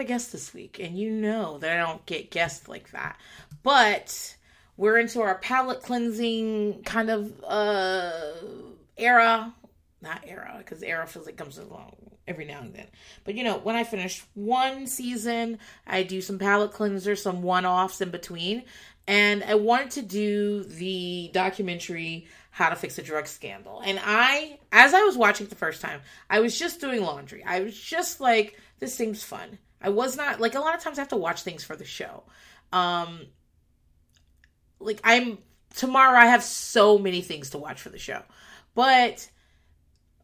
a guest this week, and you know that I don't get guests like that. But we're into our palate cleansing kind of uh era. Not era, because era feels like comes along every now and then. But you know, when I finish one season, I do some palate cleanser, some one offs in between. And I wanted to do the documentary How to Fix a Drug Scandal. And I, as I was watching it the first time, I was just doing laundry. I was just like, this seems fun. I was not like a lot of times I have to watch things for the show. Um like I'm tomorrow I have so many things to watch for the show. But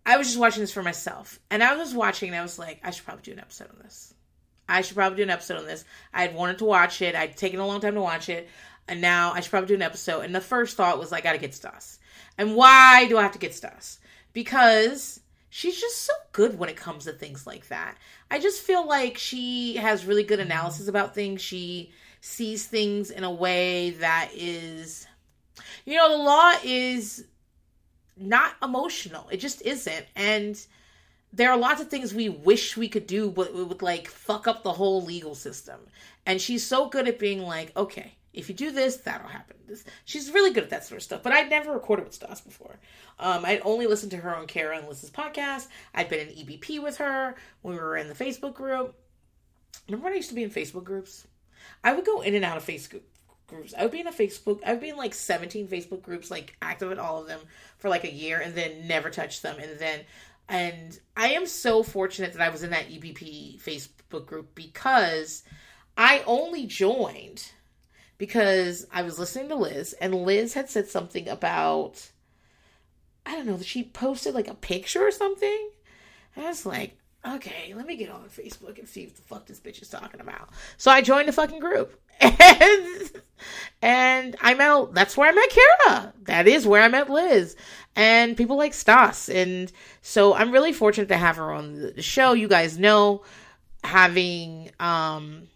I was just watching this for myself. And I was watching and I was like, I should probably do an episode on this. I should probably do an episode on this. I had wanted to watch it. I'd taken a long time to watch it. And now I should probably do an episode. And the first thought was, like I gotta get Stas. And why do I have to get Stas? Because she's just so good when it comes to things like that. I just feel like she has really good analysis about things. She sees things in a way that is, you know, the law is not emotional. It just isn't. And there are lots of things we wish we could do, but it would like fuck up the whole legal system. And she's so good at being like, okay, if you do this, that'll happen. This, she's really good at that sort of stuff. But I'd never recorded with Stas before. Um, I'd only listened to her on Kara and Liz's podcast. I'd been in EBP with her when we were in the Facebook group. Remember when I used to be in Facebook groups? I would go in and out of Facebook groups. I would be in a Facebook. I would be in like 17 Facebook groups, like active in all of them for like a year, and then never touch them. And then, and I am so fortunate that I was in that EBP Facebook group because I only joined because I was listening to Liz, and Liz had said something about. I don't know. That she posted like a picture or something. And I was like, okay, let me get on Facebook and see what the fuck this bitch is talking about. So I joined the fucking group. And and I met that's where I met Kara. That is where I met Liz. And people like Stas. And so I'm really fortunate to have her on the show. You guys know having um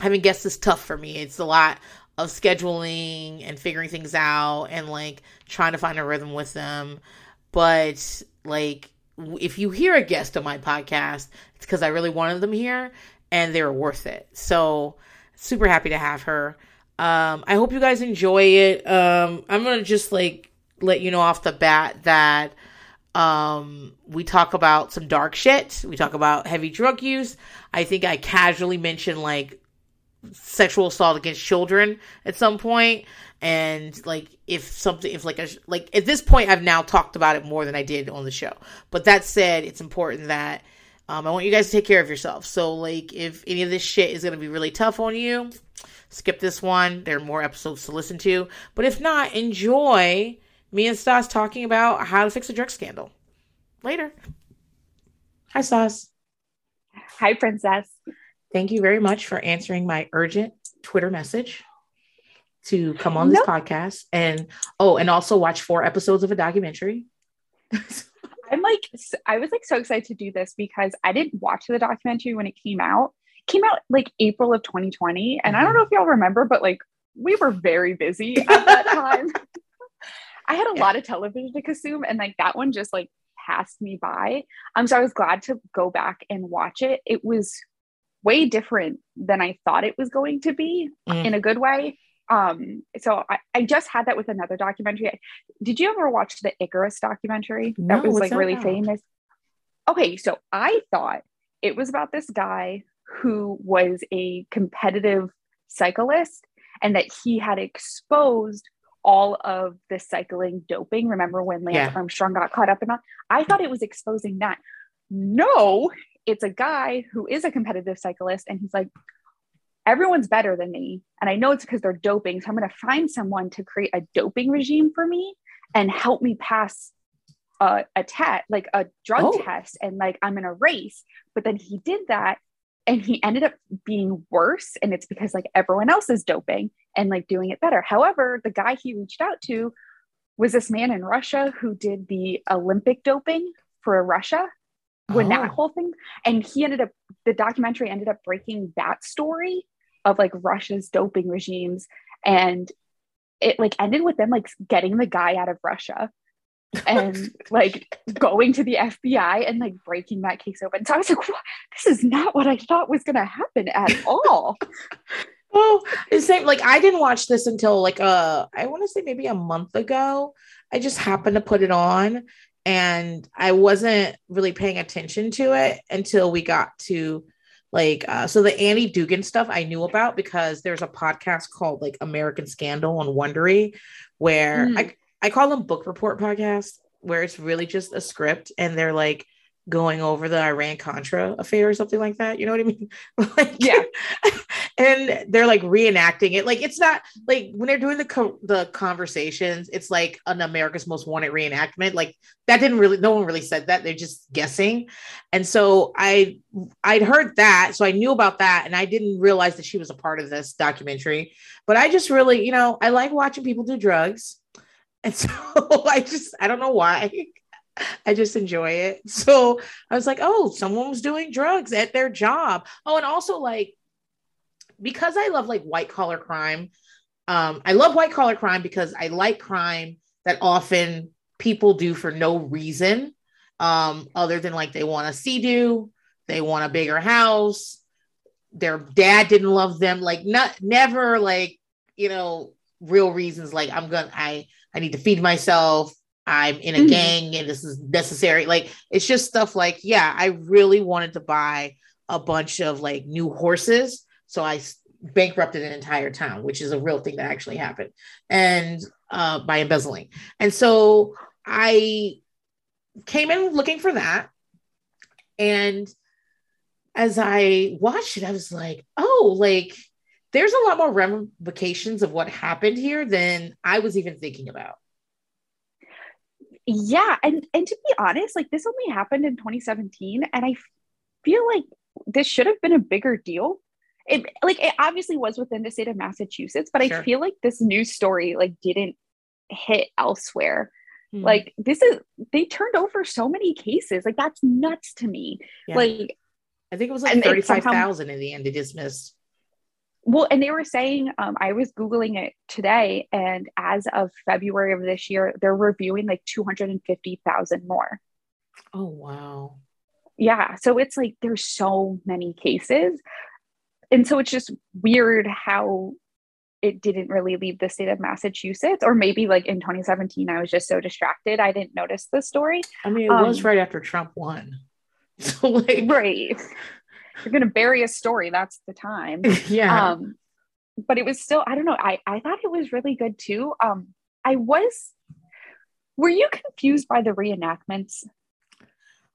having guests is tough for me. It's a lot of scheduling and figuring things out and like trying to find a rhythm with them. But like if you hear a guest on my podcast, it's because I really wanted them here and they're worth it. So super happy to have her. Um, I hope you guys enjoy it. Um, I'm gonna just like let you know off the bat that um, we talk about some dark shit. We talk about heavy drug use. I think I casually mentioned like sexual assault against children at some point. And like if something if like a like at this point i've now talked about it more than i did on the show. But that said it's important that um, i want you guys to take care of yourself. So like if any of this shit is going to be really tough on you skip this one. There are more episodes to listen to. But if not enjoy me and stas talking about how to fix a drug scandal. Later. Hi stas. Hi princess thank you very much for answering my urgent twitter message to come on this nope. podcast and oh and also watch four episodes of a documentary i'm like i was like so excited to do this because i didn't watch the documentary when it came out it came out like april of 2020 and i don't mm-hmm. know if y'all remember but like we were very busy at that time i had a yeah. lot of television to consume and like that one just like passed me by um so i was glad to go back and watch it it was way different than i thought it was going to be mm. in a good way. Um so I, I just had that with another documentary. Did you ever watch the icarus documentary? No, that was like that really about? famous. Okay so i thought it was about this guy who was a competitive cyclist and that he had exposed all of the cycling doping. Remember when lance yeah. armstrong got caught up in that? I thought it was exposing that. No it's a guy who is a competitive cyclist and he's like everyone's better than me. And I know it's because they're doping. So I'm going to find someone to create a doping regime for me and help me pass a, a test, like a drug oh. test. And like, I'm in a race. But then he did that and he ended up being worse. And it's because like everyone else is doping and like doing it better. However, the guy he reached out to was this man in Russia who did the Olympic doping for Russia when oh. that whole thing and he ended up the documentary ended up breaking that story of like Russia's doping regimes and it like ended with them like getting the guy out of Russia and like going to the FBI and like breaking that case open. So I was like, this is not what I thought was going to happen at all. oh, the same. Like I didn't watch this until like uh, I want to say maybe a month ago. I just happened to put it on, and I wasn't really paying attention to it until we got to like uh, so the Annie Dookhan stuff I knew about because there's a podcast called like American Scandal on Wondery where mm. I I call them book report podcasts where it's really just a script and they're like going over the Iran Contra affair or something like that. You know what I mean? like, yeah. and they're like reenacting it. Like it's not like when they're doing the co- the conversations, it's like an America's Most Wanted reenactment. Like that didn't really, no one really said that. They're just guessing. And so I I'd heard that, so I knew about that, and I didn't realize that she was a part of this documentary. But I just really, you know, I like watching people do drugs. And so I just, I don't know why. I just enjoy it. So I was like, oh, someone was doing drugs at their job. Oh, and also like because I love like white collar crime. Um, I love white collar crime because I like crime that often people do for no reason um, other than like they want a sea-doo, they want a bigger house, their dad didn't love them, like not never like you know real reasons like I'm gonna I I need to feed myself, I'm in a mm-hmm. gang and this is necessary. Like it's just stuff like, yeah, I really wanted to buy a bunch of like new horses. So I bankrupted an entire town, which is a real thing that actually happened. And uh, by embezzling. And so I came in looking for that. And as I watched it, I was like, oh, like there's a lot more ramifications of what happened here than I was even thinking about yeah and and to be honest like this only happened in 2017 and i feel like this should have been a bigger deal it like it obviously was within the state of massachusetts but sure. i feel like this news story like didn't hit elsewhere mm. like this is they turned over so many cases like that's nuts to me yeah. like i think it was like 35000 in the end they dismissed well, and they were saying, um, I was Googling it today, and as of February of this year, they're reviewing like 250,000 more. Oh, wow. Yeah. So it's like there's so many cases. And so it's just weird how it didn't really leave the state of Massachusetts, or maybe like in 2017, I was just so distracted, I didn't notice the story. I mean, it um, was right after Trump won. So, like, right you're going to bury a story that's the time. Yeah. Um but it was still i don't know i i thought it was really good too. Um i was were you confused by the reenactments?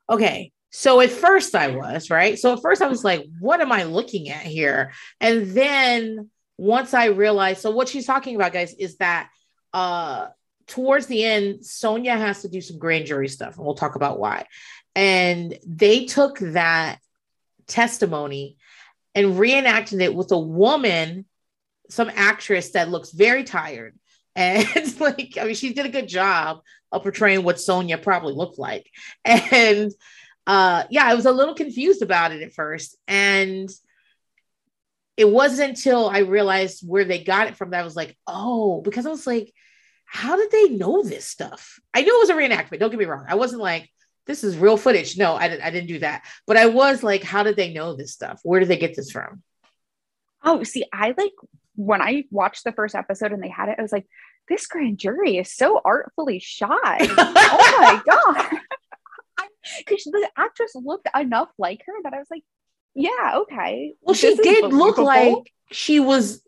Okay so at first i was right? So at first i was like what am i looking at here? And then once i realized so what she's talking about guys is that uh towards the end sonja has to do some grand jury stuff and we'll talk about why. And they took that testimony and reenacted it with a woman, some actress that looks very tired. And it's like, I mean, she did a good job of portraying what Sonja probably looked like. And uh yeah, I was a little confused about it at first. And it wasn't until I realized where they got it from that I was like, oh, because I was like, how did they know this stuff? I knew it was a reenactment. Don't get me wrong. I wasn't like, this is real footage. No, I, I didn't do that. But I was like, how did they know this stuff? Where did they get this from? Oh, see, I like when I watched the first episode and they had it, I was like, this grand jury is so artfully shot. oh my God. Because the actress looked enough like her that I was like, yeah, okay. Well, she did look like she was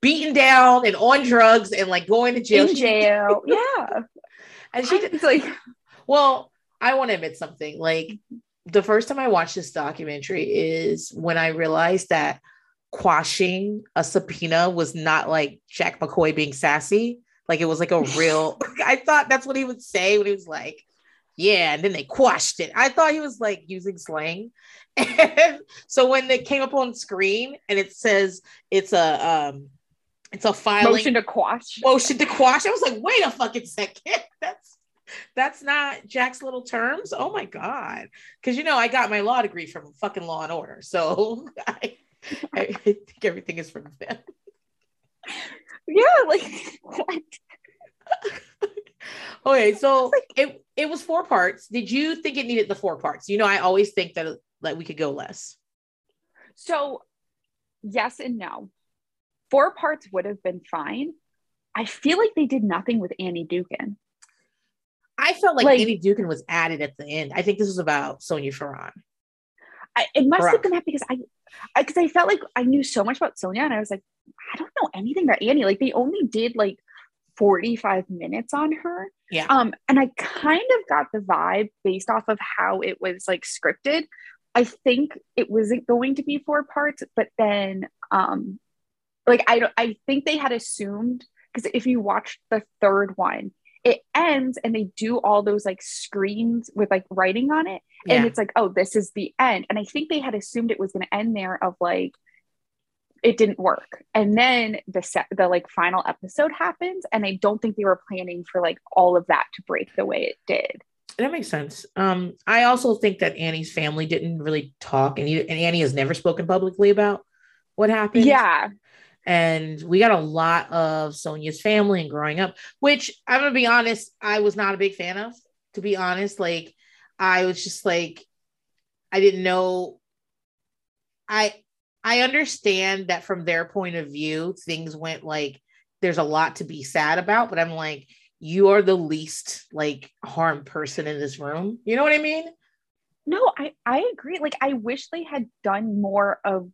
beaten down and on drugs and like going to jail. In jail. yeah. And she did like, well, I want to admit something. Like the first time I watched this documentary is when I realized that quashing a subpoena was not like Jack McCoy being sassy. Like it was like a real, I thought that's what he would say when he was like, yeah, and then they quashed it. I thought he was like using slang. And so when it came up on screen and it says it's a um it's a filing motion to quash. Motion to quash. I was like, wait a fucking second. That's that's not Jack's little terms. Oh my god! Because you know I got my law degree from fucking Law and Order, so I, I think everything is from them. Yeah, like what? okay, so it it was four parts. Did you think it needed the four parts? You know, I always think that like we could go less. So, yes and no. Four parts would have been fine. I feel like they did nothing with Annie Dookhan. I felt like, like Annie Dookhan was added at the end. I think this was about Sonja Farak. I, it must have been that because I, because I, I felt like I knew so much about Sonja, and I was like, I don't know anything about Annie. Like they only did like 45 minutes on her. Yeah. Um, and I kind of got the vibe based off of how it was like scripted. I think it wasn't going to be four parts, but then um like I don't I think they had assumed because if you watched the third one, it ends and they do all those like screens with like writing on it. Yeah. And it's like, oh, this is the end. And I think they had assumed it was gonna end there of like it didn't work. And then the set the like final episode happens. And I don't think they were planning for like all of that to break the way it did. That makes sense. Um, I also think that Annie's family didn't really talk, and, and Annie has never spoken publicly about what happened. Yeah. And we got a lot of Sonja's family and growing up, which I'm gonna be honest, I was not a big fan of. To be honest, like I was just like, I didn't know. I I understand that from their point of view, things went like there's a lot to be sad about, but I'm like, you are the least like harmed person in this room. You know what I mean? No, I I agree. Like I wish they had done more of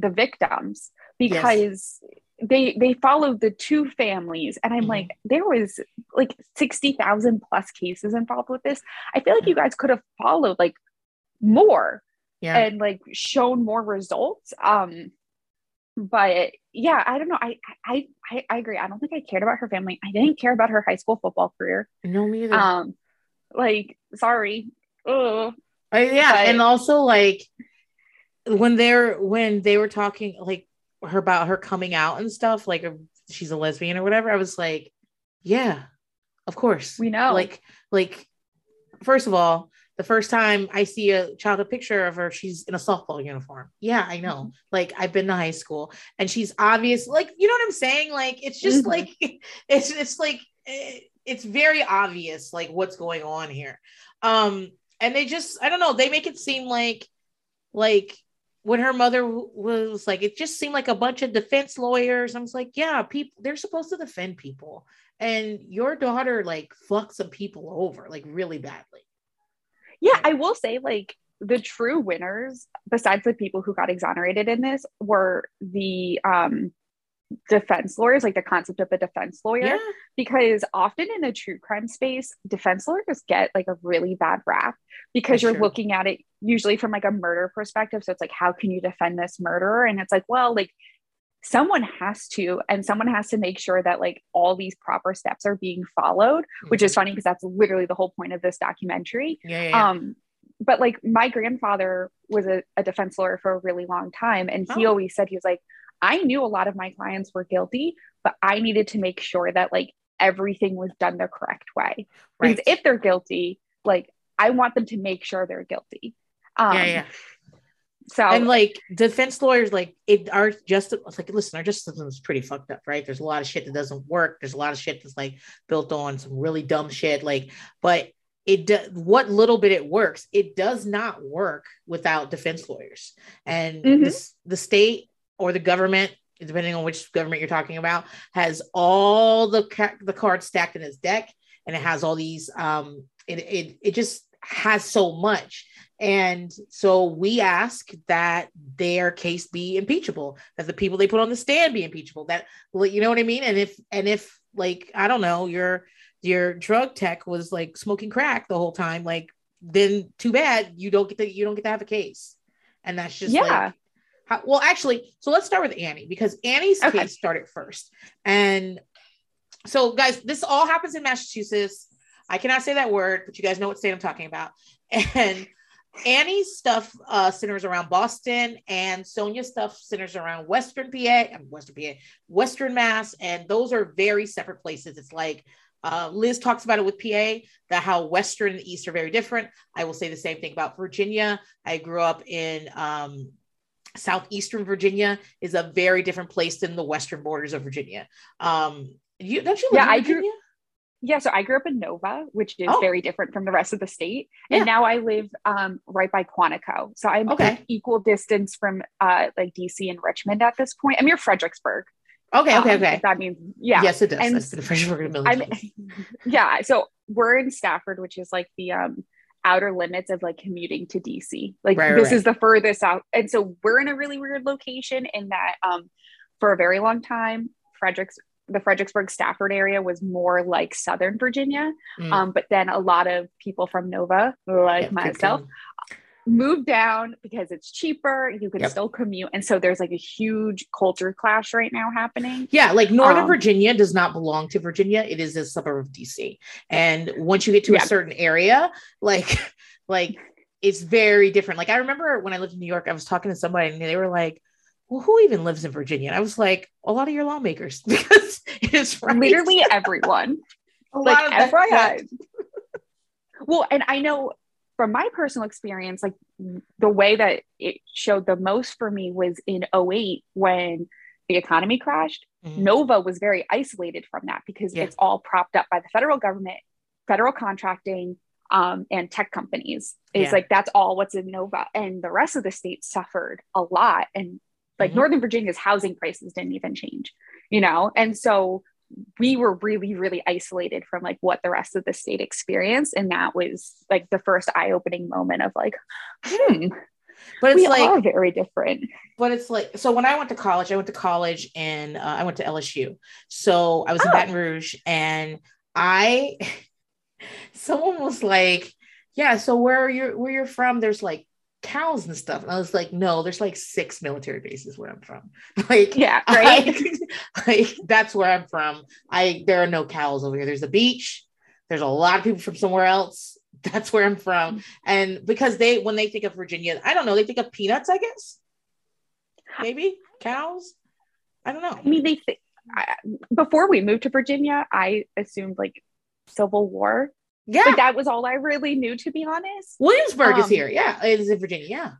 the victims because yes. they they followed the two families and I'm mm-hmm. like there was like 60,000 plus cases involved with this. I feel like you guys could have followed like more yeah. and like shown more results. Um but yeah, I don't know. I, I I I agree. I don't think I cared about her family. I didn't care about her high school football career. No, me either. Um, like sorry. Oh, yeah, but, and also like when they're when they were talking like her about her coming out and stuff, like she's a lesbian or whatever. I was like, yeah, of course we know. Like like first of all, the first time I see a childhood picture of her, she's in a softball uniform. Yeah, I know. Mm-hmm. Like I've been to high school and she's obvious, like, you know what I'm saying? Like, it's just mm-hmm. like, it's, it's like, eh, it's very obvious, like what's going on here. Um, and they just, I don't know, they make it seem like, like when her mother was like, it just seemed like a bunch of defense lawyers. I was like, yeah, people, they're supposed to defend people. And your daughter like fucked some people over like really badly yeah, I will say like the true winners, besides the people who got exonerated in this, were the um defense lawyers, like the concept of a defense lawyer. Yeah. Because often in the true crime space, defense lawyers get like a really bad rap because you're looking at it usually from like a murder perspective. So it's like, how can you defend this murderer? And it's like, well, like someone has to and someone has to make sure that like all these proper steps are being followed mm-hmm. which is mm-hmm. funny because that's literally the whole point of this documentary yeah, yeah, yeah. um but like my grandfather was a, a, defense lawyer for a really long time and he oh. always said he was like i knew a lot of my clients were guilty but i needed to make sure that like everything was done the correct way right. because if they're guilty like i want them to make sure they're guilty um, yeah, yeah. So and like defense lawyers, like it our justice like listen, our justice system is pretty fucked up, right? There's a lot of shit that doesn't work. There's a lot of shit that's like built on some really dumb shit. Like, but it do, what little bit it works, it does not work without defense lawyers. And mm-hmm. this the state or the government, depending on which government you're talking about, has all the ca- the cards stacked in its deck, and it has all these. Um, it it it just has so much and so we ask that their case be impeachable, that the people they put on the stand be impeachable. That you know what I mean? And if and if like I don't know, your your drug tech was like smoking crack the whole time, like then too bad you don't get to you don't get to have a case. And that's just yeah. Like, how, well, actually, so let's start with Annie because Annie's okay. case started first. And so, guys, this all happens in Massachusetts. I cannot say that word, but you guys know what state I'm talking about. And Annie's stuff uh, centers around Boston, and Sonia's stuff centers around Western PA and Western PA, Western Mass, and those are very separate places. It's like uh, Liz talks about it with PA, that how Western and East are very different. I will say the same thing about Virginia. I grew up in um, southeastern Virginia, is a very different place than the western borders of Virginia. Um, you don't you live yeah, in Virginia? I grew- Yeah, so I grew up in Nova, which is Oh. very different from the rest of the state. Yeah. And now I live um, right by Quantico. So I'm Okay. like equal distance from uh, like DC and Richmond at this point. I'm near Fredericksburg. Okay, okay, um, okay. that means, yeah. Yes, it does. And I've been a freshman a million times. yeah. So we're in Stafford, which is like the um, outer limits of like commuting to DC. Like Right, this right. is the furthest out. And so we're in a really weird location in that um, for a very long time, Fredericks, the Fredericksburg Stafford area was more like Southern Virginia. Mm. Um, but then a lot of people from Nova, like Yeah, myself, moved down because it's cheaper. You can Yep. still commute. And so there's like a huge culture clash right now happening. Yeah, like Northern Um, Virginia does not belong to Virginia. It is a suburb of DC. And once you get to Yeah. a certain area, like like it's very different. Like I remember when I lived in New York, I was talking to somebody and they were like, Well, who even lives in Virginia? And I was like, a lot of your lawmakers, because it is right. Literally everyone. a like lot of FYI. well, and I know from my personal experience, like the way that it showed the most for me was in 08 when the economy crashed. Mhm. Nova was very isolated from that because Yeah. it's all propped up by the federal government, federal contracting, um, and tech companies. It's Yeah. like that's all what's in Nova, and the rest of the state suffered a lot. And like Mhm. Northern Virginia's housing prices didn't even change, you know. And so we were really, really isolated from like what the rest of the state experienced, and that was like the first eye-opening moment of like, hmm, But it's we like are very different. but it's like so when I went to college, I went to college and uh, I went to LSU. So I was in Oh. Baton Rouge and I someone was like, Yeah, so where you're where you're from, there's like cows and stuff. And I was like, no, there's like six military bases where I'm from. Like Yeah, right. I- like that's where I'm from. I there are no cows over here. There's a beach. There's a lot of people from somewhere else. That's where I'm from. And because they when they think of Virginia, I don't know, they think of peanuts, I guess. Maybe cows. I don't know. I mean, they th- I, before we moved to Virginia, I assumed like Civil War. Yeah. But that was all I really knew, to be honest. Williamsburg is Um, here. Yeah, it is in Virginia. Yeah.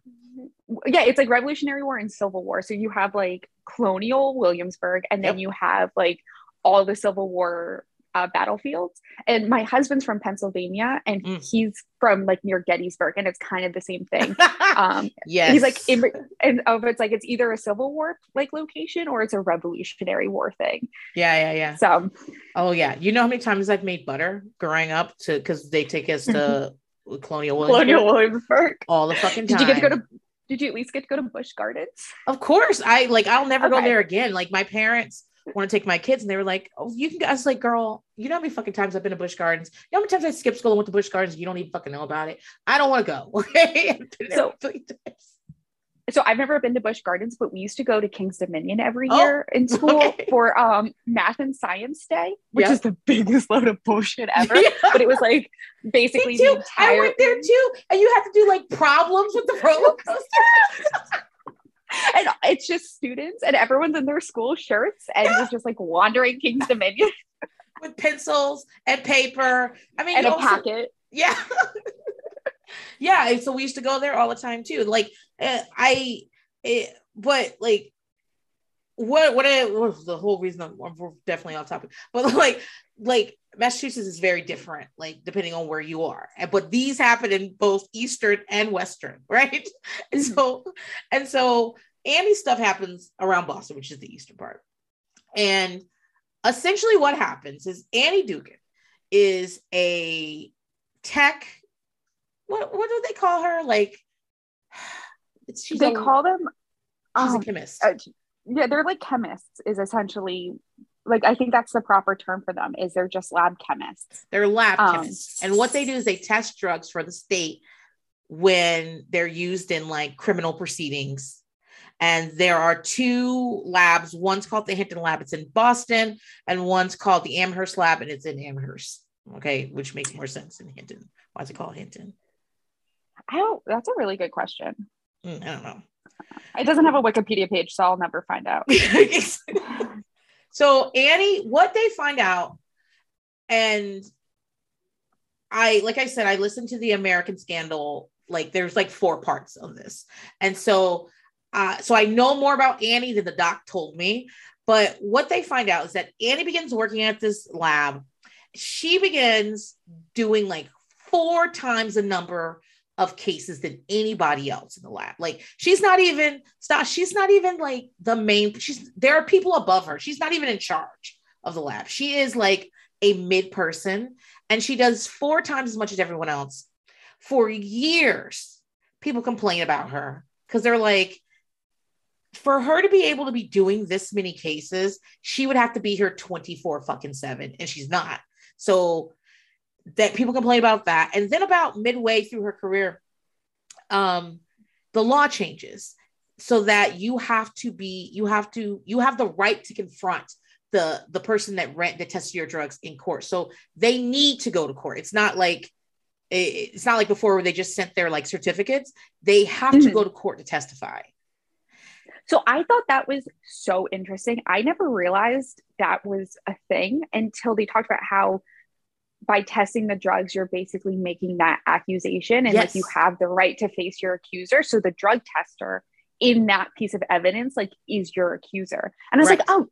Yeah, it's like Revolutionary War and Civil War. So you have like colonial Williamsburg, and then Yep. you have like all the Civil War uh, battlefields. And my husband's from Pennsylvania, and Mm. he's from like near Gettysburg, and it's kind of the same thing. Um, yes. He's like, in, and oh, it's like it's either a Civil War like location or it's a Revolutionary War thing. yeah, yeah, yeah. So Oh yeah. You know how many times I've made butter growing up to because they take us to Colonial Williamsburg Colonial Williamsburg. all the fucking time. Did you get to go to? Did you at least get to go to Busch Gardens? Of course, I like. I'll never go there again. Like my parents want to take my kids, and they were like, "Oh, you can." go." I was like, "Girl, you know how many fucking times I've been to Busch Gardens? You know how many times I skipped school and went to Busch Gardens? You don't even fucking know about it. I don't want to go." Okay. I've been there So- So I've never been to Busch Gardens, but we used to go to King's Dominion every Oh, year in school okay. for um, math and science day, which Yeah. is the biggest load of bullshit ever. Yeah. But it was like basically Me too. I went there too, and you have to do like problems with the roller coaster. and it's just students and everyone's in their school shirts and Yeah. it's just like wandering King's Dominion with pencils and paper. I mean, and a also- packet. Yeah. yeah. So we used to go there all the time too. Like, uh, I, it, but like, what, what, I, what the whole reason I'm, we're definitely off topic, but like, like Massachusetts is very different, like depending on where you are. And, but these happen in both Eastern and Western, right? And so, and so Annie's stuff happens around Boston, which is the Eastern part. And essentially what happens is Annie Dookhan is a tech what what do they call her like she's they a, call them she's um, a chemist uh, yeah they're like chemists is essentially like i think that's the proper term for them is they're just lab chemists. They're lab um, chemists. And what they do is they test drugs for the state when they're used in like criminal proceedings. And there are two labs. One's called the hinton lab it's in boston and one's called the amherst lab and it's in amherst. Okay which makes more sense in hinton. Why is it called hinton? I don't that's a really good question. Mm, i don't know. It doesn't have a wikipedia page so i'll never find out so Annie, what they find out, and I, like I said, I listened to the American Scandal. Like, there's like four parts of this, and so, uh, so I know more about Annie than the doc told me. But what they find out is that Annie begins working at this lab, she begins doing like four times the number of cases than anybody else in the lab. Like she's not even stop, she's not even like the main she's there are people above her. She's not even in charge of the lab. She is like a mid person and she does four times as much as everyone else. For years, people complain about her because they're like, for her to be able to be doing this many cases, she would have to be here 24 fucking seven, and she's not. So that people complain about that. And then about midway through her career, um, the law changes so that you have to be, you have to, you have the right to confront the the person that rent that tested your drugs in court. So they need to go to court. It's not like it's not like before where they just sent their like certificates. They have mm-hmm. to go to court to testify. So I thought that was so interesting. I never realized that was a thing until they talked about how by testing the drugs, you're basically making that accusation and yes. like you have the right to face your accuser. So the drug tester in that piece of evidence, like, is your accuser. And I was right. like, oh,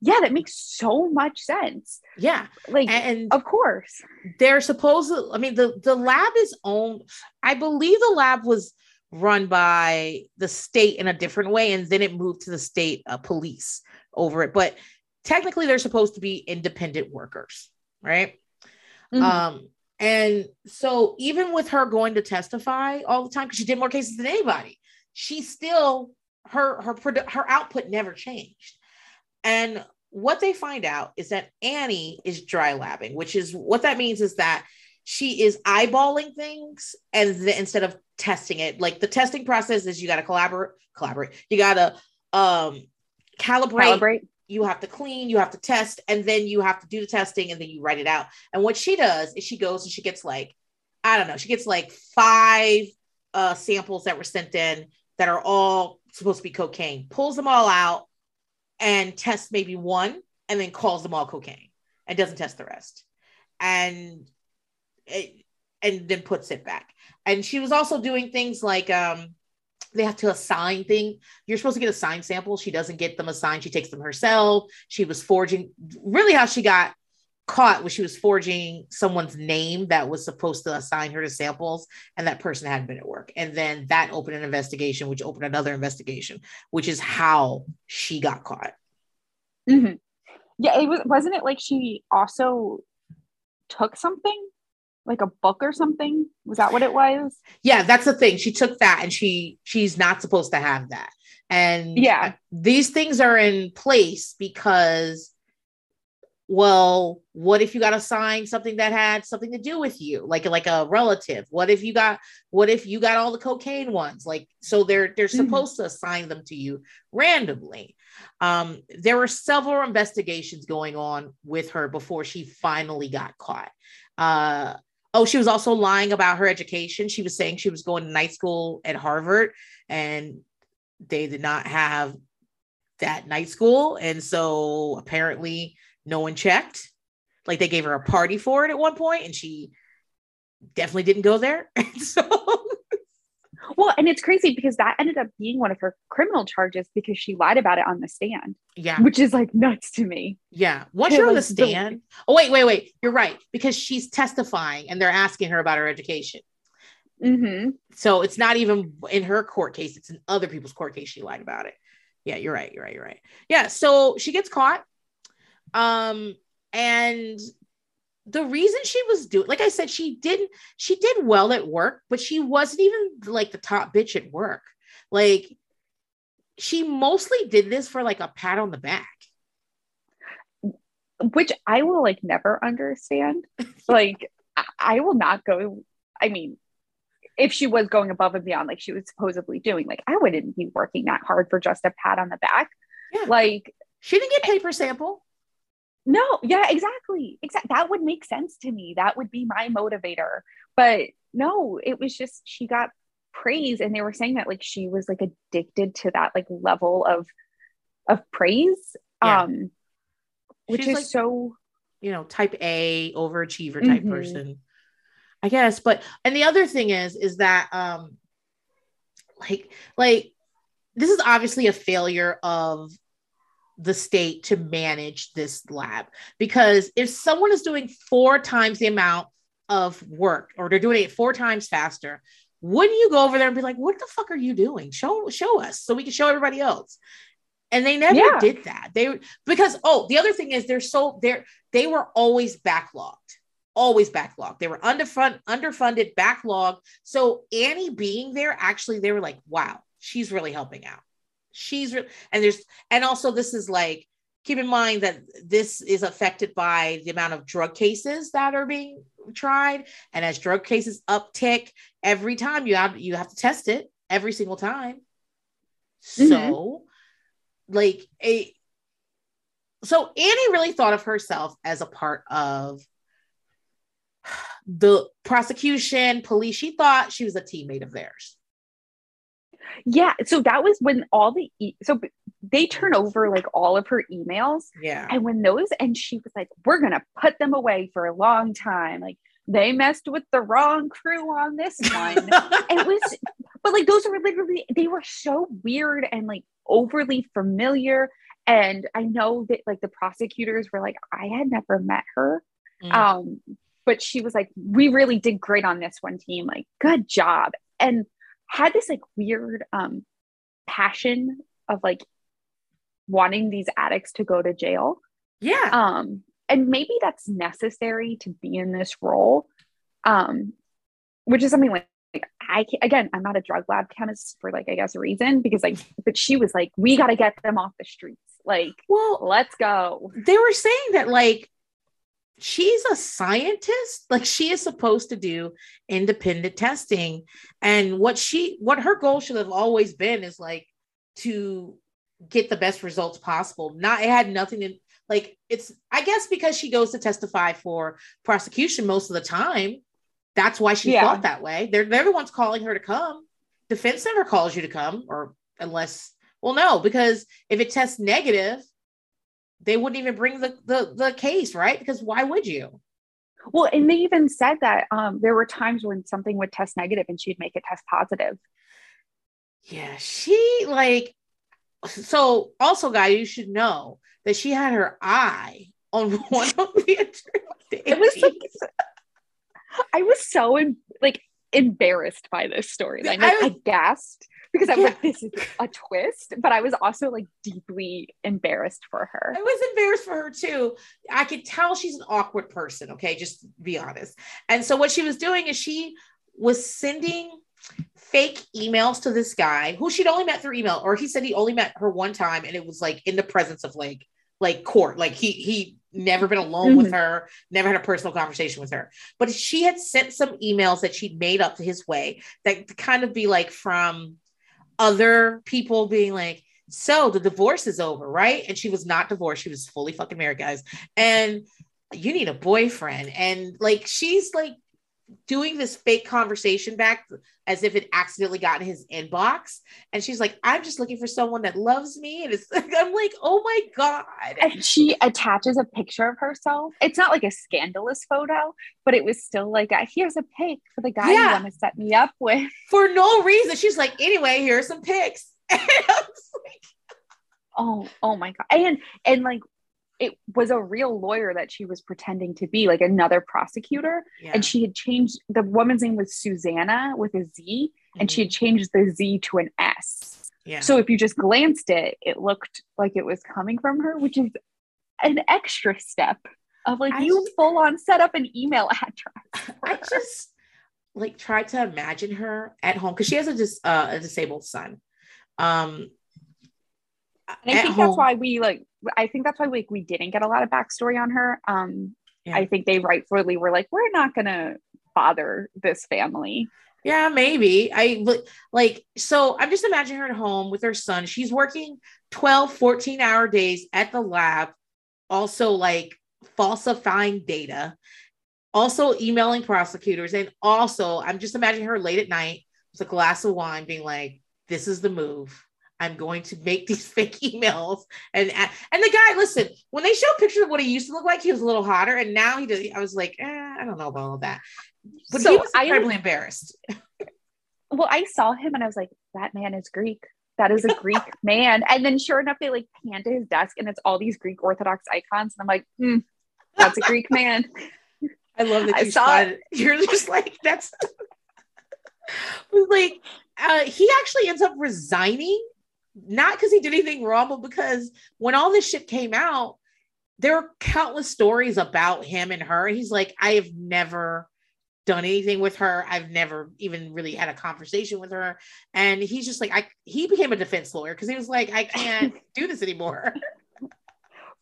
yeah, that makes so much sense. Yeah. Like, and of course. They're supposed to, I mean, the, the lab is owned, I believe the lab was run by the state in a different way, and then it moved to the state uh, police over it. But technically, they're supposed to be independent workers, right? Mm-hmm. Um, and so even with her going to testify all the time, because she did more cases than anybody, she still her her her output never changed. And what they find out is that Annie is dry labbing, which is what that means is that she is eyeballing things and the, instead of testing it. Like the testing process is you got to collaborate, collaborate. You got to um calibrate, calibrate you have to clean, you have to test, and then you have to do the testing and then you write it out. And what she does is she goes and she gets like, I don't know, she gets like five uh, samples that were sent in that are all supposed to be cocaine, pulls them all out and tests maybe one and then calls them all cocaine and doesn't test the rest. And it, and then puts it back. And she was also doing things like um they have to assign thing. You're supposed to get assigned samples. She doesn't get them assigned. She takes them herself. She was forging. Really, how she got caught was she was forging someone's name that was supposed to assign her to samples, and that person hadn't been at work. And then that opened an investigation, which opened another investigation, which is how she got caught. Mm-hmm. Yeah, it was. Wasn't it like she also took something? Like a book or something? Was that what it was? Yeah that's the thing. She took that and she she's not supposed to have that. And yeah. these things are in place because well what if you got assigned something that had something to do with you? Like like a relative. What if you got what if you got all the cocaine ones? Like so they're they're mm-hmm. supposed to assign them to you randomly. Um there were several investigations going on with her before she finally got caught. Uh Oh, she was also lying about her education. She was saying she was going to night school at Harvard and they did not have that night school. And so apparently no one checked. Like they gave her a party for it at one point and she definitely didn't go there. so well, and it's crazy because that ended up being one of her criminal charges because she lied about it on the stand. Yeah. Which is like nuts to me. Yeah. Once you're on the stand. The- oh, wait, wait, wait. You're right. Because she's testifying and they're asking her about her education. Mm-hmm. So it's not even in her court case, it's in other people's court case. She lied about it. Yeah, you're right. You're right. You're right. Yeah. So she gets caught. Um, and the reason she was doing like i said she didn't she did well at work but she wasn't even like the top bitch at work. Like she mostly did this for like a pat on the back. Which i will like never understand. Like i will not go i mean if she was going above and beyond like she was supposedly doing like i wouldn't be working that hard for just a pat on the back. Yeah. like she didn't get eh. paper sample no, yeah, exactly. Exactly. That would make sense to me. That would be my motivator. But no, it was just she got praise and they were saying that like she was like addicted to that like level of of praise. Yeah. Um which She's is like, so you know, type A overachiever type mm-hmm. person. I guess, but and the other thing is is that um like like this is obviously a failure of the state to manage this lab. Because if someone is doing four times the amount of work or they're doing it four times faster wouldn't you go over there and be like what the fuck are you doing? Show show us so we can show everybody else. And they never yeah. did that. They because oh the other thing is they're so they're they were always backlogged always backlogged. They were underfund underfunded backlogged. So annie being there actually they were like wow she's really helping out she's re- and there's and also this is like keep in mind that this is affected by the amount of drug cases that are being tried. And as drug cases uptick every time you have you have to test it every single time. Mm-hmm. so like a so annie really thought of herself as a part of the prosecution police. She thought she was a teammate of theirs yeah so that was when all the e- so they turn over like all of her emails yeah. and when those and she was like we're gonna put them away for a long time like they messed with the wrong crew on this one. It was but like those were literally they were so weird and like overly familiar and i know that like the prosecutors were like i had never met her. Mm. um but she was like we really did great on this one team like good job. And had this like weird um passion of like wanting these addicts to go to jail. Yeah. Um and maybe that's necessary to be in this role. Um which is something like, like I again, I'm not a drug lab chemist for like I guess a reason because like but she was like we got to get them off the streets. Like, well, let's go. They were saying that like she's a scientist. Like she is supposed to do independent testing. And what she what her goal should have always been is like to get the best results possible. Not it had nothing to like it's i guess because she goes to testify for prosecution most of the time that's why she yeah. thought that way. They're, everyone's calling her to come. Defense never calls you to come or unless well no because if it tests negative they wouldn't even bring the, the, the case, right? Because why would you? Well, and they even said that um, there were times when something would test negative and she'd make it test positive. Yeah, she like so also guy you should know that she had her eye on one of the it was like, I was so like embarrassed by this story. Like, I, I gasped because I'm yeah. like, this is a twist. But I was also like deeply embarrassed for her. I was embarrassed for her too. I could tell she's an awkward person. Okay, just be honest. And so what she was doing is she was sending fake emails to this guy who she'd only met through email, or he said he only met her one time, and it was like in the presence of like like court. Like he he never been alone mm-hmm. with her, never had a personal conversation with her. But she had sent some emails that she'd made up his way that kind of be like from other people being like, so the divorce is over, right? And she was not divorced. She was fully fucking married, guys. And you need a boyfriend. And like, she's like doing this fake conversation back as if it accidentally got in his inbox. And she's like, I'm just looking for someone that loves me. And it's like, I'm like, oh my God. And she attaches a picture of herself. It's not like a scandalous photo, but it was still like, a, here's a pic for the guy yeah. you want to set me up with. For no reason. She's like, anyway, here's some pics. like, oh, oh my God. And and like it was a real lawyer that she was pretending to be, like another prosecutor. Yeah. And she had changed the woman's name was Susanna with a Z, mm-hmm. and she had mm-hmm. changed the Z to an S. Yeah. So if you just glanced it, it looked like it was coming from her, which is an extra step of like I you just, full on set up an email address. I just like tried to imagine her at home because she has a dis- uh, a disabled son. Um, and I think home. that's why we like I think that's why we, we didn't get a lot of backstory on her. Um, yeah. I think they rightfully were like, we're not gonna bother this family. Yeah, maybe. I like so I'm just imagining her at home with her son. She's working 12, 14 hour days at the lab, also like falsifying data, also emailing prosecutors, and also I'm just imagining her late at night with a glass of wine being like, This is the move. I'm going to make these fake emails. And and the guy, listen, when they show pictures of what he used to look like, he was a little hotter, and now he does. I was like, eh, I don't know about all that, but so he was incredibly I, embarrassed. well, I saw him and I was like, that man is Greek. that is a Greek man. And then sure enough, they like pan to his desk and it's all these Greek Orthodox icons. And I'm like, hmm, that's a Greek man. I love that I you saw saw it. You're just like that's like uh, he actually ends up resigning, not because he did anything wrong, but because when all this shit came out, there were countless stories about him and her. He's like, I have never done anything with her. I've never even really had a conversation with her. And he's just like, I he became a defense lawyer because he was like, I can't do this anymore.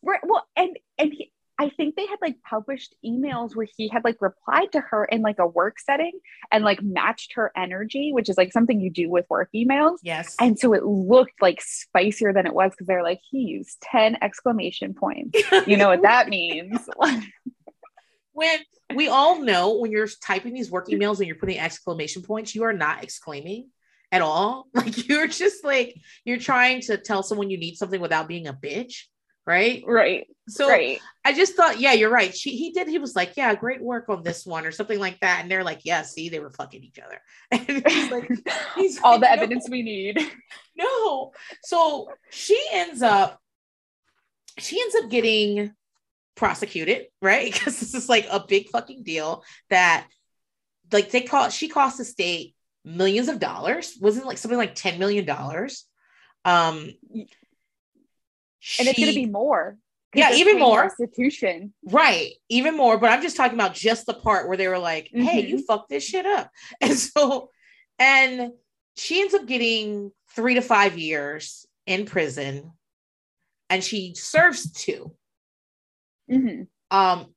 Right. Well, and and he, I think they had like published emails where he had like replied to her in like a work setting and like matched her energy, which is like something you do with work emails. Yes. And so it looked like spicier than it was because they're like, he used 10 exclamation points. You know what that means? when we all know when you're typing these work emails and you're putting exclamation points, you are not exclaiming at all. Like you're just like you're trying to tell someone you need something without being a bitch, right? right. So right. I just thought, yeah, you're right. She he did. He was like, yeah, great work on this one or something like that. And they're like, yeah, see, they were fucking each other. And he's like, he's All like, the "No." evidence we need. No. So she ends up, she ends up getting prosecuted, right? Because this is like a big fucking deal that, like, they call she cost the state millions of dollars. Wasn't like something like ten million dollars. Um, And it's going to be more. Yeah, even more. Restitution. Right, even more. But I'm just talking about just the part where they were like, "Hey, you fucked this shit up," and so, and she ends up getting three to five years in prison, and she serves two. Mhm. Um,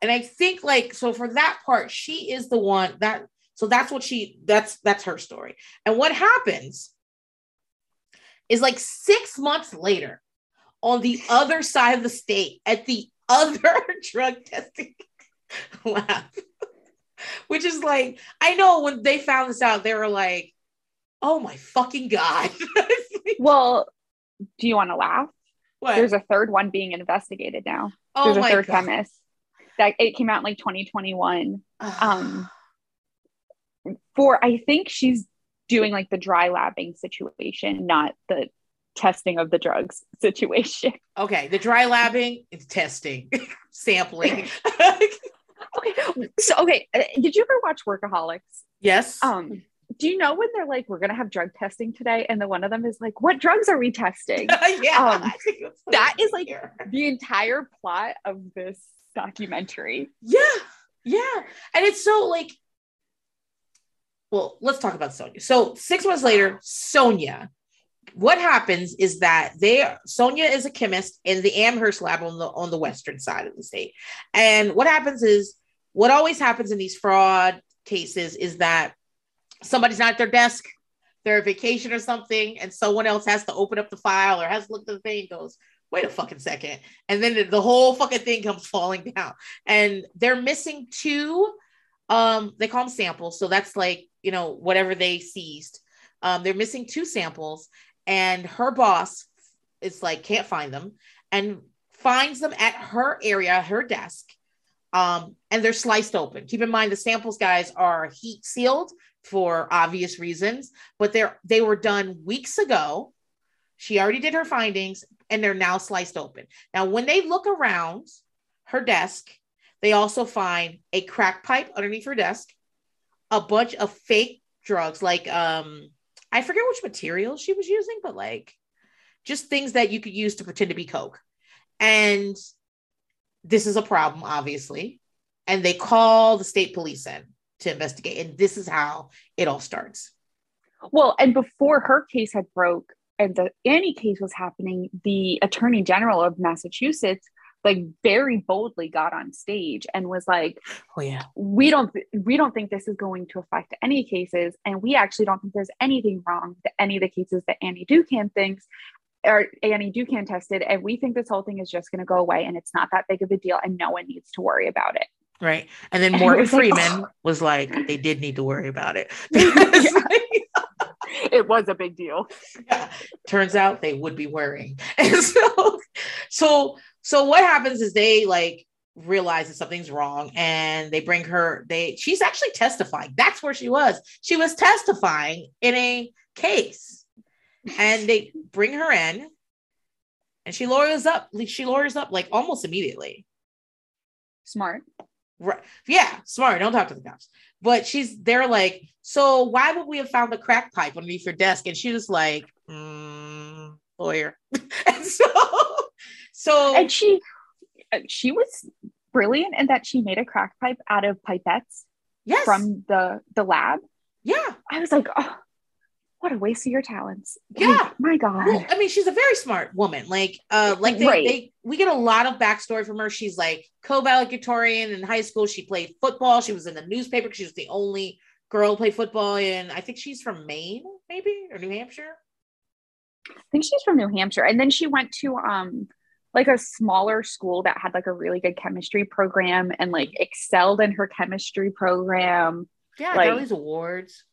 and I think like so for that part, she is the one that. So that's what she. That's that's her story. And what happens is like six months later, on the other side of the state, at the other drug testing lab, which is like I know when they found this out, they were like, "Oh my fucking god!" Well, do you want to laugh? what? There's a third one being investigated now. oh There's a third god. chemist. That it came out in like 2021. Um, for I think she's doing like the dry labbing situation, not the testing of the drugs situation. okay, the dry labbing, it's testing, sampling. Okay. So okay, uh, did you ever watch Workaholics? yes. Um, do you know when they're like, we're gonna have drug testing today, and then one of them is like, what drugs are we testing? yeah. um, I think it's that is like here. the entire plot of this documentary. Yeah, yeah. And it's so like, well, let's talk about Sonja. So six months later, Sonja. What happens is that they Sonja is a chemist in the Amherst lab on the on the western side of the state. And what happens is what always happens in these fraud cases is that somebody's not at their desk, they're on vacation or something, and someone else has to open up the file or has to look at the thing and goes, wait a fucking second. And then the- the whole fucking thing comes falling down and they're missing two um they call them samples. So that's like you know whatever they seized. Um they're missing two samples and her boss is like can't find them and finds them at her area her desk um and they're sliced open. Keep in mind the samples guys are heat sealed for obvious reasons but they're they were done weeks ago. She already did her findings and they're now sliced open. Now when they look around her desk they also find a crack pipe underneath her desk, a bunch of fake drugs, like um, I forget which material she was using, but like just things that you could use to pretend to be coke. And this is a problem, obviously. And they call the state police in to investigate. And this is how it all starts. Well, and before her case had broke and the Annie case was happening, the Attorney General of Massachusetts like very boldly got on stage and was like, Oh yeah. "We don't we don't think this is going to affect any cases, and we actually don't think there's anything wrong with any of the cases that Annie Dookhan thinks." Or Annie Dookhan tested, and we think this whole thing is just going to go away, and it's not that big of a deal, and no one needs to worry about it. Right. And then And Morgan was like, Freeman oh. was like, they did need to worry about it. It was a big deal. yeah, turns out they would be worrying. And so, so, so what happens is they like realize that something's wrong and they bring her, they, she's actually testifying. That's where she was. She was testifying in a case. and they bring her in and she lawyers up she lawyers up like almost immediately Smart. right yeah smart don't talk to the cops but she's they're like so why would we have found the crack pipe underneath your desk? And she was like mm, lawyer. And so so And she uh, she was brilliant in that she made a crack pipe out of pipettes yes. from the the lab. yeah. I was like, oh, what a waste of your talents. Like, Yeah. my God. Well, I mean, she's a very smart woman. Like, uh, like they, Right. they, we get a lot of backstory from her. She's like co-valedictorian in high school. She played football. She was in the newspaper. She was the only girl to play football. And I think she's from Maine, maybe or New Hampshire. I think she's from New Hampshire. And then she went to um like a smaller school that had like a really good chemistry program and like excelled in her chemistry program. Yeah, Like- all these awards.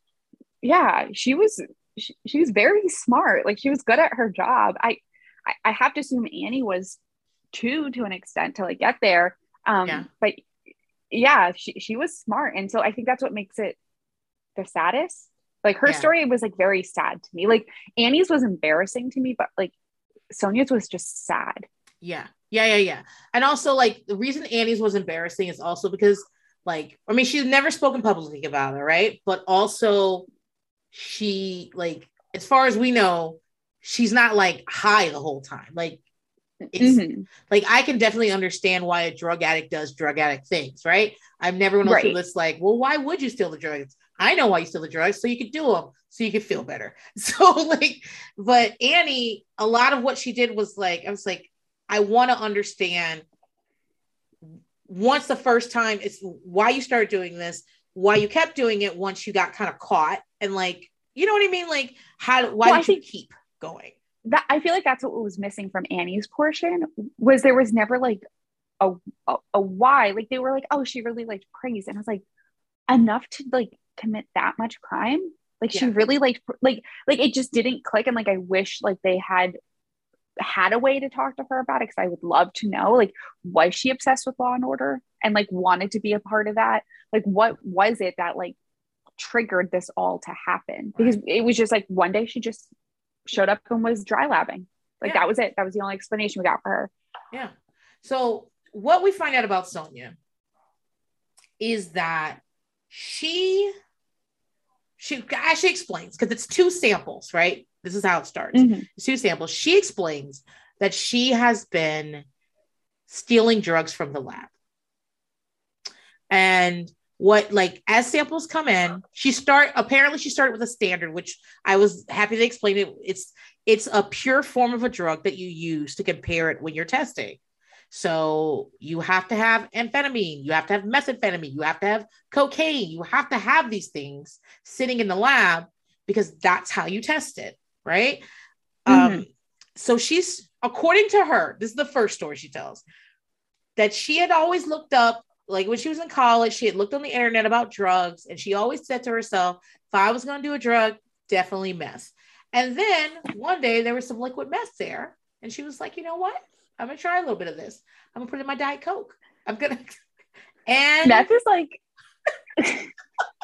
Yeah, she was she, she was very smart. Like she was good at her job. I, I I have to assume Annie was too to an extent to like get there. Um Yeah. but yeah, she she was smart. And so I think that's what makes it the saddest. Like her Yeah. story was like very sad to me. Like Annie's was embarrassing to me, but like Sonja's was just sad. Yeah, yeah, yeah, yeah. And also, like, the reason Annie's was embarrassing is also because, like, I mean, she's never spoken publicly about it, right? But also, she, like, as far as we know, she's not like high the whole time. Like, it's Mhm. like I can definitely understand why a drug addict does drug addict things, right? I'm never look at Right. this like, well, why would you steal the drugs? I know why you steal the drugs, so you could do them, so you could feel better. So like, but Annie, a lot of what she did was like, I was like, I want to understand once the first time it's why you started doing this, why you kept doing it once you got kind of caught, and like, you know what I mean? Like, how why Well, did you keep going? that I feel like that's what was missing from Annie's portion was there was never like a, a a why. Like they were like, oh, she really liked praise, and I was like, enough to like commit that much crime. Like she really liked like like it just didn't click, and like I wish like they had had a way to talk to her about it because I would love to know like was she obsessed with Law and Order and like wanted to be a part of that? Like what was it that like triggered this all to happen? Because it was just like one day she just showed up and was dry labbing. Like Yeah. that was it. That was the only explanation we got for her. Yeah. So what we find out about Sonja is that she she actually explains because it's two samples, right? This is how it starts. Mm-hmm. It's two samples. She explains that she has been stealing drugs from the lab. And what like as samples come in, she start apparently she started with a standard, which I was happy to explain it. It's it's a pure form of a drug that you use to compare it when you're testing. So you have to have amphetamine, you have to have methamphetamine, you have to have cocaine, you have to have these things sitting in the lab because that's how you test it, right? Um, so she's according to her, this is the first story she tells that she had always looked up, like when she was in college, she had looked on the internet about drugs, and she always said to herself, if I was going to do a drug, definitely meth. And then one day there was some liquid meth there, and she was like, you know what? I'm gonna try a little bit of this. I'm gonna put it in my diet coke. I'm gonna, and Meth is like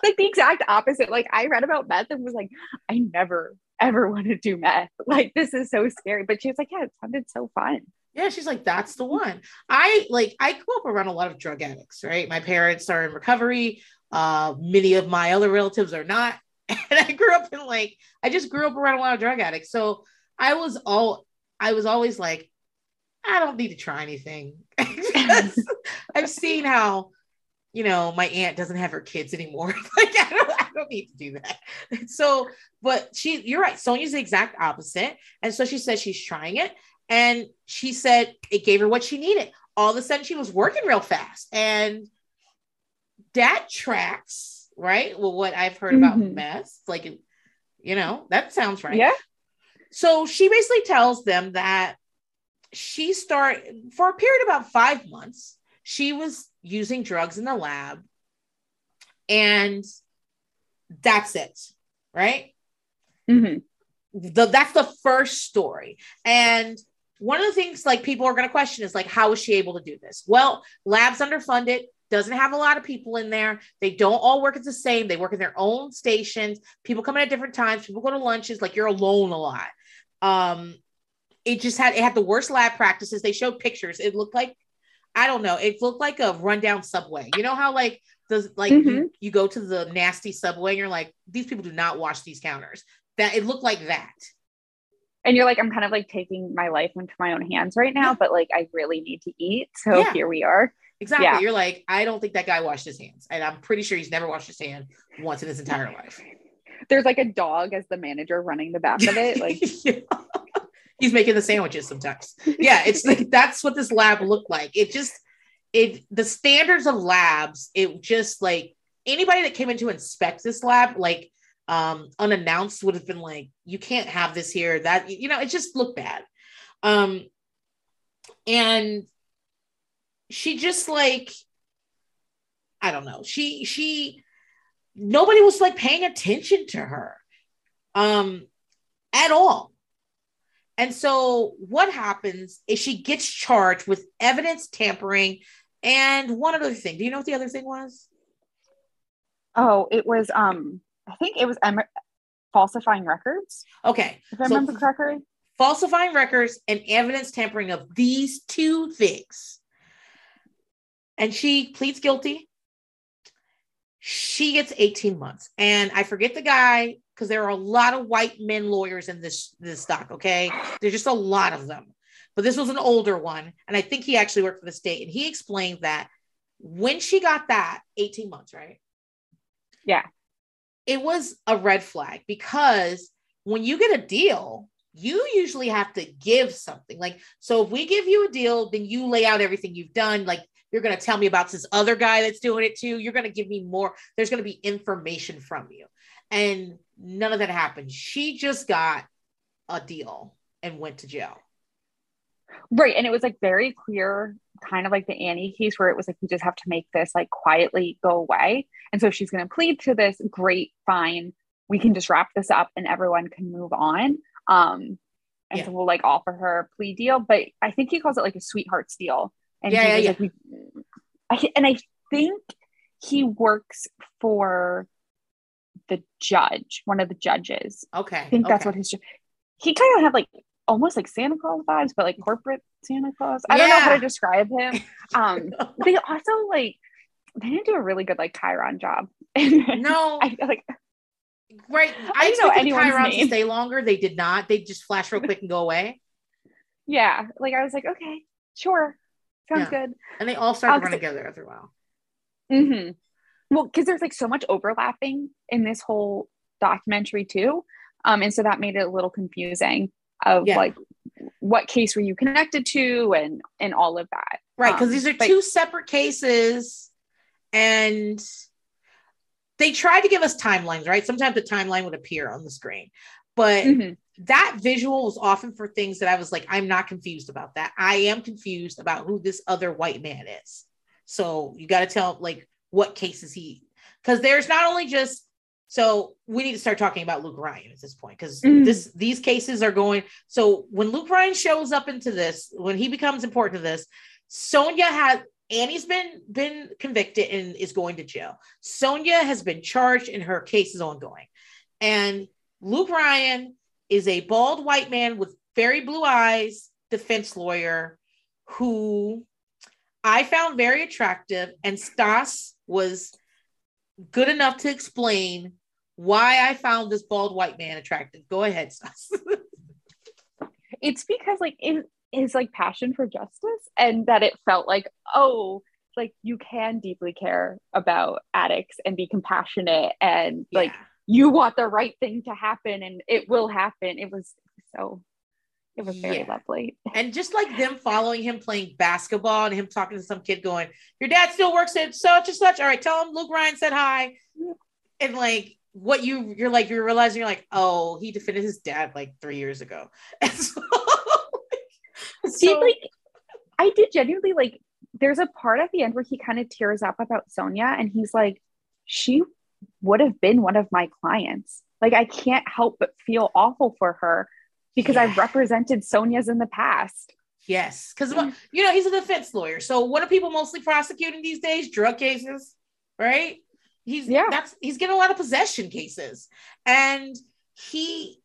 like the exact opposite. Like I read about meth and was like, I never ever want to do meth. Like this is so scary. But she was like, yeah, it sounded so fun. Yeah, she's like, that's the one. I like I grew up around a lot of drug addicts, right? My parents are in recovery. Uh, many of my other relatives are not. And I grew up in like, I just grew up around a lot of drug addicts. So I was all I was always like, I don't need to try anything. I've seen how, you know, my aunt doesn't have her kids anymore. like I don't, I don't need to do that. So, but she, you're right. Sonja's the exact opposite. And so she says she's trying it. And she said it gave her what she needed. All of a sudden, she was working real fast. And that tracks, right? Well, what I've heard about Mhm. meth, like, you know, that sounds right. Yeah. So she basically tells them that she start for a period of about five months, she was using drugs in the lab. And that's it, right? Mhm. the that's the first story and one of the things like people are going to question is like how was she able to do this well labs underfunded doesn't have a lot of people in there. They don't all work at the same. They work in their own stations. People come in at different times. People go to lunches. Like you're alone a lot. Um, it just had it had the worst lab practices. They showed pictures. It looked like I don't know. It looked like a rundown subway. You know how like the like mm-hmm. you, you go to the nasty subway and you're like, these people do not wash these counters. That it looked like that. And you're like, I'm kind of like taking my life into my own hands right now, yeah. but like I really need to eat. So yeah. here we are. Exactly. Yeah. You're like, I don't think that guy washed his hands. And I'm pretty sure he's never washed his hand once in his entire life. There's like a dog as the manager running the back of it. Like. he's making the sandwiches sometimes. Yeah, it's like that's what this lab looked like. It just it the standards of labs, it just like anybody that came in to inspect this lab, like um unannounced would have been like, you can't have this here. That you know, it just looked bad. Um and she just like I don't know. She she nobody was like paying attention to her um at all. And so what happens is she gets charged with evidence tampering and one other thing. Do you know what the other thing was? Oh, it was um I think it was em- falsifying records. Okay. If I so remember correctly. Falsifying records and evidence tampering of these two things. And she pleads guilty. She gets 18 months. And I forget the guy because there are a lot of white men lawyers in this this stock, okay? There's just a lot of them. But this was an older one and I think he actually worked for the state and he explained that when she got that 18 months, right? Yeah. It was a red flag because when you get a deal, you usually have to give something. Like, so if we give you a deal, then you lay out everything you've done. Like, you're going to tell me about this other guy that's doing it too. You're going to give me more. There's going to be information from you. And none of that happened. She just got a deal and went to jail. Right. And it was like very clear, kind of like the Annie case, where it was like, you just have to make this like quietly go away. And so she's going to plead to this. Great, fine. We can just wrap this up and everyone can move on. Um, and yeah. so we'll like offer her a plea deal. But I think he calls it like a sweetheart's deal. And yeah, yeah, yeah. Like, I, and I think he works for the judge, one of the judges. Okay. I think okay. that's what his he kind of had like almost like Santa Claus vibes, but like corporate Santa Claus. I yeah. don't know how to describe him. Um they also like they didn't do a really good like Chyron job. no, I feel like right. I, I expected Chyron name. to stay longer. They did not. They just flash real quick and go away. Yeah, like I was like, okay, sure, sounds yeah. good. And they all started running together after a while. Mm-hmm. Well, because there's like so much overlapping in this whole documentary too. Um, and so that made it a little confusing of yeah. like what case were you connected to and and all of that. Right, because um, these are but- two separate cases and they tried to give us timelines, right? Sometimes the timeline would appear on the screen, but mm-hmm. that visual was often for things that I was like, I'm not confused about that. I am confused about who this other white man is. So you got to tell like what cases he, because there's not only just so we need to start talking about Luke Ryan at this point because mm. this these cases are going. So when Luke Ryan shows up into this, when he becomes important to this, Sonja had Annie's been been convicted and is going to jail. Sonja has been charged and her case is ongoing. And Luke Ryan is a bald white man with very blue eyes, defense lawyer who I found very attractive and Stas was good enough to explain why I found this bald white man attractive. Go ahead, Stas. it's because like in his like passion for justice and that it felt like, oh, like you can deeply care about addicts and be compassionate and yeah. like you want the right thing to happen and it will happen. It was so it was very yeah. lovely. And just like them following him playing basketball and him talking to some kid going, Your dad still works at such and such. All right, tell him Luke Ryan said hi. And like what you you're like you're realizing you're like oh he defended his dad like three years ago so, see so, like i did genuinely like there's a part at the end where he kind of tears up about Sonja and he's like she would have been one of my clients like i can't help but feel awful for her because yeah. i've represented sonja's in the past Yes, because mm-hmm. you know he's a defense lawyer. So what are people mostly prosecuting these days? Drug cases, right? He's yeah. That's he's getting a lot of possession cases, and he,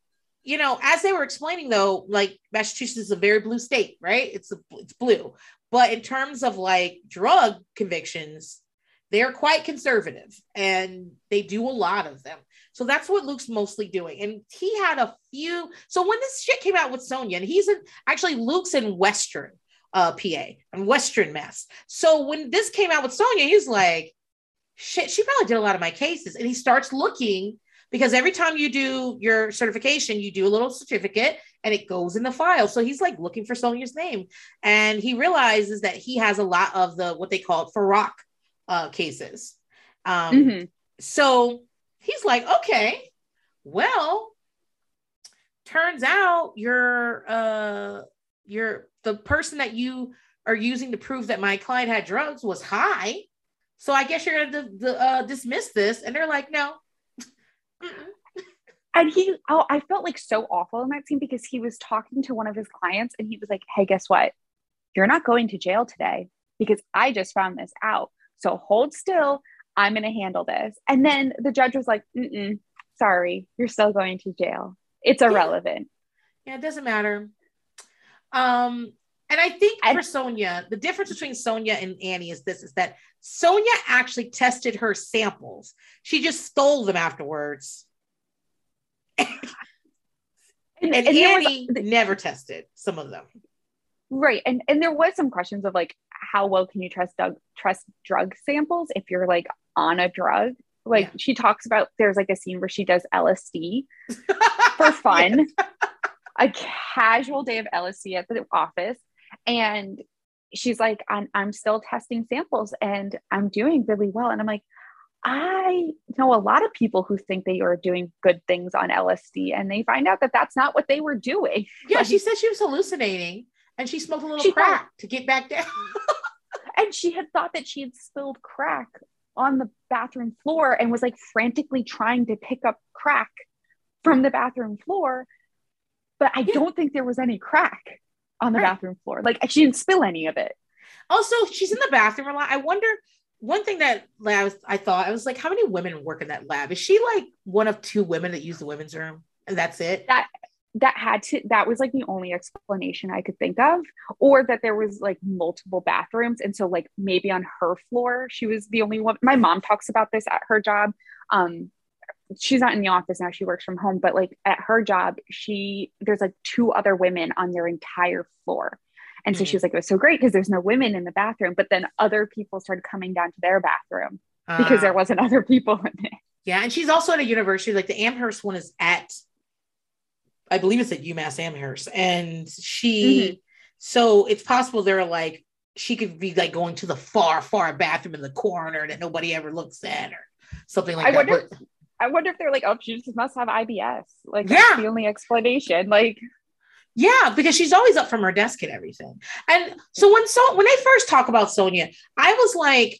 you know, as they were explaining though, like Massachusetts is a very blue state, right? It's a, it's blue, but in terms of like drug convictions, they're quite conservative, and they do a lot of them. So that's what Luke's mostly doing. And he had a few. So when this shit came out with Sonja, and he's in actually Luke's in Western uh, PA and Western Mass. So when this came out with Sonja, he's like, shit, she probably did a lot of my cases. And he starts looking because every time you do your certification, you do a little certificate and it goes in the file. So he's like looking for Sonja's name. And he realizes that he has a lot of the what they call Farak uh, cases. Um, mm-hmm. So he's like, okay, well, turns out you're uh you're the person that you are using to prove that my client had drugs was high. So I guess you're gonna uh, dismiss this. And they're like, no. and he, oh, I felt like so awful in that scene because he was talking to one of his clients and he was like, hey, guess what? You're not going to jail today because I just found this out. So hold still. I'm going to handle this. And then the judge was like, Mm-mm, sorry, you're still going to jail. It's irrelevant. Yeah, yeah it doesn't matter. Um, and I think for Sonja, the difference between Sonja and Annie is this is that Sonja actually tested her samples. She just stole them afterwards. and, and, and Annie was, never tested some of them. Right. And and there was some questions of like how well can you trust drug trust drug samples if you're like on a drug. Like yeah. she talks about there's like a scene where she does LSD for fun. a casual day of LSD at the office. And she's like, I'm, I'm still testing samples and I'm doing really well. And I'm like, I know a lot of people who think they are doing good things on LSD and they find out that that's not what they were doing. Yeah, like, she said she was hallucinating and she smoked a little crack thought, to get back down. and she had thought that she had spilled crack on the bathroom floor and was like frantically trying to pick up crack from the bathroom floor. But I yeah. don't think there was any crack on the right. bathroom floor. Like she didn't spill any of it. Also, she's in the bathroom a lot. I wonder. One thing that I was, I thought I was like, how many women work in that lab? Is she like one of two women that use the women's room, and that's it? That that had to that was like the only explanation I could think of, or that there was like multiple bathrooms, and so like maybe on her floor she was the only one. My mom talks about this at her job. Um, she's not in the office now; she works from home. But like at her job, she there's like two other women on their entire floor. And so mm-hmm. she was like, it was so great because there's no women in the bathroom. But then other people started coming down to their bathroom uh, because there wasn't other people in it. Yeah. And she's also at a university, like the Amherst one is at I believe it's at UMass Amherst, and she. Mm-hmm. So it's possible they're like she could be like going to the far, far bathroom in the corner that nobody ever looks at, or something like I that. Wonder, but, I wonder if they're like, oh, she just must have IBS. Like that's the only explanation. Like yeah, because she's always up from her desk and everything. And so when so when they first talk about Sonja, I was like,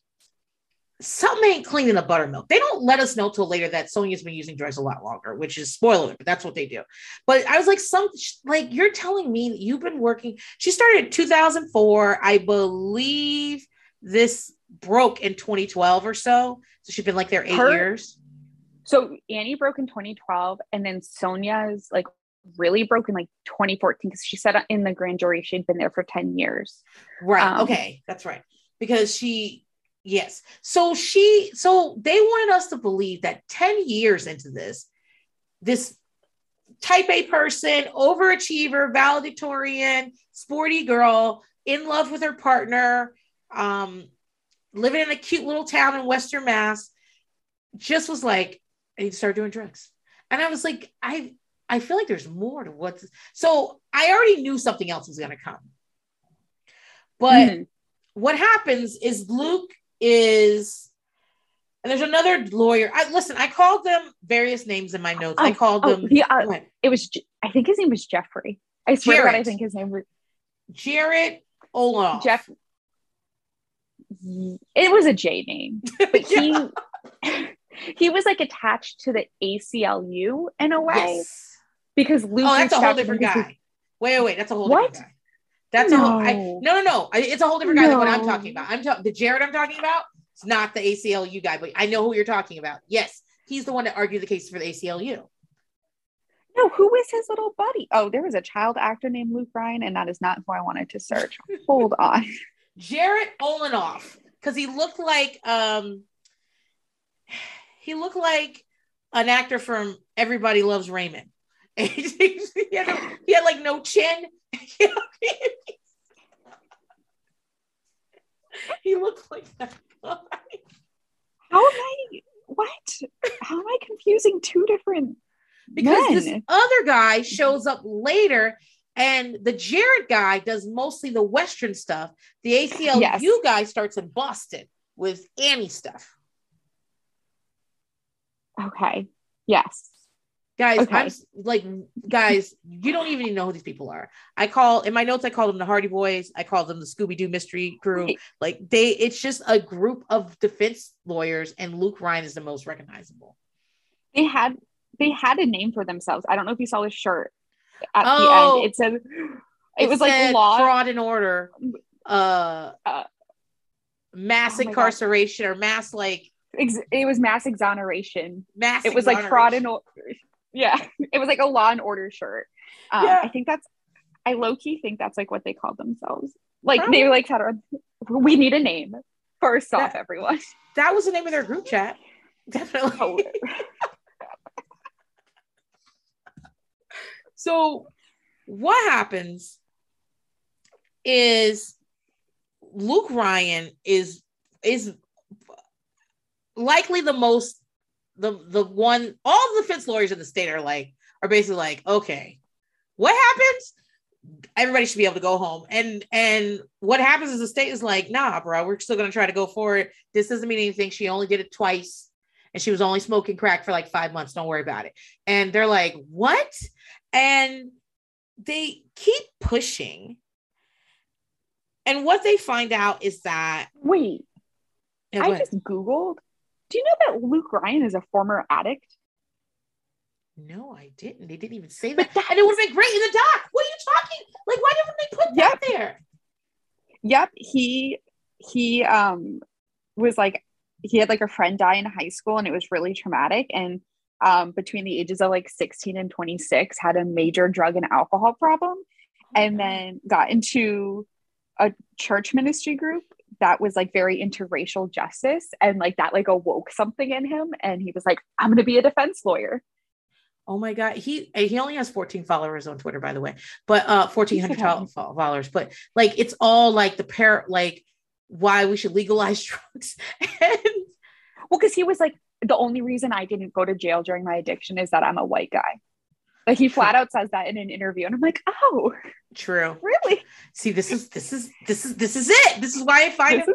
something ain't clean in the buttermilk. They don't let us know till later that Sonja's been using drugs a lot longer, which is spoiler, but that's what they do. But I was like, some like you're telling me that you've been working. She started in 2004, I believe. This broke in 2012 or so, so she's been like there eight Her, years. So Annie broke in 2012, and then Sonja's like really broke in like 2014 because she said in the grand jury she'd been there for 10 years. Right. Um, okay, that's right. Because she Yes. So she, so they wanted us to believe that 10 years into this, this type A person, overachiever, valedictorian, sporty girl, in love with her partner, um, living in a cute little town in Western Mass, just was like, I need to start doing drugs. And I was like, I, I feel like there's more to what's so I already knew something else was going to come. But mm-hmm. what happens is Luke is and there's another lawyer. I listen. I called them various names in my notes. Oh, I called oh, them. Yeah, uh, it was. I think his name was Jeffrey. I swear God, I think his name was Jared Olaf. Jeff. It was a J name, but he he was like attached to the ACLU in a way yes. because Luke. Oh, that's a whole different guy. Wait, wait, wait, that's a whole what? different guy. That's no. a whole, I, no, no, no. I, it's a whole different guy than what I'm talking about. I'm talking the Jared I'm talking about. It's not the ACLU guy, but I know who you're talking about. Yes, he's the one that argued the case for the ACLU. No, who is his little buddy? Oh, there was a child actor named Luke Ryan, and that is not who I wanted to search. Hold on. Jared Olanoff, because he looked like um he looked like an actor from Everybody Loves Raymond. he, had no, he had like no chin. he looked like that guy. How am I? What? How am I confusing two different? Because men? this other guy shows up later, and the Jared guy does mostly the Western stuff. The ACLU Yes. guy starts in Boston with Annie stuff. Okay. Yes. Guys, Okay. I'm like, guys, you don't even know who these people are. I call in my notes, I call them the Hardy Boys. I call them the Scooby Doo Mystery Crew. Like they, it's just a group of defense lawyers, and Luke Ryan is the most recognizable. They had they had a name for themselves. I don't know if you saw the shirt at Oh. the end. It said it, was like law. fraud and order, uh, Uh, mass oh incarceration or mass like Ex- it was mass exoneration. mass. It was like fraud and yeah. It was like a law and order shirt. Um, Yeah. I think that's I low key think that's like what they called themselves. Like Probably. they were like, "Tara, we need a name. First off, That- everyone. that was the name of their group chat. Definitely. Oh. So what happens is Luke Ryan is is likely the most the the one all the defense lawyers in the state are like are basically like okay what happens everybody should be able to go home. And and what happens is the state is like nah bro we're still going to try to go for it this doesn't mean anything. She only did it twice. And she was only smoking crack for like five months. Don't worry about it. And they're like what? And they keep pushing. And what they find out is that Wait, I just Googled. Do you know that Luke Ryan is a former addict? no i didn't. They didn't even say that. And it would have been great in the doc what are you talking like why didn't they put that there? Yep. He he um was like he had like a friend die in high school and it was really traumatic and um between the ages of like 16 and 26 had a major drug and alcohol problem and then got into a church ministry group that was like very interracial justice and like that like awoke something in him and he was like i'm going to be a defense lawyer Oh my god, he he only has 14 followers on Twitter, by the way, but uh 1400 Good followers. But like it's all like the pair, like why we should legalize drugs. and well because he was like the only reason i didn't go to jail during my addiction is that i'm a white guy like he flat out says that in an interview and i'm like oh true. really See, this is this is this is this is it. This is why I find him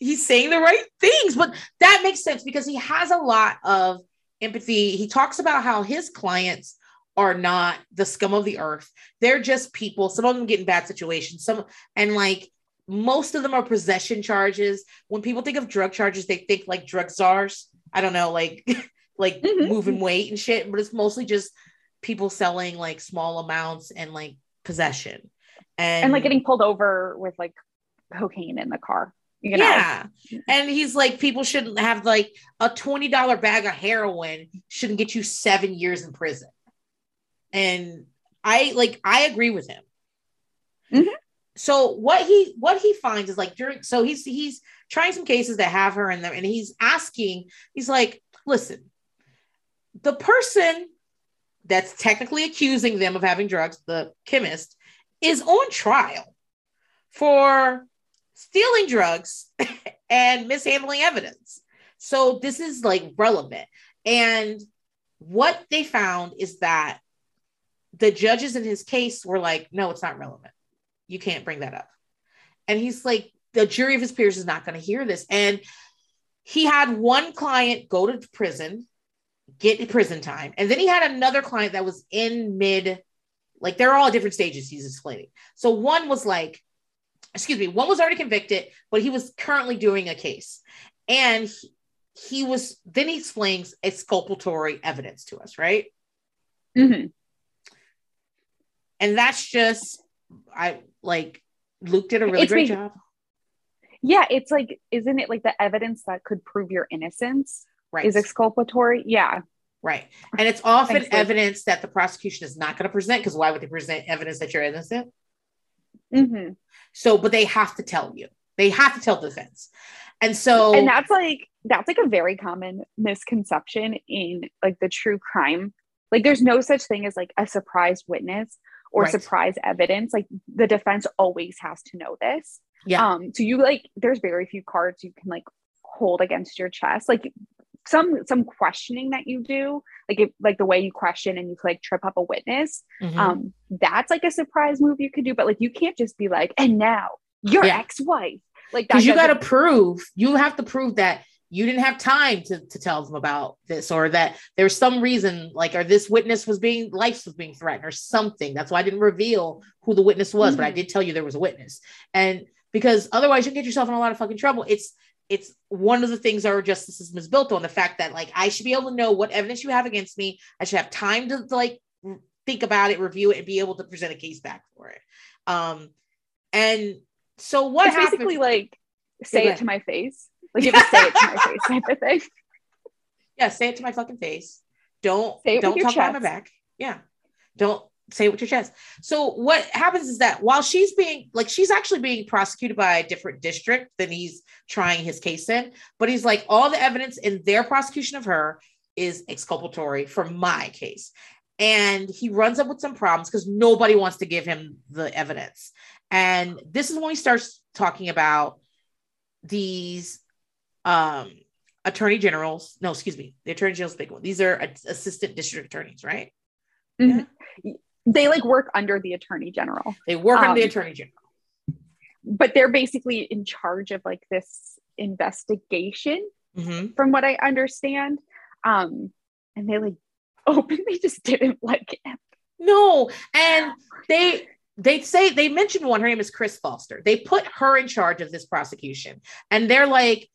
he's saying the right things. But that makes sense because he has a lot of empathy. He talks about how his clients are not the scum of the earth. They're just people. Some of them get in bad situations. Some and like most of them are possession charges. When people think of drug charges, they think like drug czars. I don't know, like like Mhm. moving weight and shit, but it's mostly just people selling like small amounts and like possession. And, and like getting pulled over with like cocaine in the car you know yeah. And he's like, people shouldn't have like a $20 bag of heroin shouldn't get you seven years in prison. And I like, I agree with him. Mhm. So what he what he finds is like during so he's he's trying some cases that have her in them and he's asking, he's like, listen, the person that's technically accusing them of having drugs, the chemist, is on trial for stealing drugs and mishandling evidence. So this is like relevant. And what they found is that the judges in his case were like, no, it's not relevant. You can't bring that up. And he's like, the jury of his peers is not going to hear this. And he had one client go to prison, get in prison time. And then he had another client that was in mid, like they're all at different stages, he's explaining. So one was like, excuse me, one was already convicted, but he was currently doing a case. And he, he was, then he explains exculpatory evidence to us, right? Mm-hmm. And that's just, I like, Luke did a really It's great big- job. Yeah, it's like, isn't it like the evidence that could prove your innocence Right. is exculpatory? Yeah. right. And it's often Thanks, evidence that the prosecution is not going to present because why would they present evidence that you're innocent? hmm So, but they have to tell you. They have to tell the defense. And so, And that's like, that's like a very common misconception in like the true crime. Like, there's no such thing as like a surprise witness or Right. surprise evidence. Like, the defense always has to know this. yeah, Um, so you like, there's very few cards you can like hold against your chest. Like, some some questioning that you do like if like the way you question and you like trip up a witness mhm. um that's like a surprise move you could do but like you can't just be like and now your Yeah. ex-wife like because you got to prove you have to prove that you didn't have time to, to tell them about this or that there's some reason like or this witness was being life was being threatened or something that's why i didn't reveal who the witness was but i Mhm. did tell you there was a witness and because otherwise you get yourself in a lot of fucking trouble it's it's one of the things our justice system is built on the fact that like i should be able to know what evidence you have against me i should have time to like think about it review it and be able to present a case back for it um and so what it's happens basically like say it to my face like you have to say it to my face type of thing Yeah, say it to my fucking face. Don't Say it with don't talk behind my back. Yeah. Don't say it with your chest. So what happens is that while she's being like she's actually being prosecuted by a different district than he's trying his case in, but he's like all the evidence in their prosecution of her is exculpatory for my case. And he runs up with some problems because nobody wants to give him the evidence. And this is when he starts talking about these um attorney generals. No, excuse me, the attorney general's big one. These are assistant district attorneys, right? Mhm. They like work under the attorney general They work under the Um, attorney general. but they're basically in charge of like this investigation Mhm. from what i understand um and they like openly just didn't like No, and they they say they mentioned one. Her name is Chris Foster. They put her in charge of this prosecution, and they're like,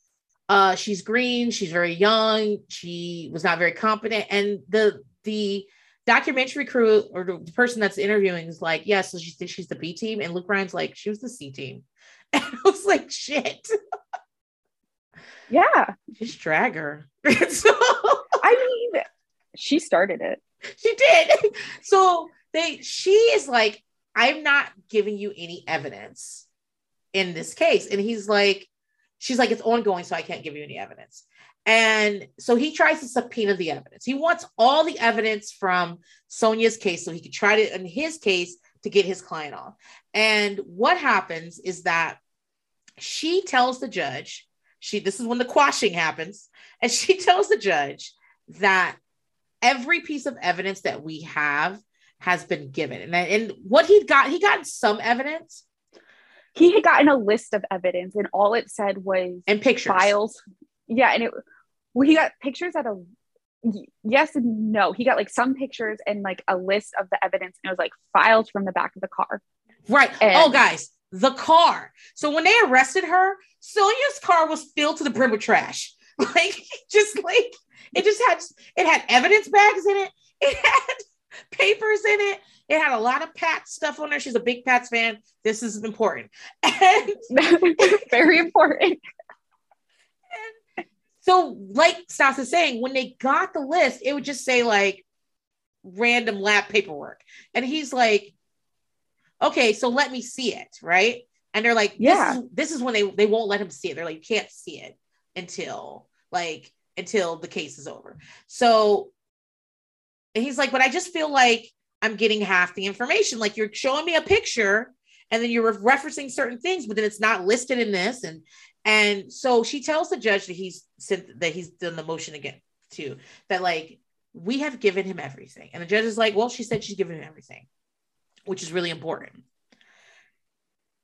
uh, she's green, she's very young, she was not very competent, and the the documentary crew or the person that's interviewing is like, yes, so she thinks she's the B team, and Luke Ryan's like, she was the C team, and I was like, shit, yeah just drag her. so i mean she started it she did. So they she is like, I'm not giving you any evidence in this case. And he's like, she's like, it's ongoing, so I can't give you any evidence. And so he tries to subpoena the evidence. He wants all the evidence from Sonja's case so he could try to, in his case, to get his client off. And what happens is that she tells the judge, she this is when the quashing happens, and she tells the judge that every piece of evidence that we have has been given. And, and what he got, he got some evidence he had gotten a list of evidence and all it said was and pictures. files yeah and it well he got pictures at a yes and no he got like some pictures and like a list of the evidence and it was like files from the back of the car Right. And- oh, guys, the car. So when they arrested her, Sonja's car was filled to the brim with trash. Like, just like it just had it had evidence bags in it. It had papers in it. It had a lot of Pat stuff on there. She's a big Pats fan. This is important. And very important so, like Stas is saying, when they got the list, it would just say like random lab paperwork. And he's like, okay, so let me see it, right? And they're like, this Yeah. is, this is when they, they won't let him see it. They're like, you can't see it until like until the case is over. So and he's like, but I just feel like I'm getting half the information. Like you're showing me a picture and then you're referencing certain things, but then it's not listed in this. And and so she tells the judge that he's sent that he's done the motion again too, that like we have given him everything. And the judge is like, well, she said she's given him everything, which is really important.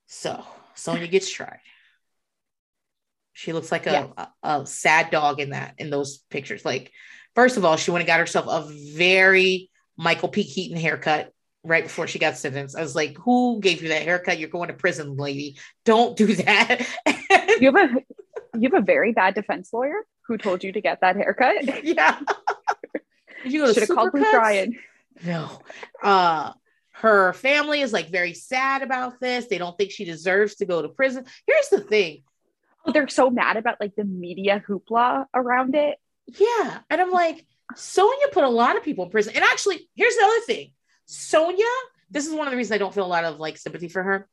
So Sonja gets tried. She looks like a, Yeah. a, a sad dog in that in those pictures. Like, first of all, she went and got herself a very Michael P. Keaton haircut right before she got sentenced. I was like, who gave you that haircut? You're going to prison, lady. Don't do that. You have a you have a very bad defense lawyer who told you to get that haircut yeah. Did you go to should have called Luke? Ryan No. Uh Her family is like very sad about this. They don't think she deserves to go to prison. Here's the thing. Oh, they're so mad about like the media hoopla around it. Yeah. And I'm like, Sonja put a lot of people in prison. And actually, here's the other thing. Sonja, this is one of the reasons I don't feel a lot of like sympathy for her.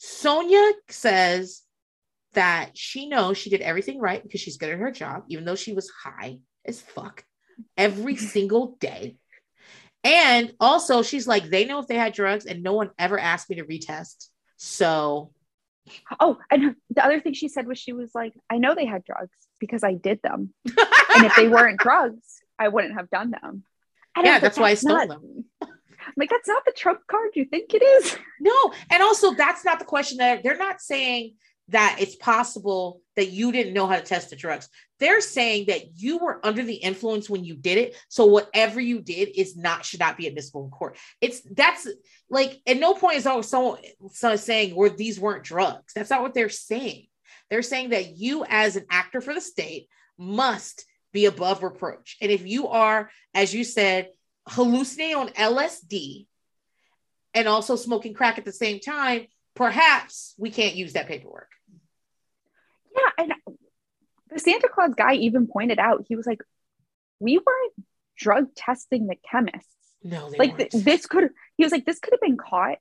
Sonja says that she knows she did everything right because she's good at her job, even though she was high as fuck every single day. And also, she's like, they know if they had drugs, and no one ever asked me to retest. So, Oh, and the other thing she said was she was like, I know they had drugs because I did them. and if they weren't drugs, I wouldn't have done them. And I yeah, like, that's why I stole not- them. I'm like, that's not the trump card you think it is. No, and also that's not the question that they're not saying that it's possible that you didn't know how to test the drugs. They're saying that you were under the influence when you did it. So whatever you did is not should not be admissible in court. It's that's like at no point is always someone, someone saying where these weren't drugs. That's not what they're saying. They're saying that you as an actor for the state must be above reproach. And if you are, as you said, hallucinating on LSD and also smoking crack at the same time, perhaps we can't use that paperwork. Yeah. And the Santa Claus guy even pointed out, he was like, we weren't drug testing the chemists. No, they like th- this could, he was like, this could have been caught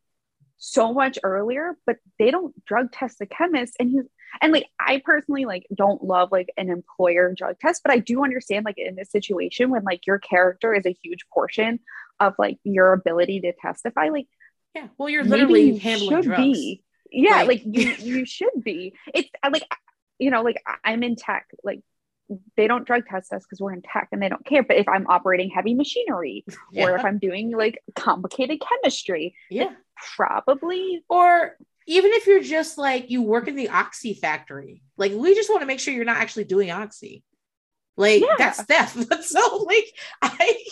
so much earlier, but they don't drug test the chemists. And he, and like, I personally like don't love like an employer drug test, but I do understand like in this situation when like your character is a huge portion of like your ability to testify, like yeah. Well, you're literally you handling should drugs. be. Yeah, Like- like, you you should be. It's like you know like I'm in tech. Like they don't drug test us because we're in tech and they don't care. But if I'm operating heavy machinery or if I'm doing like complicated chemistry, yeah. probably Or even if you're just like you work in the oxy factory, like we just want to make sure you're not actually doing oxy. Like Yeah. that's theft. so like I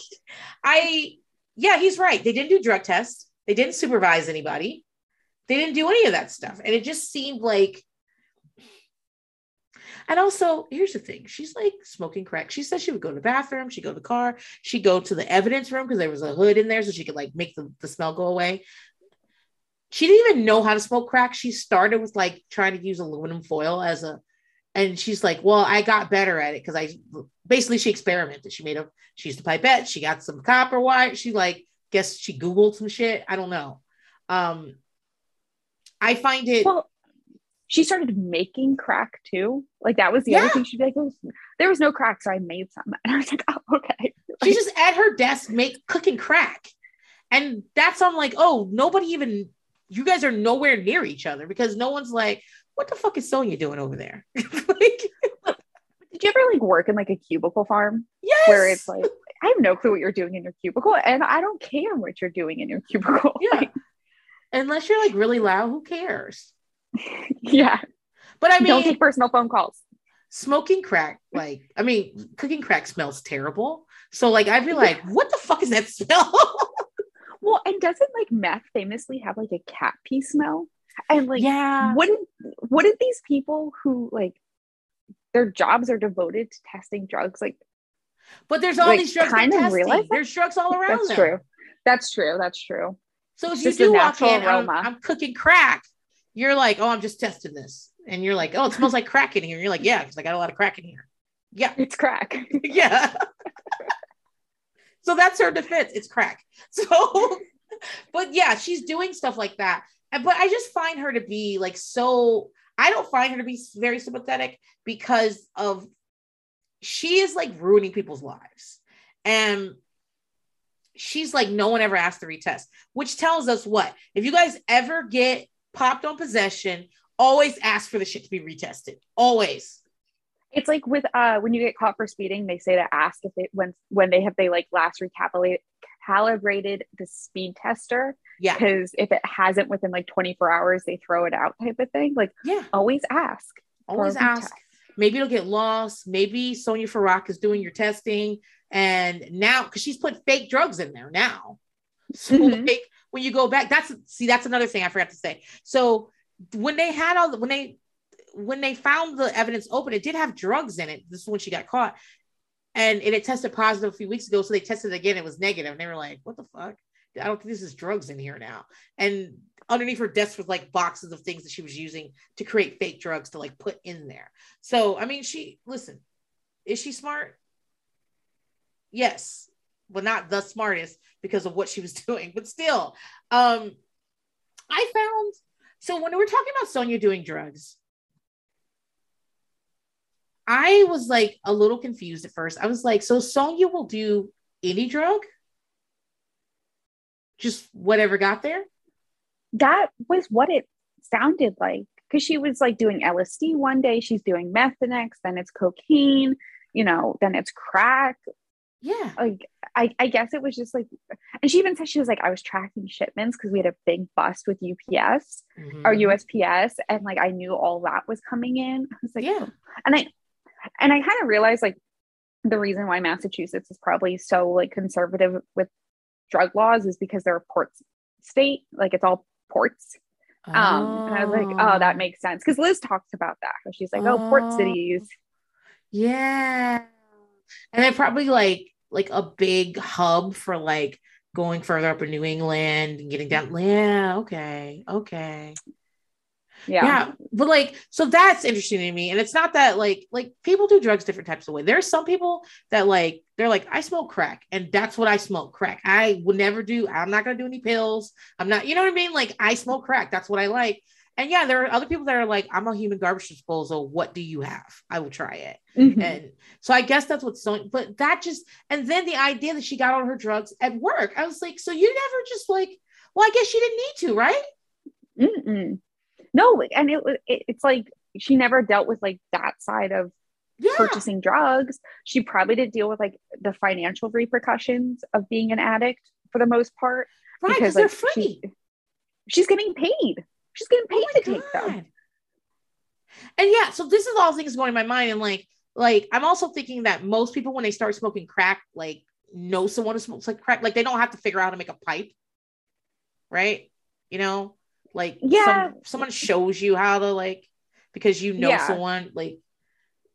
I yeah, he's right. They didn't do drug tests. They didn't supervise anybody. They didn't do any of that stuff. And it just seemed like and also, here's the thing. She's like smoking crack. She said she would go to the bathroom, she'd go to the car, she'd go to the evidence room because there was a hood in there so she could like make the, the smell go away. She didn't even know how to smoke crack. She started with like trying to use aluminum foil as a and she's like, Well, I got better at it because I basically she experimented. She made a she used a pipette, she got some copper wire. She like guess she Googled some shit. I don't know. Um I find it well. She started making crack too. Like that was the Yeah. other thing. She'd be like, "There was- "There was no crack, so I made some." And I was like, "Oh, okay." she's just at her desk make cooking crack and that's i'm like oh nobody even you guys are nowhere near each other because no one's like what the fuck is Sonja doing over there like Did you ever like work in like a cubicle farm? yes where it's like I have no clue what you're doing in your cubicle, and I don't care what you're doing in your cubicle. yeah Like, unless you're like really loud who cares yeah. but i mean, don't take personal phone calls. smoking crack like i mean cooking crack smells terrible so like i'd be like what the fuck is that smell Well, and doesn't like meth famously have like a cat pee smell? And like, yeah wouldn't wouldn't these people who like their jobs are devoted to testing drugs like but there's all like, these drugs kind of realize there's drugs all around that's them. true. That's true. That's true. So if It's you do walk in, I'm, aroma. I'm cooking crack, you're like, oh, I'm just testing this. And you're like, oh, it smells like crack in here. You're like, yeah, because I got a lot of crack in here. Yeah, It's crack. yeah. so that's her defense. It's crack. So, but yeah, she's doing stuff like that. But I just find her to be like so, I don't find her to be very sympathetic because of she is like ruining people's lives. And she's like, no one ever asked to retest, which tells us what? If you guys ever get popped on possession, always ask for the shit to be retested. Always. It's like with uh when you get caught for speeding, they say to ask if they when when they have they like last recalibrated calibrated the speed tester Yeah. because if it hasn't within like 24 hours, they throw it out type of thing. Like Yeah. always ask. Always ask. retest. Maybe it'll get lost. Maybe Sonja Farak is doing your testing. And now, because she's put fake drugs in there now. So Mhm. like when you go back, that's see, that's another thing I forgot to say. So when they had all the when they when they found the evidence open, it did have drugs in it. This is when she got caught. And it had tested positive a few weeks ago. So they tested it again, it was negative. And they were like, what the fuck? I don't think this is drugs in here now. And underneath her desk was like boxes of things that she was using to create fake drugs to like put in there. So, I mean, she, listen, is she smart? Yes, but not the smartest because of what she was doing. But still, um, I found so when we were talking about Sonja doing drugs, I was like a little confused at first. I was like, so Sonja will do any drug? Just whatever got there? That was what it sounded like. Because she was like doing LSD one day, she's doing meth the next, then it's cocaine, you know, then it's crack. Yeah. Like I, I guess it was just like and she even said she was like, I was tracking shipments because we had a big bust with UPS mm-hmm. or USPS, and like I knew all that was coming in. I was like, yeah. And I and I kind of realized like the reason why Massachusetts is probably so like conservative with drug laws is because they're a port state, like it's all ports. Um, and I was like, oh, that oh. makes sense. Because Liz talks about that. She's like, oh, oh, port cities. Yeah. And they're probably like like a big hub for like going further up in New England and getting down. Yeah, okay, okay yeah. Yeah but like so that's interesting to me and it's not that like like people do drugs different types of way. There's some people that like they're like i smoke crack and that's what i smoke crack. I would never do i'm not going to do any pills. I'm not you know what i mean? Like i smoke crack that's what i like. And yeah there are other people that are like i'm a human garbage disposal what do you have? I will try it. Mm-hmm. and so i guess that's what's so but that just and then the idea that she got on her drugs at work i was like so you never just like well i guess she didn't need to right? Mm-mm no and it, it it's like she never dealt with like that side of yeah. purchasing drugs. She probably didn't deal with like the financial repercussions of being an addict for the most part right because like, they're free she, she's getting paid. She's getting paid oh to God. take them. And yeah so this is all things going in my mind and like like i'm also thinking that most people when they start smoking crack like know someone who smokes like crack like they don't have to figure out how to make a pipe. Right? You know like yeah, some, someone shows you how to like because you know yeah. someone like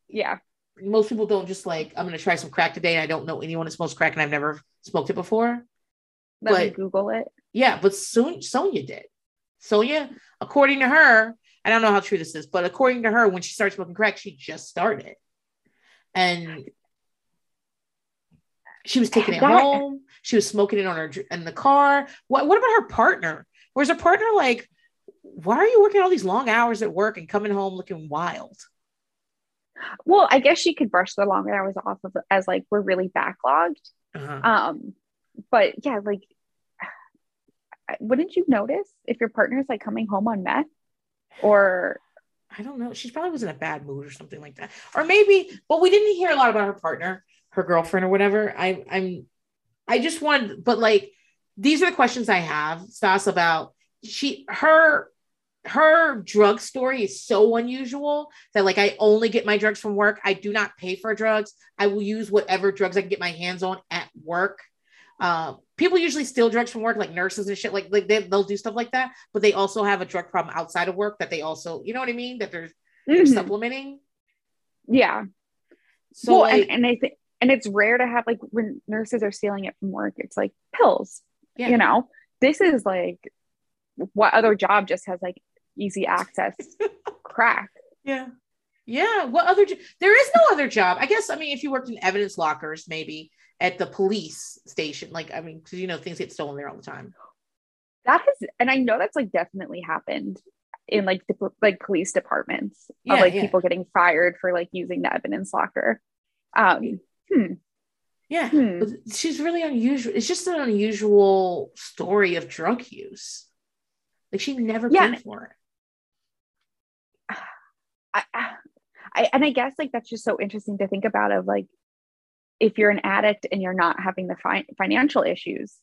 yeah. Most people don't just like I'm gonna try some crack today. I don't know anyone that smokes crack and I've never smoked it before. Let but, me Google it. Yeah, but soon Sonja did. Sonja, according to her, I don't know how true this is, but according to her, when she started smoking crack, she just started. And she was taking it that, home. She was smoking it on her in the car. What what about her partner? Whereas a partner like, why are you working all these long hours at work and coming home looking wild? Well, I guess she could brush the long hours off of as like we're really backlogged. Uh-huh. Um, but yeah, like wouldn't you notice if your partner's like coming home on meth or I don't know. She probably was in a bad mood or something like that. Or maybe, well, we didn't hear a lot about her partner, her girlfriend or whatever. I I'm I just wanted, but like these are the questions I have, Stas, about she her her drug story is so unusual that like I only get my drugs from work. I do not pay for drugs. I will use whatever drugs I can get my hands on at work. Uh, people usually steal drugs from work, like nurses and shit. Like like they, they'll do stuff like that, but they also have a drug problem outside of work that they also, you know what I mean? That they're, mm-hmm. they're supplementing. Yeah. So well, like, and, and I think and it's rare to have like when nurses are stealing it from work, it's like pills yeah. You know, this is like what other job just has like easy access crack? Yeah. Yeah. What other? Jo- there is no other job. I guess. I mean, if you worked in evidence lockers, maybe at the police station, like I mean, because you know things get stolen there all the time. That has, and I know that's like definitely happened in like the like police departments yeah, of like yeah. people getting fired for like using the evidence locker. Um, hmm. Yeah, hmm. she's really unusual. It's just an unusual story of drug use. Like she never yeah. paid for it. I, I, and I guess like that's just so interesting to think about. Of like, if you're an addict and you're not having the fi- financial issues,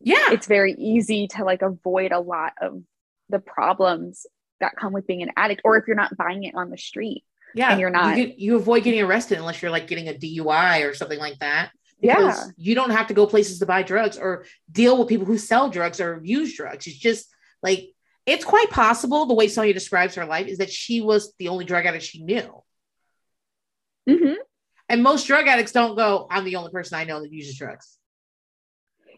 yeah, it's very easy to like avoid a lot of the problems that come with being an addict, or if you're not buying it on the street yeah. And you're not. You, you avoid getting arrested unless you're like getting a DUI or something like that. yeah. You don't have to go places to buy drugs or deal with people who sell drugs or use drugs. It's just like, it's quite possible the way Sonja describes her life is that she was the only drug addict she knew. Mm-hmm. And most drug addicts don't go, I'm the only person I know that uses drugs.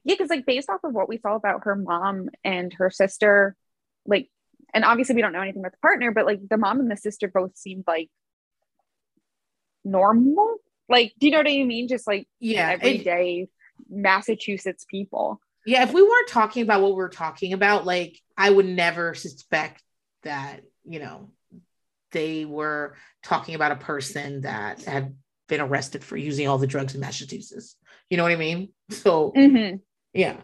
Yeah, because like based off of what we saw about her mom and her sister, like, and obviously we don't know anything about the partner, but like the mom and the sister both seemed like normal. Like, do you know what I mean? Just like Yeah. everyday Massachusetts people. yeah. If we weren't talking about what we we're talking about, like I would never suspect that, you know, they were talking about a person that had been arrested for using all the drugs in Massachusetts. You know what I mean? So Mm-hmm. Yeah.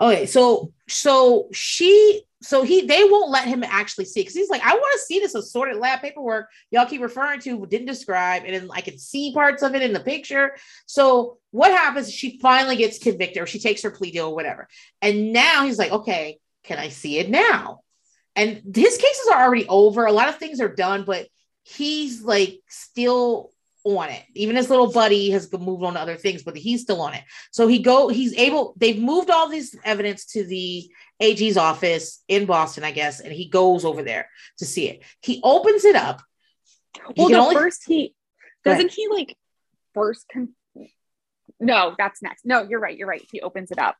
Okay. So so she so he they won't let him actually see because he's like, I want to see this assorted lab paperwork y'all keep referring to, didn't describe, and then I can see parts of it in the picture. So what happens? She finally gets convicted, or she takes her plea deal, or whatever. And now he's like, okay, can I see it now? And his cases are already over. A lot of things are done, but he's like still on it. Even his little buddy has moved on to other things, but he's still on it. So he go, he's able. They've moved all this evidence to the AG's office in Boston, I guess, and he goes over there to see it. He opens it up. Well, the only- first he doesn't he like first. Con- no, that's next. No, you're right. You're right. He opens it up.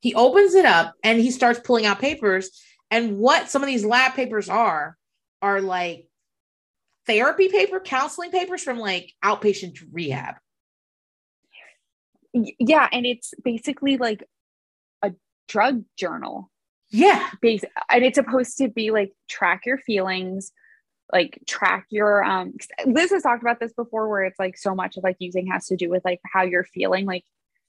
he opens it up and he starts pulling out papers. And what some of these lab papers are are like therapy paper, counseling papers from like outpatient rehab. Yeah, and it's basically like a drug journal. Yeah, Bas- and it's supposed to be like track your feelings, like track your um Liz has talked about this before where it's like so much of like using has to do with like how you're feeling, like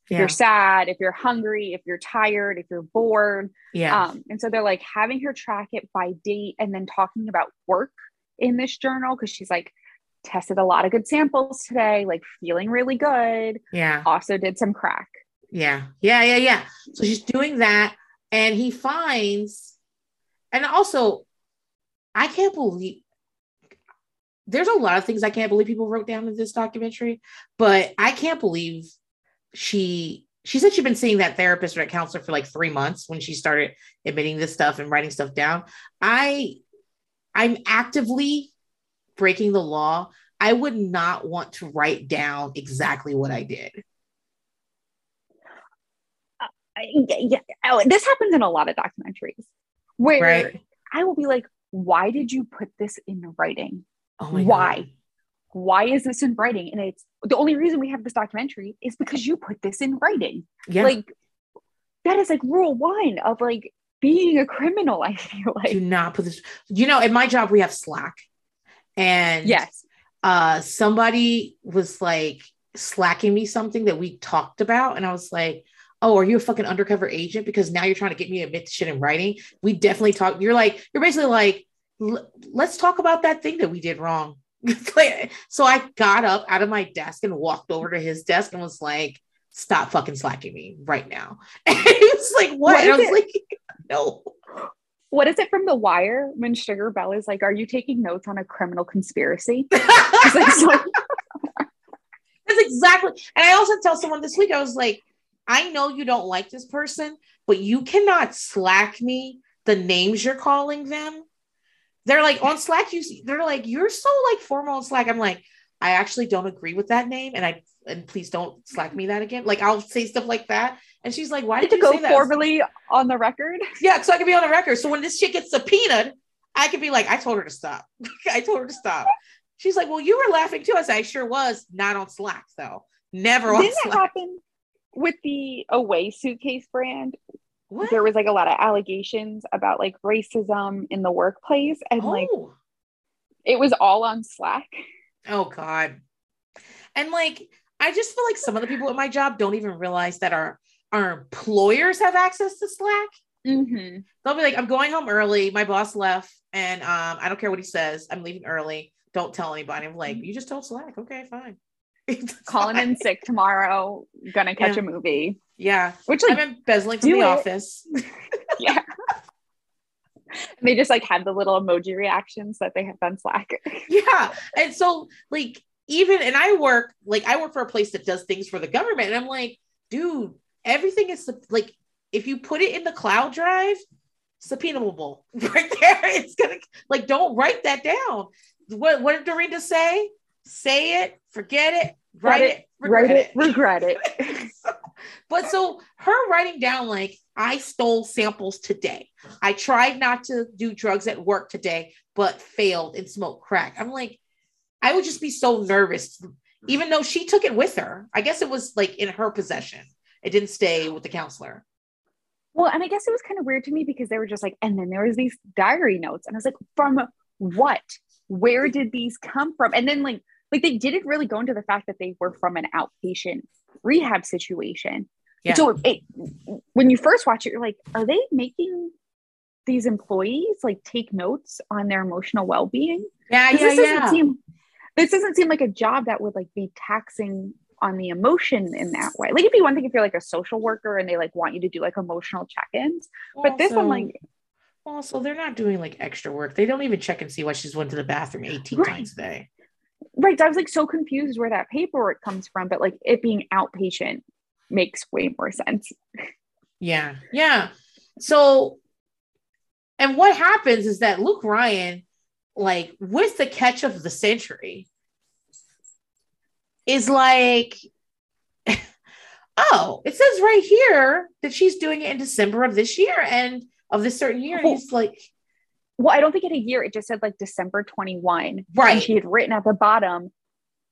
if yeah, you're sad, if you're hungry, if you're tired, if you're bored. yeah. Um, and so they're like having her track it by date and then talking about work in this journal because she's like tested a lot of good samples today, like feeling really good. yeah. Also did some crack. Yeah, yeah, yeah, yeah. So she's doing that, and he finds, and also, I can't believe there's a lot of things I can't believe people wrote down in this documentary, but I can't believe she she said she'd been seeing that therapist or that counselor for like three months when she started admitting this stuff and writing stuff down. I I'm actively breaking the law. I would not want to write down exactly what I did. Uh, I- yeah, yeah. Oh, this happens in a lot of documentaries where Right. I will be like, why did you put this in writing? Oh Why? God. Why is this in writing? And it's the only reason we have this documentary is because you put this in writing. Yeah. Like that is like rule one of like being a criminal, I feel like. do not put this you know in my job we have slack. And Yes. uh somebody was like slacking me something that we talked about. And i was like oh are you a fucking undercover agent? Because now you're trying to get me to admit the shit in writing? We definitely talk you're like you're basically like let's talk about that thing that we did wrong. So i got up out of my desk and walked over to his desk and was like stop fucking slacking me right now. And he was like what, What i was like no What is it from The Wire when Stringer Bell is like, Are you taking notes on a criminal conspiracy? Like, That's exactly. And I also tell someone this week, I was like, I know you don't like this person, but you cannot slack me the names you're calling them. They're like on Slack, you see, they're like, you're so like formal on Slack. I'm like, I actually don't agree with that name. And I and please don't slack me that again. Like I'll say stuff like that. And she's like, why did you go say that? formally on the record. Yeah, so I can be on the record. So when this shit gets subpoenaed, I could be like, I told her to stop. I told her to stop. She's like, Well, you were laughing too. I said, I sure was. Not on Slack, though. Never on Slack. Didn't that happen with the Away suitcase brand? What? There was like a lot of allegations about like racism in the workplace, and like oh. it was all on Slack. oh God. And like, I just feel like some of the people at my job don't even realize that our our employers have access to Slack. Mm-hmm. They'll be like, I'm going home early. My boss left, and um, I don't care what he says. I'm leaving early. Don't tell anybody. I'm like, you just told Slack. Okay, fine. Calling in sick tomorrow, gonna catch Yeah. a movie. Yeah. Which I'm like embezzling from the it. office. yeah. And they just like had the little emoji reactions that they have on Slack. yeah. And so, like, even, and I work, like, I work for a place that does things for the government. And I'm like, dude, everything is like, if you put it in the cloud drive, subpoenaable right there. It's gonna, like, don't write that down. What, what did Dorinda say? Say it, forget it, write it, it, regret Write it, it. regret it. but so her writing down like I stole samples today. I tried not to do drugs at work today, but failed and smoked crack. I'm like, I would just be so nervous, even though she took it with her. I guess it was like in her possession. It didn't stay with the counselor. Well, and I guess it was kind of weird to me because they were just like, and then there was these diary notes, and I was like, from what? Where did these come from? And then like, like they didn't really go into the fact that they were from an outpatient rehab situation. Yeah. So it, when you first watch it, you're like, are they making these employees like take notes on their emotional well-being? Yeah, yeah, this yeah. Seem, this doesn't seem like a job that would like be taxing on the emotion in that way. Like it'd be one thing if you're like a social worker and they like want you to do like emotional check-ins, but this one like also they're not doing like extra work. They don't even check and see why she's went to the bathroom 18 right. times a day. Right. So I was like so confused where that paperwork comes from, but like it being outpatient makes way more sense. Yeah. Yeah. So and what happens is that Luke Ryan, like with the catch of the century, is like, oh, it says right here that she's doing it in December of this year and of this certain year. And he's like, well, I don't think in a year. It just said like December 21. Right. And she had written at the bottom,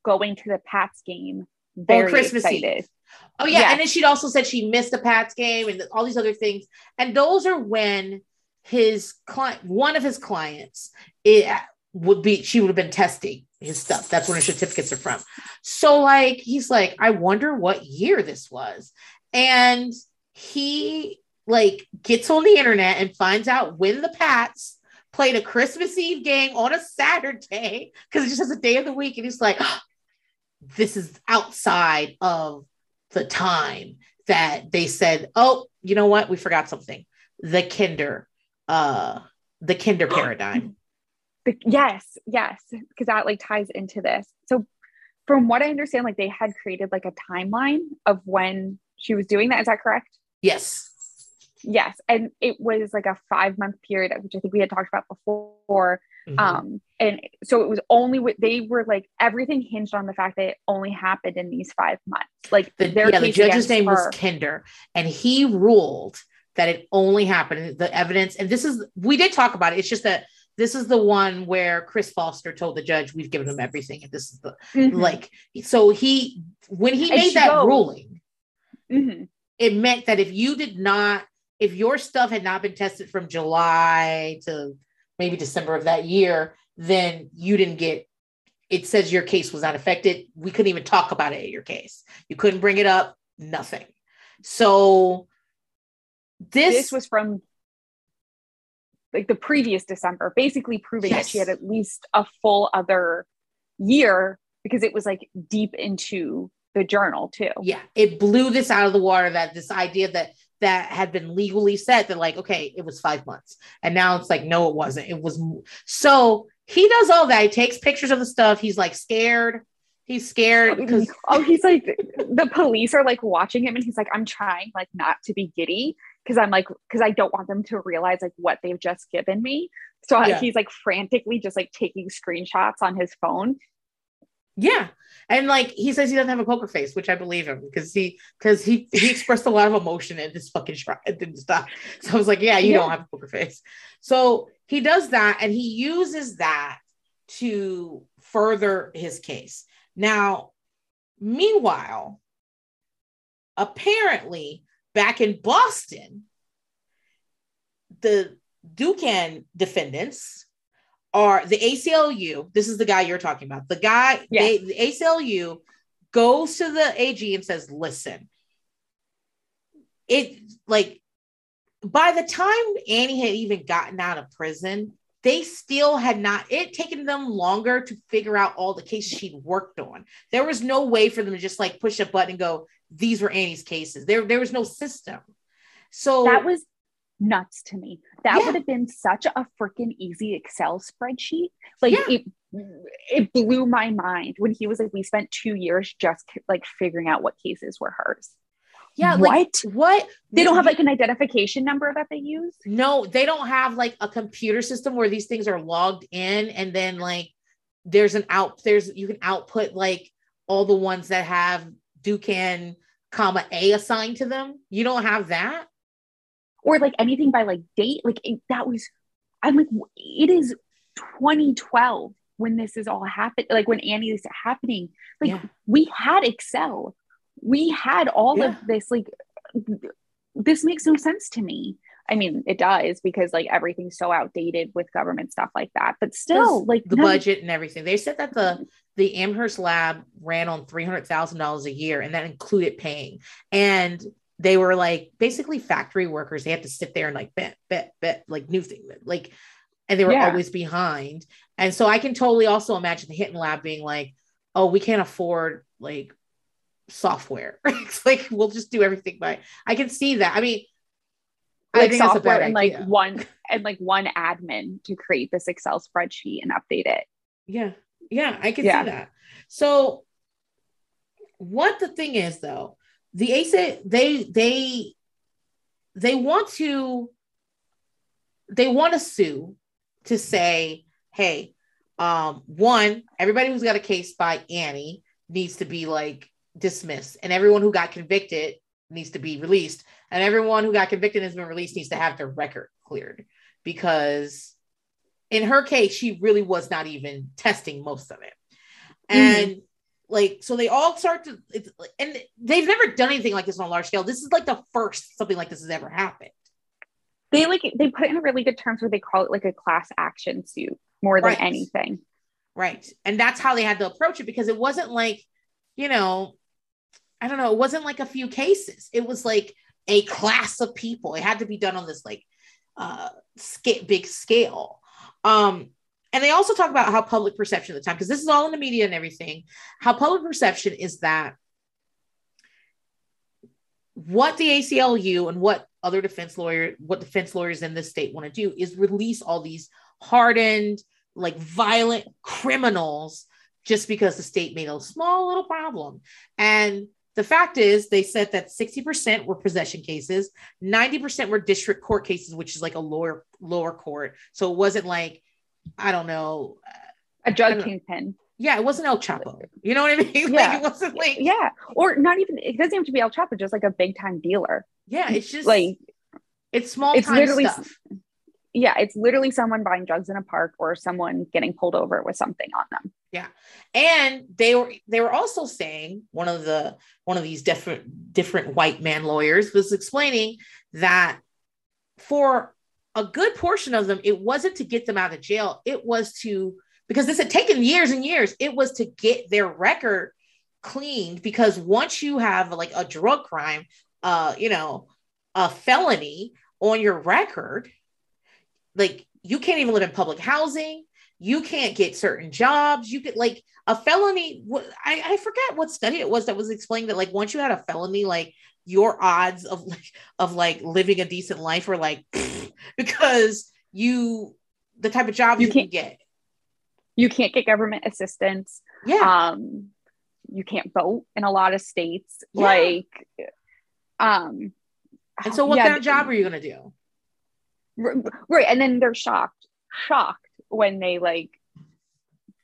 going to the Pats game. Very Christmas excited. Eve. Oh yeah. yeah. And then she'd also said she missed the Pats game and all these other things. And those are when his client, one of his clients, it would be, she would have been testing his stuff. That's where his certificates are from. So, like, he's like, I wonder what year this was. And he like gets on the internet and finds out when the Pats played a Christmas Eve game on a Saturday because it just has a day of the week. And he's like, oh, this is outside of the time that they said, oh, you know what? We forgot something. The kinder, uh, the kinder paradigm yes, yes, because that like ties into this. So from what I understand, like they had created like a timeline of when she was doing that. Is that correct? Yes. Yes. And it was like a five month period, which I think we had talked about before. Mm-hmm. Um, and so it was only what they were like everything hinged on the fact that it only happened in these five months. Like the, yeah, the judge's name her. was Kinder, and he ruled that it only happened the evidence. And this is we did talk about it. It's just that this is the one where Chris Foster told the judge, "We've given him everything," and this is the mm-hmm. like. So he, when he made that go. ruling, mm-hmm. it meant that if you did not, if your stuff had not been tested from July to maybe December of that year, then you didn't get. It says your case was not affected. We couldn't even talk about it at your case. You couldn't bring it up. Nothing. So this, this was from like the previous December, basically proving yes. that she had at least a full other year because it was like deep into the journal too. Yeah, it blew this out of the water that this idea that that had been legally set that like okay, it was 5 months. And now it's like no it wasn't. It was so he does all that. He takes pictures of the stuff. He's like scared. He's scared oh, because oh, he's like the police are like watching him and he's like I'm trying like not to be giddy because I'm like, because I don't want them to realize like what they've just given me. So yeah. he's like frantically just like taking screenshots on his phone. Yeah. And like he says he doesn't have a poker face, which I believe him because he because he he expressed a lot of emotion in this fucking shot. It didn't stop. So I was like, yeah, you yeah. don't have a poker face. So he does that and he uses that to further his case. Now, meanwhile, apparently back in Boston, the Dookhan defendants are the ACLU. This is the guy you're talking about. The guy, yeah. they, the ACLU goes to the AG and says, listen, it like by the time Annie had even gotten out of prison, they still had not it taken them longer to figure out all the cases she'd worked on. There was no way for them to just like push a button and go, these were Annie's cases. There, there was no system. So that was nuts to me. That yeah. would have been such a freaking easy Excel spreadsheet. Like yeah. it it blew my mind when he was like, we spent two years just like figuring out what cases were hers. Yeah, what? Like, what? They don't have like an identification number that they use? No, they don't have like a computer system where these things are logged in and then like there's an out there's you can output like all the ones that have Dookhan comma A assigned to them. You don't have that. Or like anything by like date. Like it, that was, I'm like, it is 2012 when this is all happening. Like when Annie is happening. Like Yeah. we had Excel. We had all Yeah. of this. Like this makes no sense to me. I mean, it does because like everything's so outdated with government stuff like that. But still, like the none- budget and everything. They said that the the Amherst lab ran on three hundred thousand dollars a year, and that included paying. And they were like basically factory workers. They had to sit there and like bet, bet, bet, like new thing, like, and they were Yeah. always behind. And so I can totally also imagine the Hinton lab being like, "Oh, we can't afford like software. it's like we'll just do everything by." I can see that. I mean, I like a software and like one and like one admin to create this Excel spreadsheet and update it. Yeah. Yeah, I can Yeah. see that. So what the thing is though, the ASA they they they want to they want to sue to say, hey, um, one, everybody who's got a case by Annie needs to be like dismissed, and everyone who got convicted needs to be released, and everyone who got convicted and has been released needs to have their record cleared because in her case, she really was not even testing most of it. Mm-hmm. And like, so they all start to, it's, and they've never done anything like this on a large scale. This is like the first something like this has ever happened. They like they put it in really good terms where they call it like a class action suit more than Right. anything. Right. And that's how they had to approach it because it wasn't like, you know, I don't know, it wasn't like a few cases. It was like a class of people. It had to be done on this like uh big scale. Um and they also talk about how public perception at the time, because this is all in the media and everything, how public perception is that what the ACLU and what other defense lawyer, what defense lawyers in this state want to do is release all these hardened, like violent criminals just because the state made a small little problem. And the fact is, they said that 60% were possession cases, 90% were district court cases, which is like a lower lower court. So it wasn't like, I don't know, uh, a drug kingpin. yeah, it wasn't El Chapo. You know what I mean? Yeah. Like it wasn't like, Yeah. Or not even it doesn't have to be El Chapo, just like a big time dealer. yeah, it's just Like it's small it's literally- stuff. yeah, it's literally someone buying drugs in a park or someone getting pulled over with something on them. And they were they were also saying one of the one of these different different white man lawyers was explaining that for a good portion of them it wasn't to get them out of jail. It was to because this had taken years and years it was to get their record cleaned because once you have like a drug crime uh you know a felony on your record like you can't even live in public housing you can't get certain jobs. You could like a felony I, I forget what study it was that was explaining that like once you had a felony like your odds of like of like living a decent life were like because you the type of job You you, can can't- get. You can't get government assistance. yeah. Um you can't vote in a lot of states. Yeah. Like um and so what yeah, kind of job are you going to do right. And then they're shocked. Shocked when they like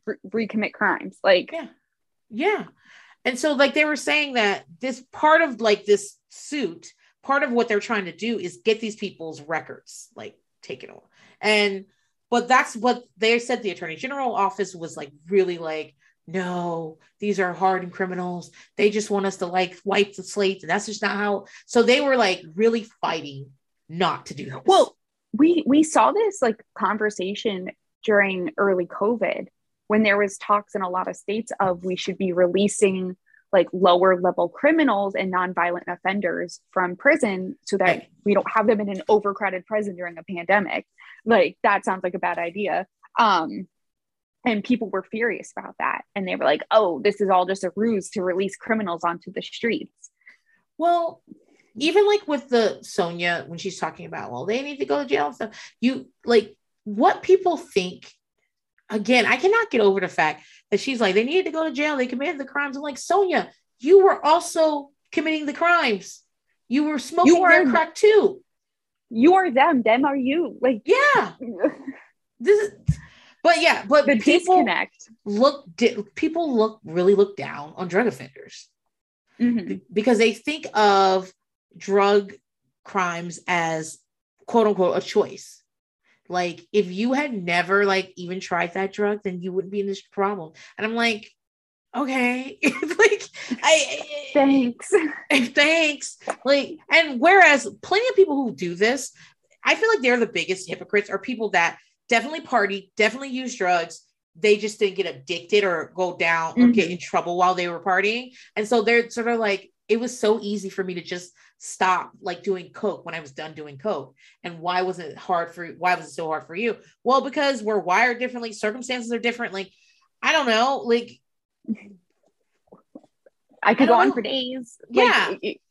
re- recommit crimes like Yeah. Yeah. And so like they were saying that this part of like this suit, part of what they're trying to do is get these people's records like taken over. And but that's what they said the attorney general office was like really like no, these are hardened criminals. They just want us to like wipe the slate. And that's just not how. So they were like really fighting not to do that well we we saw this like conversation during early covid when there was talks in a lot of states of we should be releasing like lower level criminals and nonviolent offenders from prison so that we don't have them in an overcrowded prison during a pandemic. Like that sounds like a bad idea. Um and people were furious about that. And they were like oh this is all just a ruse to release criminals onto the streets. Well, even like with the Sonja when she's talking about, well, they need to go to jail and stuff. You like what people think. Again, I cannot get over the fact that she's like they needed to go to jail. They committed the crimes. I'm like Sonja, you were also committing the crimes. You were smoking their crack too. you are them them are you like Yeah, this is. But yeah, but the people disconnect look. Di- people look really look down on drug offenders. mm-hmm. because they think of drug crimes as quote unquote a choice. Like if you had never like even tried that drug, then you wouldn't be in this problem. And I'm like, okay, like I thanks, thanks. Like, and whereas plenty of people who do this, I feel like they're the biggest hypocrites are people that definitely party, definitely use drugs. They just didn't get addicted or go down or mm-hmm. get in trouble while they were partying. And so they're sort of like, it was so easy for me to just stop like doing coke when I was done doing coke. And why was it hard for why was it so hard for you? Well, because we're wired differently, circumstances are different. Like, I don't know, like I could I go on for days. Yeah. Like,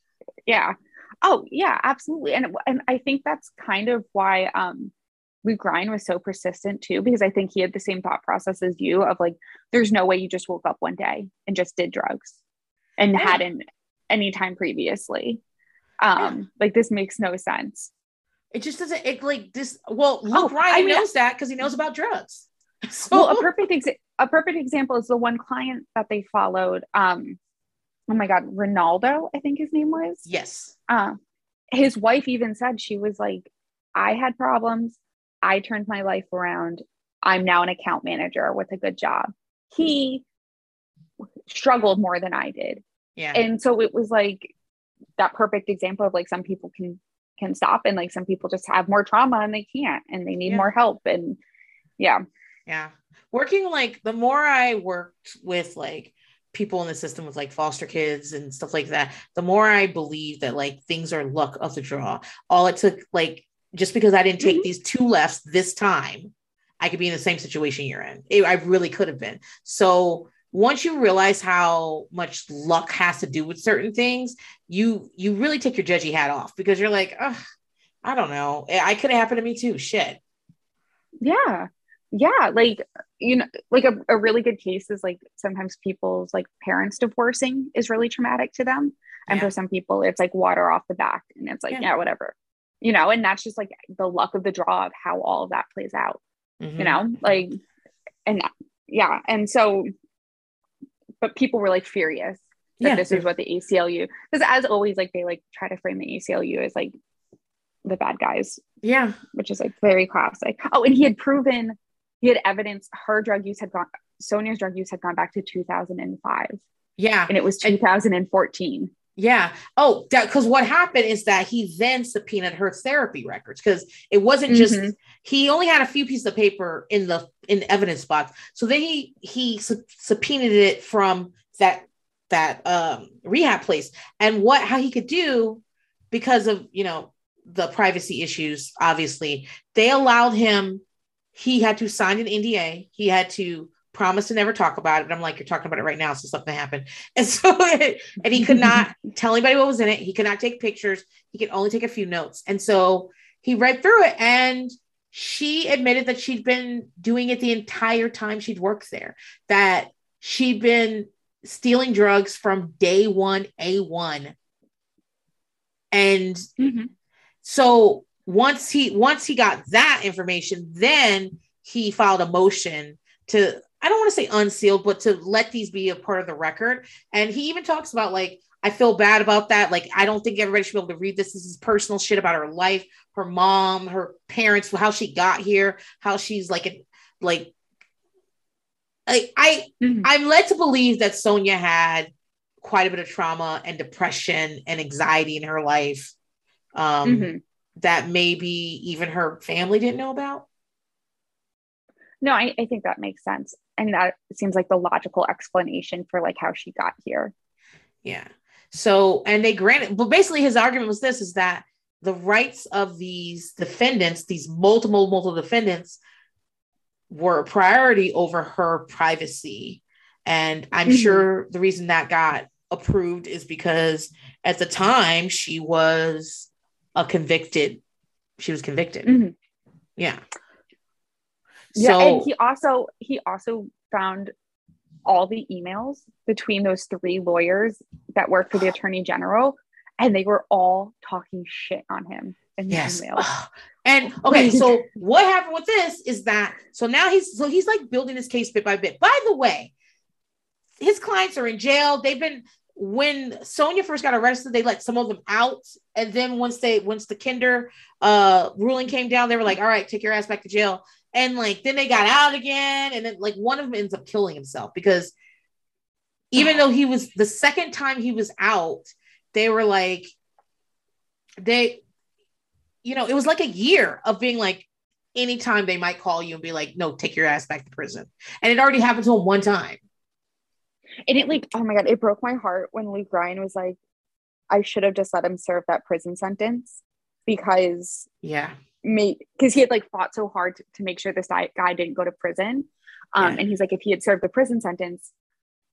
yeah. Oh, yeah, absolutely. And and I think that's kind of why um Luke Ryan was so persistent too, because I think he had the same thought process as you of like, there's no way you just woke up one day and just did drugs and yeah. hadn't any time previously. Um, like this makes no sense. It just doesn't it like this. Well, Luke oh, Ryan I mean, knows that because he knows about drugs. So well, a perfect exa- a perfect example is the one client that they followed. Um, oh my god, Ronaldo, I think his name was. Yes. Uh, his wife even said she was like, I had problems. I turned my life around. I'm now an account manager with a good job. He struggled more than I did. Yeah. And so it was like that perfect example of like some people can can stop and like some people just have more trauma and they can't and they need yeah. more help and yeah. Yeah. Working like the more I worked with like people in the system with like foster kids and stuff like that, the more I believe that like things are luck of the draw. All it took like just because I didn't take mm-hmm. these two lefts this time, I could be in the same situation you're in. It, I really could have been. So once you realize how much luck has to do with certain things, you you really take your judgy hat off because you're like, oh, I don't know. I could have happened to me too. Shit. Yeah. Yeah. Like, you know, like a, a really good case is like sometimes people's like parents divorcing is really traumatic to them. And yeah. for some people, it's like water off the back and it's like, yeah. yeah, whatever you know, and that's just like the luck of the draw of how all of that plays out, mm-hmm. you know, like, and yeah. And so, but people were like furious that yeah. this is what the ACLU, because as always, like they like try to frame the ACLU as like the bad guys. Yeah. Which is like very classic. Oh, and he had proven, he had evidence her drug use had gone, Sonja's drug use had gone back to 2005. Yeah. And it was 2014. Yeah. Oh, because what happened is that he then subpoenaed her therapy records because it wasn't just mm-hmm. he only had a few pieces of paper in the in the evidence box. So then he he subpoenaed it from that that um rehab place and what how he could do because of you know the privacy issues obviously they allowed him he had to sign an NDA he had to promised to never talk about it. And I'm like, you're talking about it right now, so something happened. And so, and he could not tell anybody what was in it. He could not take pictures. He could only take a few notes. And so he read through it and she admitted that she'd been doing it the entire time she'd worked there, that she'd been stealing drugs from day one, A1. And mm-hmm. so once he once he got that information, then he filed a motion to I don't want to say unsealed, but to let these be a part of the record. And he even talks about like, I feel bad about that. Like, I don't think everybody should be able to read this. This is personal shit about her life, her mom, her parents, how she got here, how she's like, a, like, I, I mm-hmm. I'm led to believe that Sonja had quite a bit of trauma and depression and anxiety in her life um, mm-hmm. that maybe even her family didn't know about. No, I, I think that makes sense. And that seems like the logical explanation for like how she got here. Yeah. So, and they granted, but basically his argument was this is that the rights of these defendants, these multiple, multiple defendants, were a priority over her privacy. And I'm mm-hmm. sure the reason that got approved is because at the time she was a convicted, she was convicted. Mm-hmm. Yeah. Yeah, so, and he also he also found all the emails between those three lawyers that work for the attorney general, and they were all talking shit on him in yes. the emails. And okay, so what happened with this is that so now he's so he's like building his case bit by bit. By the way, his clients are in jail. They've been when Sonja first got arrested, they let some of them out, and then once they once the Kinder uh ruling came down, they were like, "All right, take your ass back to jail." And like then they got out again, and then like one of them ends up killing himself because even though he was the second time he was out, they were like, they, you know, it was like a year of being like, anytime they might call you and be like, no, take your ass back to prison. And it already happened to him one time. And it like, oh my God, it broke my heart when Luke Ryan was like, I should have just let him serve that prison sentence because yeah, me because he had like fought so hard to, to make sure this guy, didn't go to prison. Um, yeah. and he's like, if he had served the prison sentence,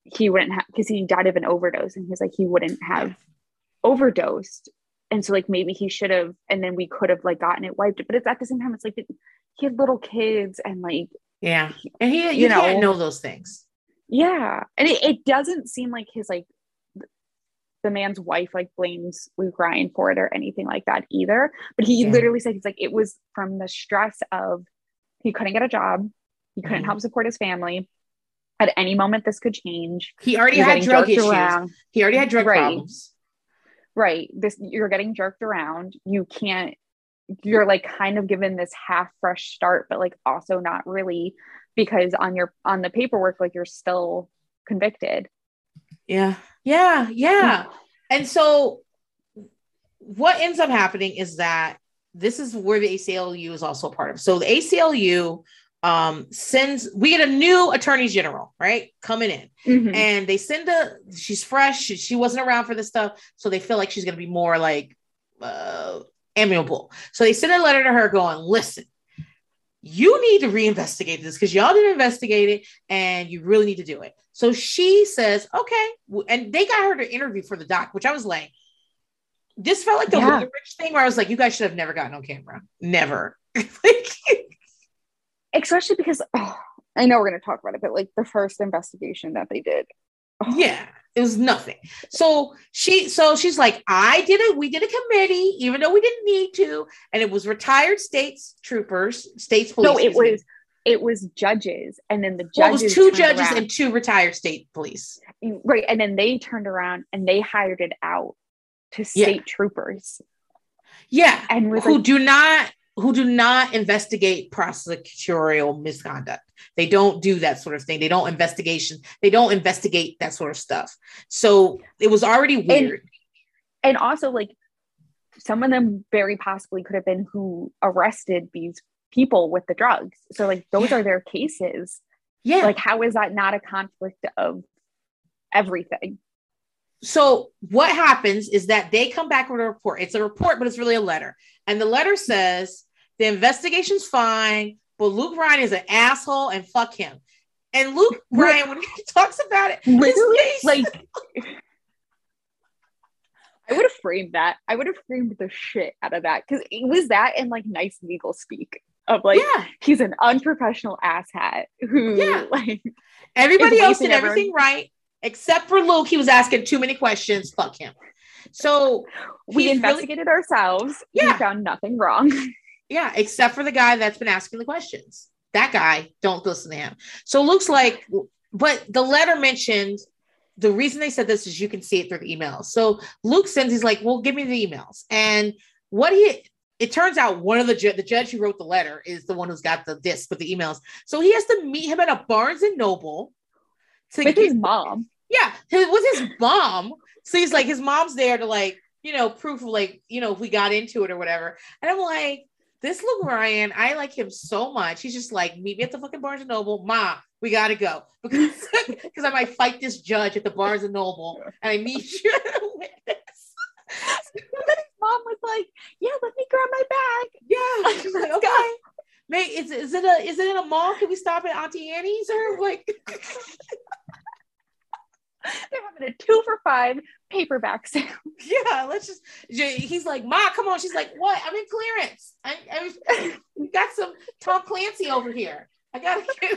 he wouldn't have because he died of an overdose, and he's like, he wouldn't have yeah. overdosed. And so like maybe he should have, and then we could have like gotten it wiped. But it's at the same time, it's like he had little kids and like yeah, and he you, you know, know those things. Yeah, and it, it doesn't seem like his like the man's wife like blames Luke Ryan for it or anything like that either. But he yeah. literally said he's like it was from the stress of he couldn't get a job, he couldn't mm help support his family. At any moment, this could change. He already you're had drug issues. Around. He already had drug right. problems. Right. This you're getting jerked around. You can't. You're like kind of given this half fresh start, but like also not really because on your on the paperwork, like you're still convicted. Yeah. Yeah. Yeah. And so what ends up happening is that this is where the ACLU is also a part of. So the ACLU um sends we get a new attorney general right coming in mm-hmm. and they send a she's fresh she, she, wasn't around for this stuff so they feel like she's going to be more like uh amiable so they send a letter to her going listen you need to reinvestigate this because y'all didn't investigate it and you really need to do it so she says okay and they got her to interview for the doc which i was like this felt like the yeah. rich thing where i was like you guys should have never gotten on camera never like especially because oh, I know we're going to talk about it, but like the first investigation that they did. Oh. Yeah, it was nothing. So she, so she's like, I did it. We did a committee, even though we didn't need to, and it was retired states troopers, states police. No, it was. It was judges, and then the judges. Well, it was two judges around. and two retired state police. Right, and then they turned around and they hired it out to state yeah. troopers. Yeah, and who like, do not who do not investigate prosecutorial misconduct. They don't do that sort of thing. They don't investigation. They don't investigate that sort of stuff. So it was already weird. And, and also, like some of them very possibly could have been who arrested these people with the drugs. So like those yeah. are their cases. Yeah. Like how is that not a conflict of everything? So what happens is that they come back with a report. It's a report, but it's really a letter. And the letter says the investigation's fine, but Luke Ryan is an asshole and fuck him. And Luke Ryan, when he talks about it, literally, like I would have framed that. I would have framed the shit out of that because it was that in like nice legal speak of like yeah. he's an unprofessional asshat who yeah. like everybody else did everything right except for Luke. He was asking too many questions. Fuck him. So we investigated really, ourselves. Yeah. We found nothing wrong. Yeah, except for the guy that's been asking the questions. That guy, don't listen to him. So it looks like, but the letter mentioned the reason they said this is you can see it through the emails. So Luke sends, he's like, well, give me the emails. And what he, it turns out one of the ju- the judge who wrote the letter is the one who's got the disc with the emails. So he has to meet him at a Barnes and Noble with get, his mom. Yeah, with his mom. So he's like, his mom's there to like, you know, proof of like, you know, if we got into it or whatever. And I'm like, this Luke Ryan, I like him so much. He's just like, meet me at the fucking Barnes and Noble. Ma, we gotta go. Because because I might fight this judge at the Barnes and Noble and I meet you at a witness. Mom was like, Yeah, let me grab my bag. Yeah. She's like, okay. Mate, is, is it a is it in a mall? Can we stop at Auntie Annie's or like they're having a two for five paperback sale. Yeah, let's just. He's like, Ma, come on. She's like, what? I'm in clearance. I, I we got some Tom Clancy over here. I get.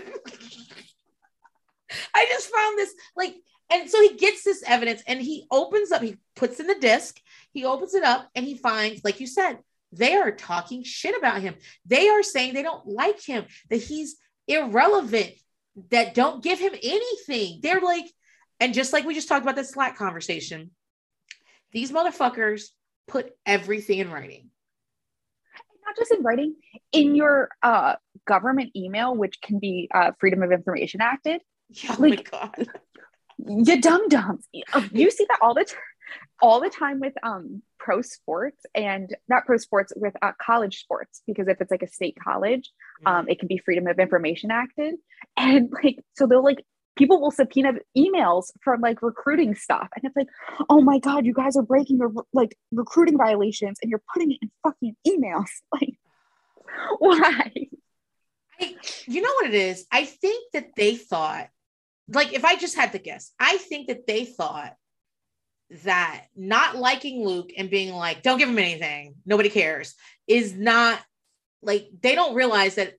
I just found this like, and so he gets this evidence and he opens up. He puts in the disc. He opens it up and he finds, like you said, they are talking shit about him. They are saying they don't like him. That he's irrelevant. That don't give him anything. They're like And just like we just talked about the Slack conversation, these motherfuckers put everything in writing. Not just in writing, in your uh, government email, which can be uh, Freedom of Information Acted. Oh like, my god. You dum dums. You see that all the time all the time with um pro sports and not pro sports with uh, college sports because if it's like a state college um it can be freedom of information acted and like so they'll like people will subpoena emails from like recruiting stuff. And it's like oh my god you guys are breaking your like recruiting violations and you're putting it in fucking emails. Like why? I, you know what it is? I think that they thought like if i just had to guess i think that they thought that not liking luke and being like don't give him anything. Nobody cares is not like they don't realize that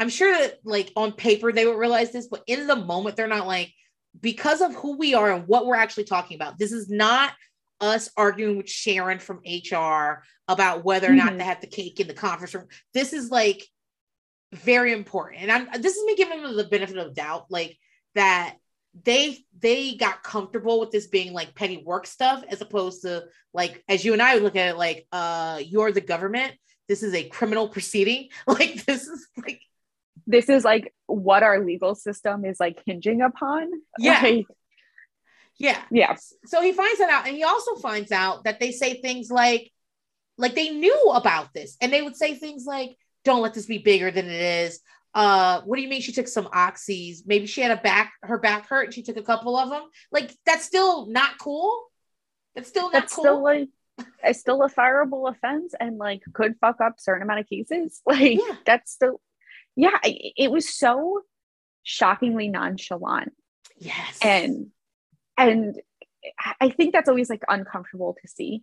I'm sure that like on paper they would realize this, but in the moment they're not like because of who we are and what we're actually talking about. This is not us arguing with Sharon from HR about whether or mm-hmm. not to have the cake in the conference room. This is like very important. And I'm this is me giving them the benefit of doubt, like that they they got comfortable with this being like petty work stuff as opposed to like as you and I would look at it like uh you're the government. This is a criminal proceeding. Like this is like this is like what our legal system is like hinging upon. Yeah. Like, yeah. Yeah. So he finds that out. And he also finds out that they say things like, like they knew about this. And they would say things like, don't let this be bigger than it is. Uh, what do you mean she took some oxys? Maybe she had a back, her back hurt and she took a couple of them. Like that's still not cool. That's still not that's cool. Still like it's still a fireable offense and like could fuck up certain amount of cases. Like yeah. that's still yeah, it was so shockingly nonchalant. Yes. And and I think that's always like uncomfortable to see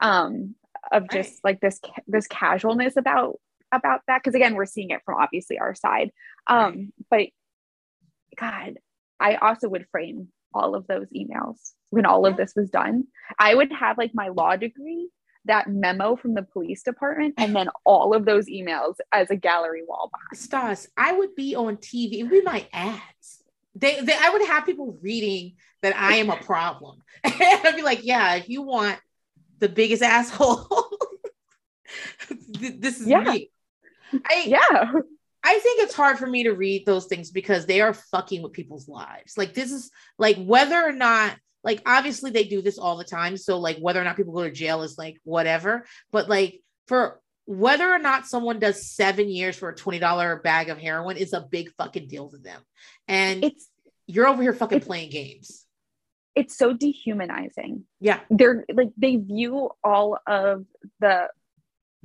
um of just right. like this this casualness about about that because again we're seeing it from obviously our side um right. but god i also would frame all of those emails when all of this was done i would have like my law degree that memo from the police department and then all of those emails as a gallery wall behind. Stas, I would be on TV. It would be my ads. They, they I would have people reading that I am a problem. and I'd be like, yeah, if you want the biggest asshole, this is yeah. me. I, yeah. I think it's hard for me to read those things because they are fucking with people's lives. Like this is like whether or not like obviously they do this all the time so like whether or not people go to jail is like whatever but like for whether or not someone does seven years for a $20 bag of heroin is a big fucking deal to them. And it's you're over here fucking playing games. It's so dehumanizing. Yeah. They're like they view all of the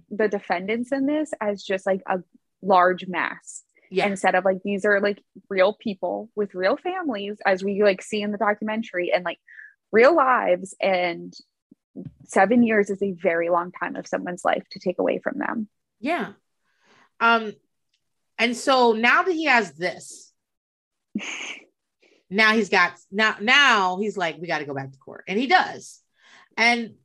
the defendants in this as just like a large mass yeah. instead of like these are like real people with real families as we like see in the documentary and like real lives and seven years is a very long time of someone's life to take away from them. Yeah. Um and so now that he has this now he's got now now he's like we got to go back to court. And he does. And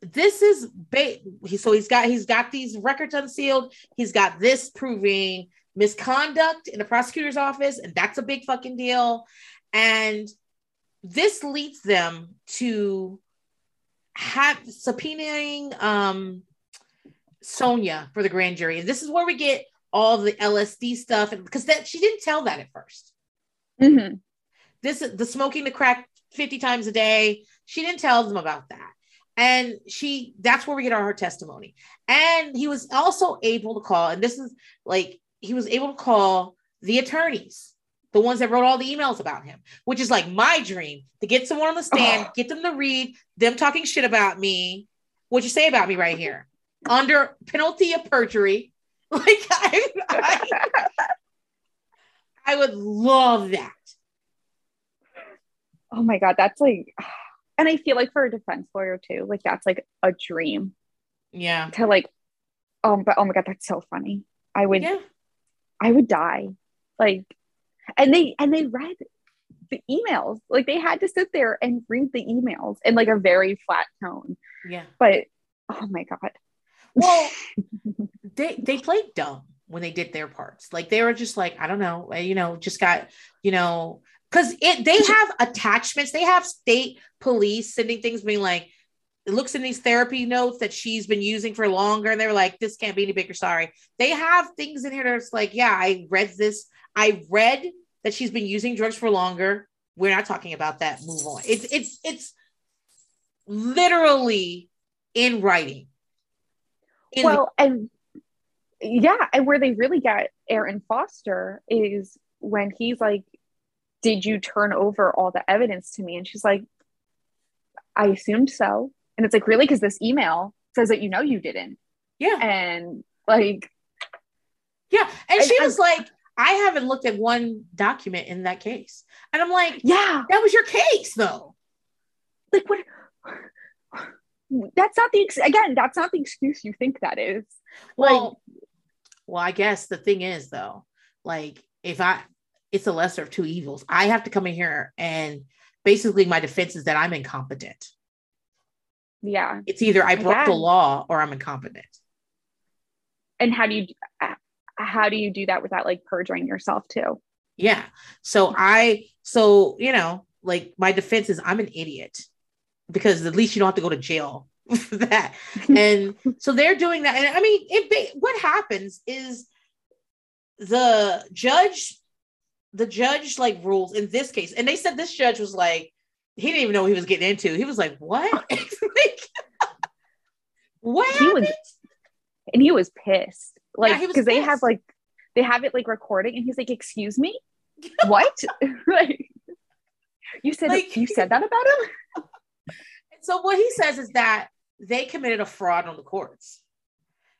this is ba- so he's got he's got these records unsealed. He's got this proving misconduct in the prosecutor's office, and that's a big fucking deal. And this leads them to have subpoenaing um Sonja for the grand jury. And this is where we get all the LSD stuff, because that she didn't tell that at 1st mm-hmm. This the smoking the crack 50 times a day. She didn't tell them about that and she that's where we get our her testimony. And he was also able to call and this is like he was able to call the attorneys the ones that wrote all the emails about him which is like my dream to get someone on the stand oh. get them to read them talking shit about me. What you say about me right here? Under penalty of perjury. Like I, I, I would love that. Oh my god that's like and I feel like for a defense lawyer too, like that's like a dream. Yeah. To like, oh, but oh my god, that's so funny. I would, yeah. I would die. Like, and they and they read the emails. Like they had to sit there and read the emails in like a very flat tone. Yeah. But oh my god. Well, they they played dumb when they did their parts. Like they were just like, I don't know, eh, you know, just got, you know, because it they have attachments. They have state police sending things being like, it looks in these therapy notes that she's been using for longer, and they're like, this can't be any bigger. Sorry. They have things in here that's like, yeah, I read this. I read that she's been using drugs for longer. We're not talking about that. Move on. It's it's it's literally in writing. In well, the- and yeah, and where they really get Aaron Foster is when he's like, Did you turn over all the evidence to me? And she's like, I assumed so. And it's like, Really? Because this email says that you know you didn't. Yeah. And like, yeah. And she was like, I haven't looked at one document in that case. And I'm like, Yeah, that was your case though. Like, what? That's not the, ex- again, that's not the excuse you think that is. Well, like, well, I guess the thing is though, like if I it's a lesser of two evils, I have to come in here and basically my defense is that I'm incompetent. Yeah. It's either I broke the law or I'm incompetent. And how do you how do you do that without like perjuring yourself too? Yeah. So I so, you know, like my defense is I'm an idiot because at least you don't have to go to jail for that. And so they're doing that. And I mean, it, what happens is the judge, the judge like rules in this case, and they said this judge was like, he didn't even know what he was getting into. He was like, what? like, what he was, and he was pissed. Like, because yeah, they have like, they have it like recording, and he's like, excuse me? what? like, you said like, you said that about him? so what he says is that they committed a fraud on the courts,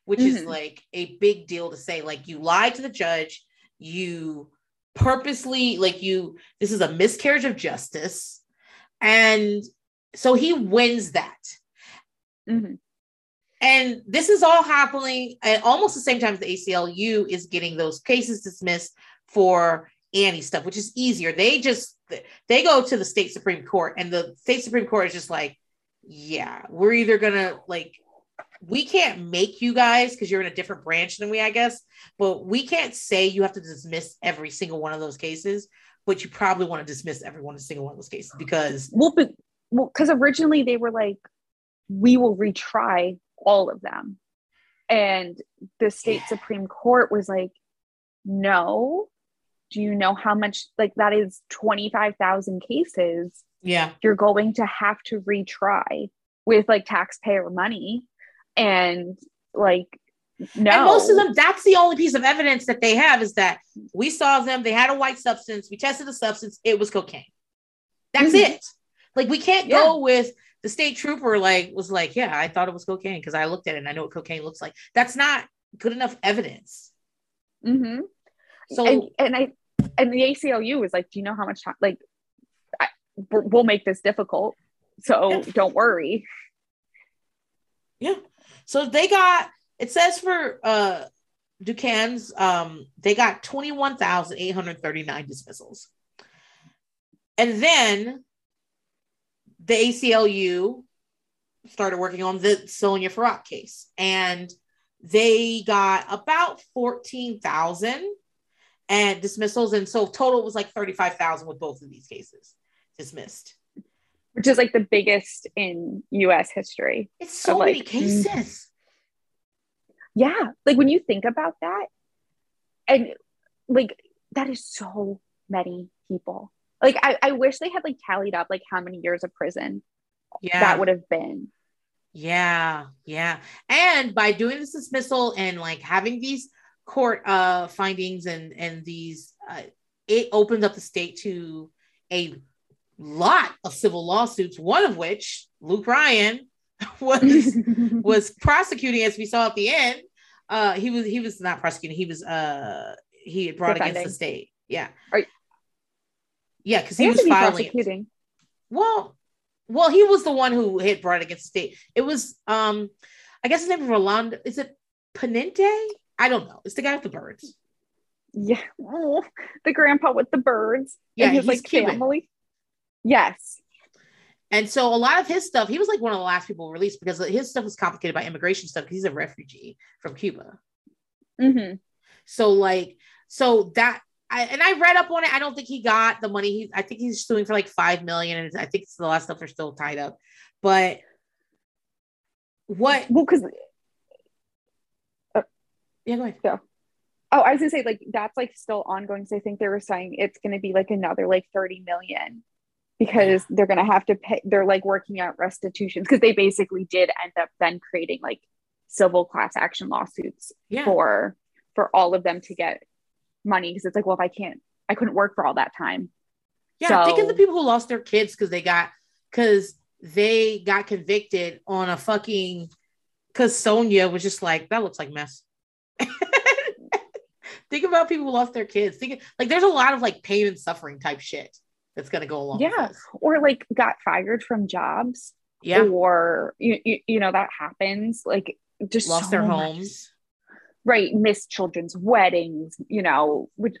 which mm-hmm. is like a big deal to say. Like you lied to the judge, you purposely, like you, this is a miscarriage of justice. And so he wins that. Mm-hmm. And this is all happening at almost the same time as the ACLU is getting those cases dismissed for Annie stuff, which is easier. They just they go to the state supreme court, and the state supreme court is just like, yeah, we're either gonna like we can't make you guys because you're in a different branch than we, I guess, but we can't say you have to dismiss every single one of those cases, but you probably want to dismiss every one single one of those cases because well, but well, because originally they were like, we will retry all of them. And the state yeah. Supreme Court was like, no. Do you know how much like that is 25,000 cases? yeah you're going to have to retry with like taxpayer money and like no and most of them that's the only piece of evidence that they have is that we saw them they had a white substance we tested the substance it was cocaine that's mm-hmm. it like we can't yeah. go with the state trooper like was like yeah i thought it was cocaine because i looked at it and i know what cocaine looks like that's not good enough evidence mm-hmm. so and, and i and the aclu was like do you know how much time like we'll make this difficult. So yeah. don't worry. Yeah. So they got it says for uh Dookhan's um they got 21,839 dismissals. And then the ACLU started working on the Sonja Farak case and they got about 14,000 and dismissals and so total was like 35,000 with both of these cases dismissed. Which is like the biggest in US history. It's so many cases. Yeah. Like when you think about that, and like that is so many people. Like I, I wish they had like tallied up like how many years of prison yeah. that would have been. Yeah, yeah. And by doing this dismissal and like having these court uh findings and and these uh, it opens up the state to a lot of civil lawsuits, one of which Luke Ryan was was prosecuting, as we saw at the end. Uh, he was he was not prosecuting. He was uh he had brought Defending. against the state. Yeah. Yeah, because he was be filing. Prosecuting. Well, well, he was the one who had brought against the state. It was um, I guess his name is Rolando. Is it Penente? I don't know. It's the guy with the birds. Yeah, oh, the grandpa with the birds. Yeah, and his like Cuban. family. Yes. And so a lot of his stuff, he was like one of the last people released because his stuff was complicated by immigration stuff because he's a refugee from Cuba. Mm-hmm. So like, so that I, and I read up on it. I don't think he got the money. He, I think he's suing for like five million, and I think the last stuff are still tied up. But what? Well, because Yeah, go ahead. oh, I was gonna say like that's like still ongoing. So I think they were saying it's gonna be like another like thirty million because they're gonna have to pay. They're like working out restitutions because they basically did end up then creating like civil class action lawsuits Yeah. for for all of them to get money because it's like well if I can't I couldn't work for all that time. Yeah, think of the people who lost their kids because they got because they got convicted on a fucking because Sonja was just like that looks like mess. think about people who lost their kids. Think like there's a lot of like pain and suffering type shit that's gonna go along. Yeah. Or like got fired from jobs yeah, or you, you, you know that happens like just lost so their much homes. right missed children's weddings you know which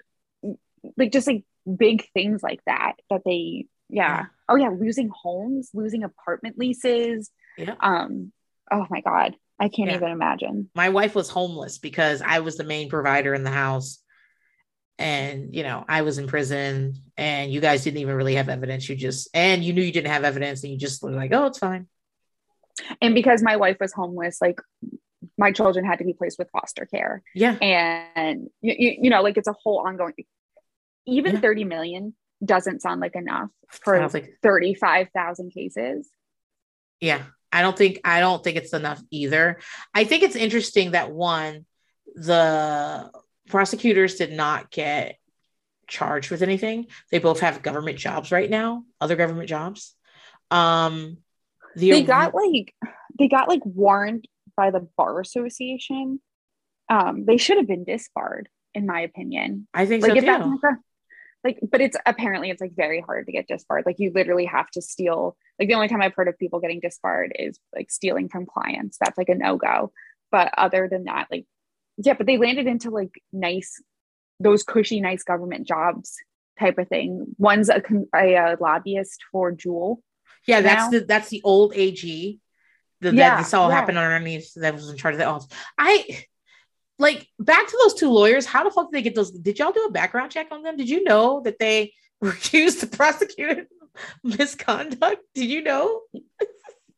like just like big things like that that they yeah, Yeah. oh yeah losing homes losing apartment leases Yeah. um oh my god i can't Yeah. even imagine my wife was homeless because I was the main provider in the house. And, you know, I was in prison and you guys didn't even really have evidence. You just, and you knew you didn't have evidence and you just were like, oh, it's fine. and because my wife was homeless like my children had to be placed with foster care Yeah. and you, you, know like it's a whole ongoing even Yeah. 30 million doesn't sound like enough for think, 35,000 cases yeah. I don't think, I don't think it's enough either. I think it's interesting that one, the prosecutors did not get charged with anything. They both have government jobs right now, other government jobs. Um, the they got like they got like warned by the bar association um they should have been disbarred in my opinion I think like so if that's too. like but it's apparently it's like very hard to get disbarred like you literally have to steal like the only time i've heard of people getting disbarred is like stealing from clients that's like a no-go but other than that like yeah but they landed into like nice those cushy nice government jobs type of thing one's a, a, uh lobbyist for Juul Yeah, that's now. the that's the old AG. The, Yeah, that this all yeah. happened underneath that was in charge of the office. I like back to those two lawyers. How the fuck did they get those? Did y'all do a background check on them? Did you know that they were accused of prosecuted misconduct? Did you know?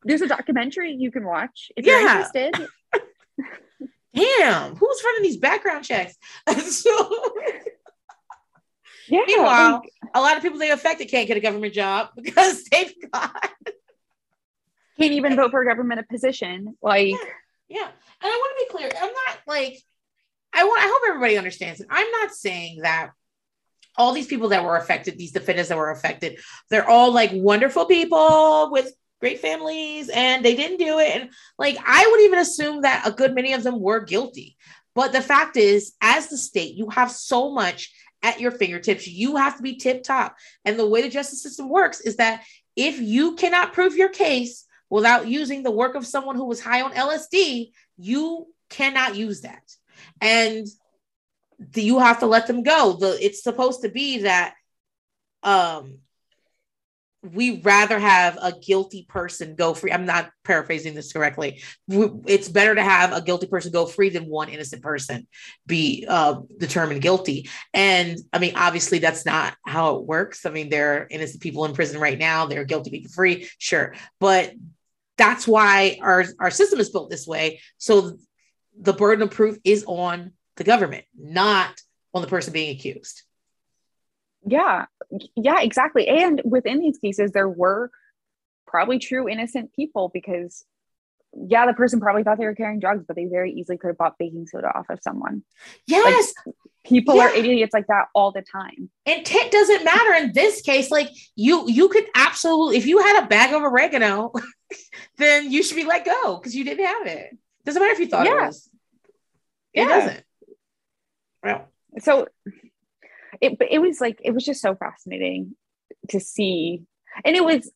there's a documentary you can watch if Yeah. you're interested Damn, who's running these background checks? so yeah meanwhile, like, a lot of people they affected can't get a government job because they've got can't even vote for a government position like Yeah. And I want to be clear. I'm not like I want I hope everybody understands it. I'm not saying that all these people that were affected, these defendants that were affected, they're all like wonderful people with great families and they didn't do it. And like I would even assume that a good many of them were guilty. But the fact is, as the state, you have so much at your fingertips. You have to be tip top. And the way the justice system works is that if you cannot prove your case without using the work of someone who was high on LSD, you cannot use that. And you have to let them go. The it's supposed to be that um we rather have a guilty person go free. I'm not paraphrasing this correctly. We- It's better to have a guilty person go free than one innocent person be uh, determined guilty. And I mean, obviously, that's not how it works. I mean, there are innocent people in prison right now. They're guilty people free, sure, but that's why our our system is built this way. So the burden of proof is on the government, not on the person being accused. Yeah yeah exactly and within these cases there were probably true innocent people because yeah the person probably thought they were carrying drugs but they very easily could have bought baking soda off of someone Yes, people are idiots like that all the time intent doesn't matter in this case. Like you, you could absolutely, if you had a bag of oregano, then you should be let go because you didn't have it. Doesn't matter if you thought Yeah. it was. It Yeah. doesn't. Well, so it but it was like it was just so fascinating to see. And it was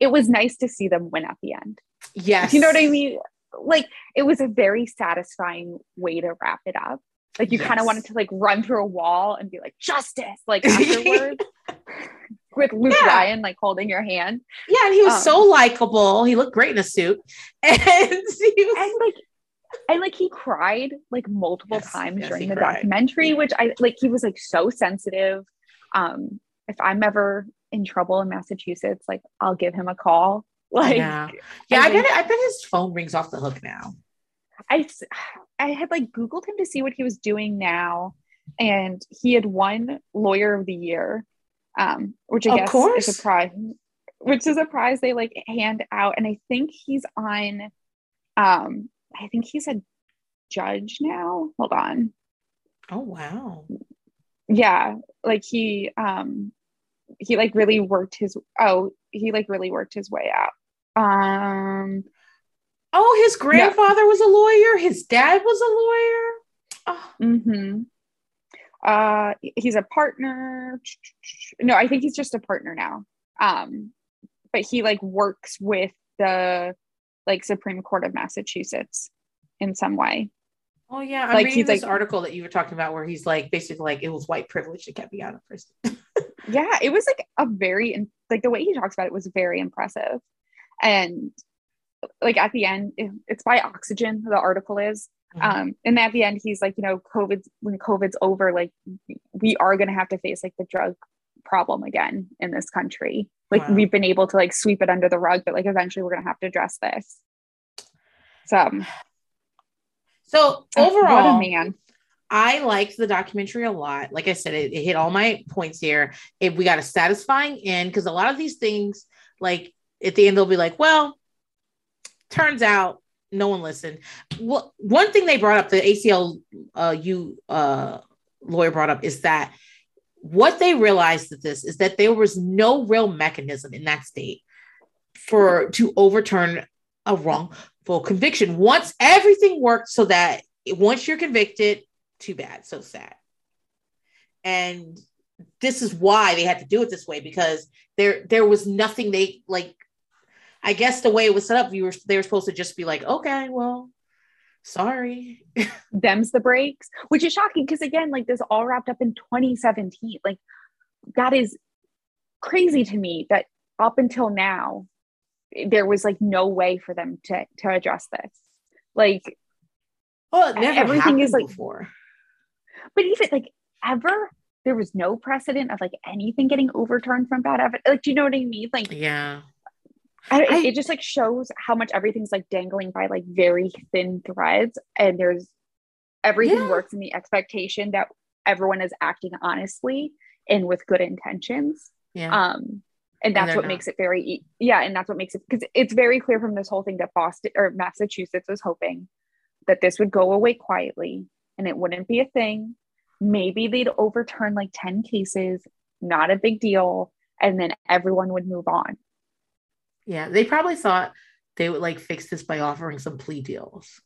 it was nice to see them win at the end. Yes. you know what i mean? Like it was a very satisfying way to wrap it up. Like you kind of wanted to like run through a wall and be like justice like afterwards. With luke Yeah. ryan like holding your hand. Yeah, and he was Um, so likable. He looked great in a suit, and he was, and like and like he cried like multiple Yes, times yes, during the cried. documentary, which I like he was like so sensitive. Um, if I'm ever in trouble in Massachusetts, like I'll give him a call. Like yeah, yeah. I, I bet. I bet his phone rings off the hook now. i i had like Googled him to see what he was doing now, and he had won Lawyer of the Year, um, which I Of guess course. is a prize, which is a prize they like hand out, and I think he's on, um, I think he's a judge now. Hold on, Oh wow. yeah, like he um, he like really worked his oh he like really worked his way out. Um, Oh, his grandfather was a lawyer. His dad was a lawyer. Oh, Mm-hmm. Uh, he's a partner. No, I think he's just a partner now. Um, but he like works with the like Supreme Court of Massachusetts in some way. oh yeah. I'm Like, reading he's this like- article that you were talking about where he's like basically like it was white privilege that kept me out of prison. Yeah, it was like a very like the way he talks about it was very impressive, and like at the end, it- it's by Oxygen. The article is, Mhm. um and at the end he's like you know covid when covid's over like we are going to have to face like the drug problem again in this country like Wow. we've been able to like sweep it under the rug but like eventually we're going to have to address this so so overall, a man I liked the documentary a lot. Like I said, it, it hit all my points here. If we got a satisfying end, because a lot of these things, like at the end, they'll be like, well, turns out no one listened. Well, one thing they brought up, the ACL uh, you, uh, lawyer brought up, is that what they realized that this is that there was no real mechanism in that state for to overturn a wrongful conviction. Once everything worked so that once you're convicted, too bad, so sad. And this is why they had to do it this way because there there was nothing they like. I guess the way it was set up, you were they were supposed to just be like, okay, well, sorry. them's the breaks which is shocking because again like this all wrapped up in 2017 like that is crazy to me that up until now there was like no way for them to to address this like Well, Everything is, like- before. but even like ever there was no precedent of like anything getting overturned from bad evidence like do you know what i mean like Yeah. I, I- it just like shows how much everything's like dangling by like very thin threads and there's everything Yeah. works in the expectation that everyone is acting honestly and with good intentions Yeah. um and that's they're what not. makes it very yeah and that's what makes it because it's very clear from this whole thing that boston or massachusetts was hoping that this would go away quietly and it wouldn't be a thing maybe they'd overturn like 10 cases not a big deal and then everyone would move on yeah. They probably thought they would like fix this by offering some plea deals.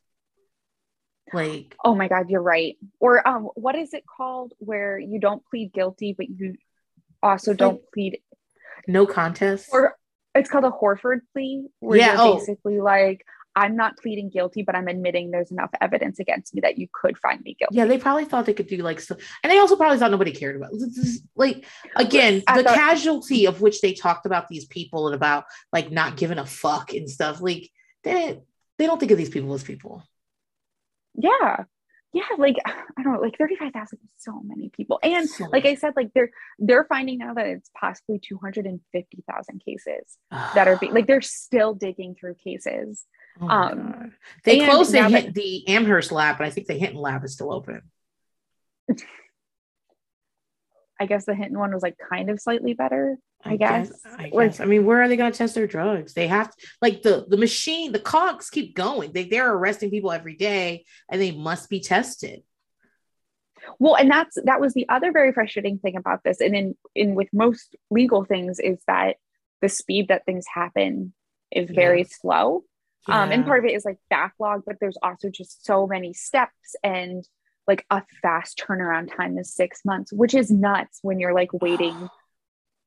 Like oh my god you're right or um what is it called where you don't plead guilty but you also don't plead no contest. or it's called a Alford plea, where Yeah, you're oh. basically like, I'm not pleading guilty, but I'm admitting there's enough evidence against me that you could find me guilty. yeah, they probably thought they could do like so, and they also probably thought nobody cared about this is, like again the thought- casualty of which they talked about these people and about like not giving a fuck and stuff. Like they didn't, they don't think of these people as people. Yeah. Yeah. Like, I don't know, like 35,000 is so many people. And So like. I said, like they're, they're finding now that it's possibly 250,000 cases that are being, like, they're still digging through cases. Oh um, they and closed the, that- the Amherst lab, but I think the Hinton lab is still open. I guess the Hinton one was like kind of slightly better. I guess, I like- guess. I mean, where are they going to test their drugs? They have to, like the the machine, the cogs keep going. They they're arresting people every day, and they must be tested. Well, and that's that was the other very frustrating thing about this, and in in with most legal things is that the speed that things happen is very slow. Um, and part of it is like backlog, but there's also just so many steps and like a fast turnaround time is six months, which is nuts when you're like waiting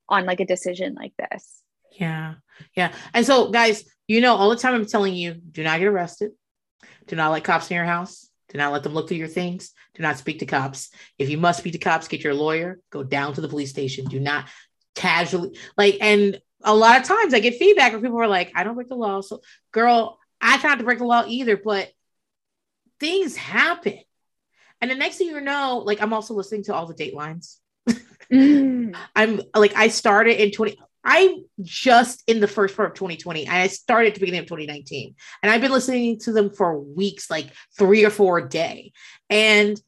on like a decision like this. Yeah. Yeah. And so, guys, you know, all the time I'm telling you do not get arrested. Do not let cops in your house. Do not let them look through your things. Do not speak to cops. If you must speak to cops, get your lawyer, go down to the police station. Do not casually, like, and a lot of times I get feedback where people are like, I don't break the law. So, girl, I try not to break the law either, but things happen. And the next thing you know, like I'm also listening to all the datelines. Mm. I'm like I started in 20 I'm just in the first part of 2020. and I started at the beginning of 2019. And I've been listening to them for weeks, like three or four a day. And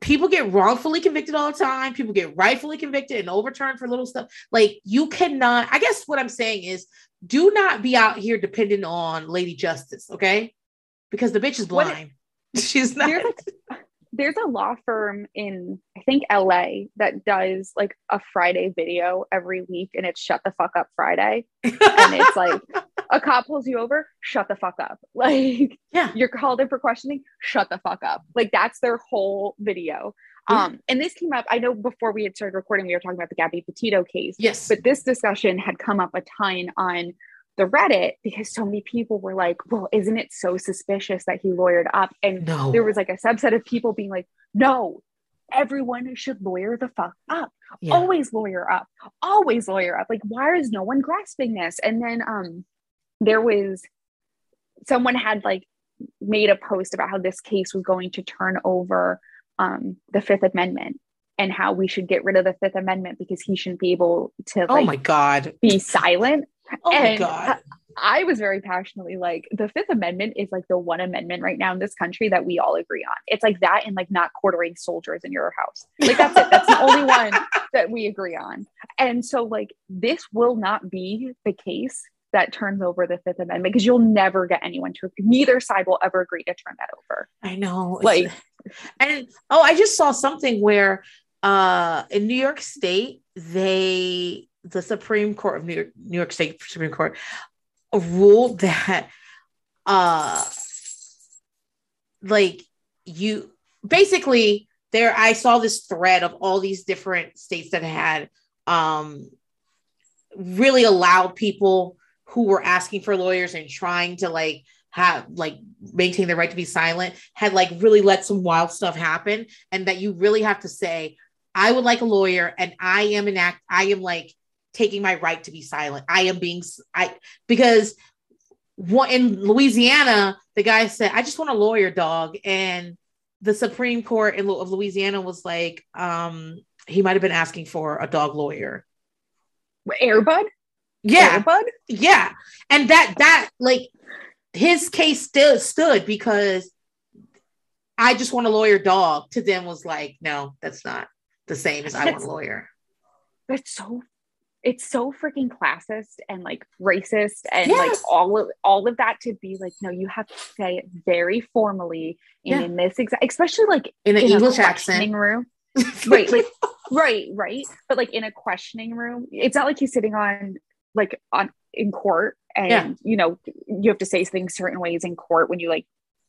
people get wrongfully convicted all the time. People get rightfully convicted and overturned for little stuff. Like you cannot, I guess what I'm saying is do not be out here dependent on Lady Justice, okay? Because the bitch is blind. She's not. Like, there's a law firm in I think LA that does like a Friday video every week and it's shut the fuck up Friday. and it's like a cop pulls you over, shut the fuck up. Like yeah. you're called in for questioning, shut the fuck up. Like that's their whole video. Yeah. Um, and this came up, I know before we had started recording, we were talking about the Gabby Petito case. Yes. But this discussion had come up a ton on the Reddit because so many people were like, well, isn't it so suspicious that he lawyered up? And no. there was like a subset of people being like, no, everyone should lawyer the fuck up. Yeah. Always lawyer up. Always lawyer up. Like, why is no one grasping this? And then um there was someone had like made a post about how this case was going to turn over um the Fifth Amendment and how we should get rid of the Fifth Amendment because he shouldn't be able to oh my God. be silent. Oh my And God. I was very passionately like the Fifth Amendment is like the one amendment right now in this country that we all agree on. It's like that and like not quartering soldiers in your house. Like that's it. That's the only one that we agree on. And so like this will not be the case that turns over the Fifth Amendment because you'll never get anyone to neither side will ever agree to turn that over. I know. Like and oh, I just saw something where uh in New York State, they the Supreme Court of New York, New York State Supreme Court ruled that uh like you basically there I saw this thread of all these different states that had um really allowed people who were asking for lawyers and trying to like have like maintain their right to be silent had like really let some wild stuff happen and that you really have to say i would like a lawyer and i am an act i am like taking my right to be silent. I am being i because what in louisiana the guy said i just want a lawyer dog. And the supreme court in, of louisiana was like um he might have been asking for a dog lawyer. Airbud? yeah. Airbud? yeah. And that that like his case still stood because i just want a lawyer dog. To them was like no that's not the same as i want a lawyer. That's so it's so freaking classist and like racist and Yeah. like all of all of that to be like no you have to say it very formally and Yeah. in this exact especially like in an english accent room right like right right but like in a questioning room it's not like he's sitting on like on in court and Yeah. you know you have to say things certain ways in court when you like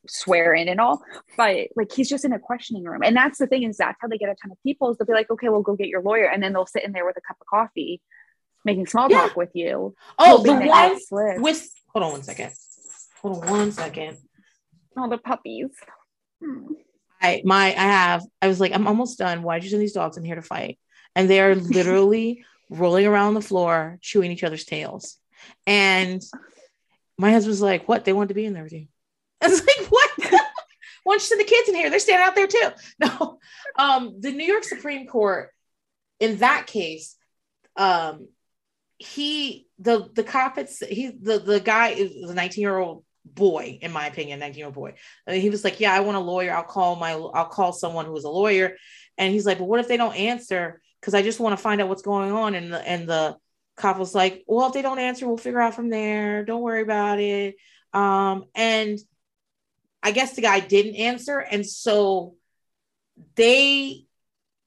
swear in and all but like he's just in a questioning room and that's the thing is that's how they get a ton of people is they'll be like okay well go get your lawyer and then they'll sit in there with a cup of coffee making small Yeah. talk with you oh the one with hold on one second hold on one second all the puppies Hmm. I my I have I was like I'm almost done. Why'd you send these dogs in here to fight? And they are literally rolling around the floor, chewing each other's tails. And my husband's like, "What? They want to be in there with you?" I was like, "What? Why don't you send the kids in here? They're standing out there too." No, um, the New York Supreme Court in that case, um, he the the cop it's he the the guy is a 19 year old boy in my opinion 19 year old boy he was like yeah i want a lawyer. I'll call my i'll call someone who is a lawyer. And he's like but what if they don't answer? Because i just want to find out what's going on. And the and the cop was like well if they don't answer we'll figure out from there. Don't worry about it. Um and i guess the guy didn't answer. And so they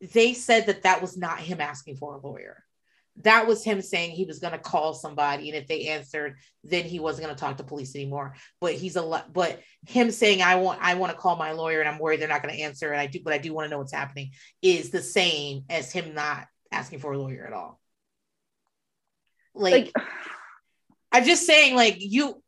they said that that was not him asking for a lawyer that was him saying he was going to call somebody and if they answered then he wasn't going to talk to police anymore. But he's a lot but him saying i want i want to call my lawyer and i'm worried they're not going to answer and i do but i do want to know what's happening is the same as him not asking for a lawyer at all. Like, like i'm just saying like you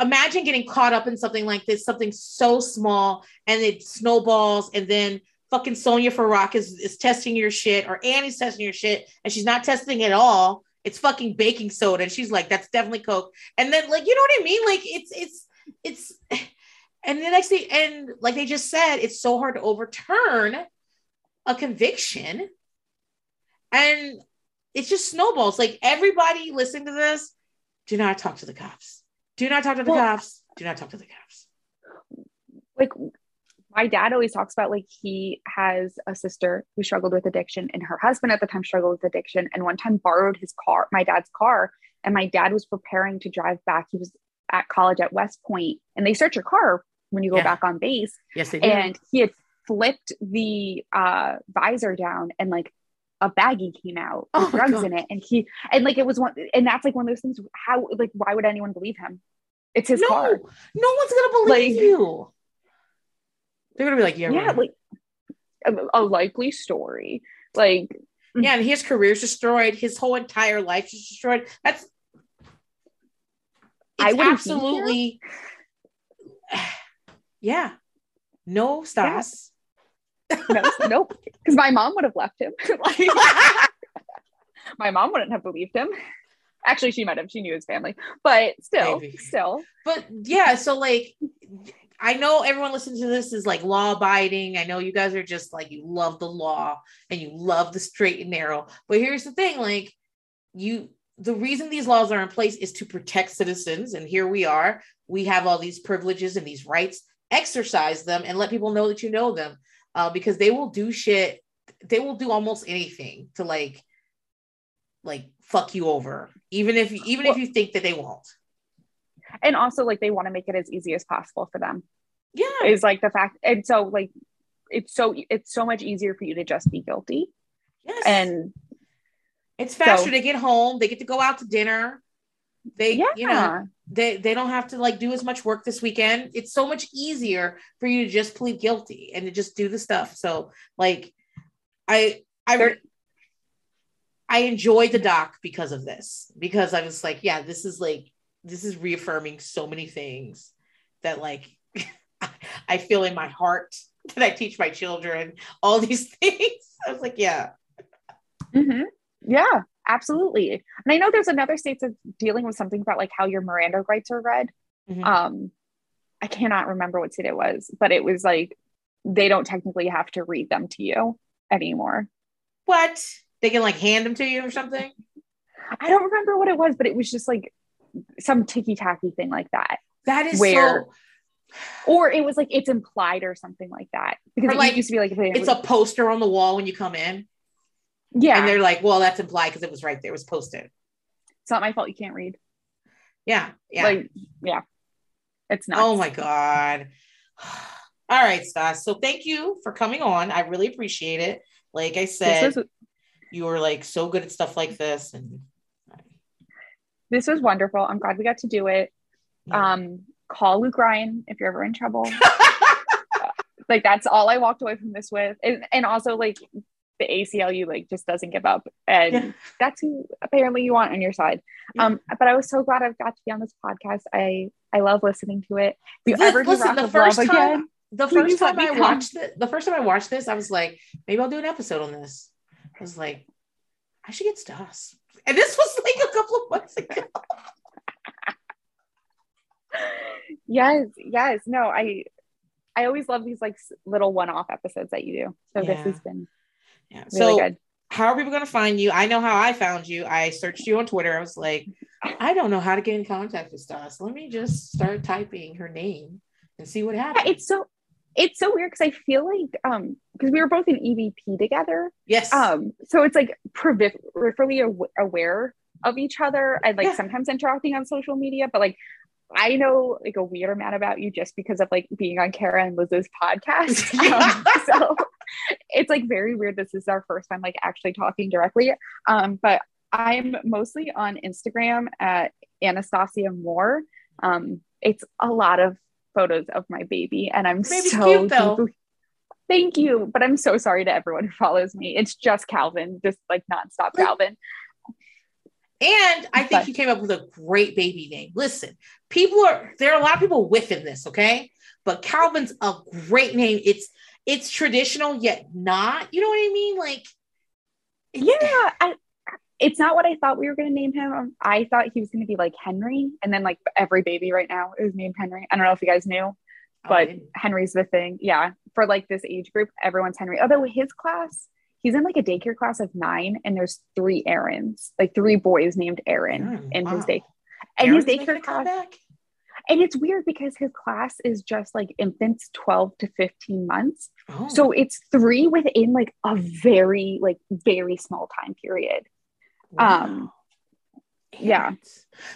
imagine getting caught up in something like this something so small and it snowballs and then fucking Sonja Farak is, is testing your shit or Annie's testing your shit and she's not testing it all. It's fucking baking soda. And she's like, that's definitely Coke. And then like, you know what I mean? Like it's, it's, it's, And the next thing, and like they just said, it's so hard to overturn a conviction. And it's just snowballs. Like everybody listening to this, do not talk to the cops. Do not talk to the well, cops. Do not talk to the cops. Like my dad always talks about like he has a sister who struggled with addiction and her husband at the time struggled with addiction and one time borrowed his car, my dad's car, and my dad was preparing to drive back. He was at college at West Point and they search your car when you go yeah. back on base. Yes, they do. And he had flipped the uh, visor down and like a baggie came out with oh drugs in it. And he, and like it was one, and that's like one of those things. How, like, why would anyone believe him? It's his no, car. No one's going to believe like, you. They're going to be like, yeah, yeah, right. like a, a likely story. Like, mm-hmm. yeah, and his career's destroyed. His whole entire life is destroyed. That's I would absolutely yeah. No, Stas. no, nope. Because my mom would have left him. like, my mom wouldn't have believed him. Actually, she might have. She knew his family, but still, Maybe. still. But yeah, so like, I know everyone listening to this is like law abiding. I know you guys are just like you love the law and you love the straight and narrow. But here's the thing: like, you the reason these laws are in place is to protect citizens, and here we are. We have all these privileges and these rights exercise them and let people know that you know them uh, because they will do shit they will do almost anything to like like fuck you over even if even well, if you think that they won't and also like they want to make it as easy as possible for them. Yeah. Is like the fact and so like it's so it's so much easier for you to just be guilty. Yes. And it's faster so, to get home. They get to go out to dinner. They yeah. you know they they don't have to like do as much work this weekend. It's so much easier for you to just plead guilty and to just do the stuff. So like i i i enjoyed the doc because of this. Because i was like yeah this is like this is reaffirming so many things that like i feel in my heart that i teach my children all these things. I was like yeah. Mm-hmm. yeah absolutely. And i know there's another state that's dealing with something about like how your miranda rights are read. Mm-hmm. um i cannot remember what state it was but it was like they don't technically have to read them to you anymore. What? They can like hand them to you or something? I don't remember what it was but it was just like some ticky-tacky thing like that that is where so or it was like it's implied or something like that because or it like, used to be like it's a poster on the wall when you come in yeah. And they're like, well, that's implied because it was right there, it was posted. It's not my fault you can't read. Yeah. Yeah. Like, yeah. It's not. Oh my God. All right, Stas. So thank you for coming on. I really appreciate it. Like I said, was, you were like so good at stuff like this. And this was wonderful. I'm glad we got to do it. Yeah. Um, call Luke Ryan if you're ever in trouble. like that's all I walked away from this with. And, and also like the ACLU like just doesn't give up. And yeah. that's who apparently you want on your side. Yeah. Um, but I was so glad I've got to be on this podcast. I I love listening to it. If you ever listen, the first time, again, the first time I watched it, the first time I watched this, I was like, maybe I'll do an episode on this. I was like, I should get Stas. And this was like a couple of months ago. yes, yes. No, I I always love these like little one-off episodes that you do. So yeah. this has been yeah. Really so good. how are people going to find you? I know how I found you. I searched you on Twitter. I was like, I don't know how to get in contact with Stas. Let me just start typing her name and see what happens. Yeah, it's so it's so weird because I feel like um because we were both in EVP together. Yes. Um, so it's like peripherally aware of each other and like yeah. sometimes interacting on social media, but like I know like a weird amount about you just because of like being on Kara and Liz's podcast. Um, so it's like very weird. This is our first time like actually talking directly. Um, but I'm mostly on Instagram at Anastasia Moore. Um, it's a lot of photos of my baby, and I'm Baby's so deeply, thank you. But I'm so sorry to everyone who follows me. It's just Calvin, just like nonstop Calvin. And I think but, you came up with a great baby name. Listen, people are there are a lot of people whiffing this, okay? But Calvin's a great name. It's it's traditional yet not. You know what I mean? Like, yeah, I, it's not what I thought we were going to name him. I thought he was going to be like Henry, and then like every baby right now is named Henry. I don't know if you guys knew. but oh, Henry's the thing. Yeah, for like this age group, everyone's Henry. Although his class, he's in like a daycare class of nine, and there's three Aarons, like three boys named Aaron in wow. his day. And Aaron's his daycare class. And it's weird because his class is just like infants 12 to 15 months. Oh. So it's three within like a very, like, very small time period. Wow. Um, yeah.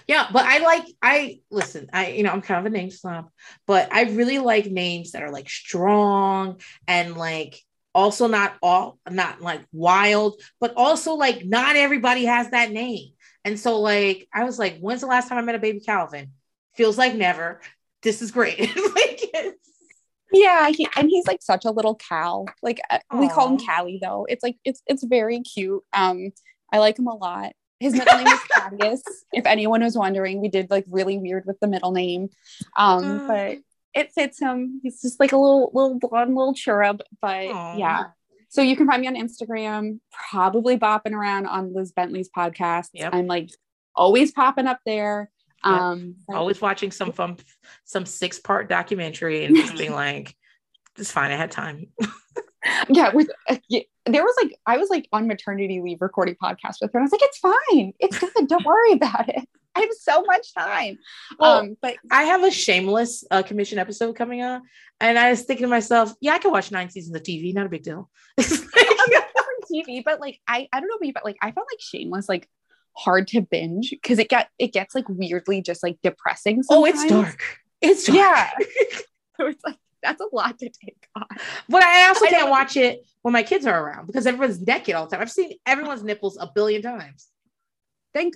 Yeah but i like i listen i you know i'm kind of a name snob but i really like names that are like strong and like also not all not like wild but also like not everybody has that name. And so like i was like when's the last time i met a baby calvin? Feels like never. This is great. Like yeah he, and he's like such a little cal like Aww. Uh, we call him callie though. It's like it's it's very cute. Um i like him a lot his middle name is Thaddeus. if anyone was wondering, we did like really weird with the middle name, um, uh, but it fits him. He's just like a little little blonde little cherub. But Aww. yeah, so you can find me on Instagram, probably bopping around on Liz Bentley's podcast. Yep. I'm like always popping up there. Yep. Um, always watching some fun, some six part documentary and just being like, "It's fine. I had time." yeah, with uh, yeah, there was like I was like on maternity leave recording podcast with her. And I was like, it's fine, it's good. Don't worry about it. I have so much time. Well, um, but I have a shameless uh, commission episode coming up, and I was thinking to myself, yeah, I can watch nine seasons of TV, not a big deal. TV, but like I, I don't know about you, but like I felt like Shameless like hard to binge because it got it gets like weirdly just like depressing. Sometimes. Oh, it's dark. It's dark. yeah. so it's like that's a lot to take on. But I also I can't watch it when my kids are around because everyone's naked all the time. I've seen everyone's nipples a billion times. Thank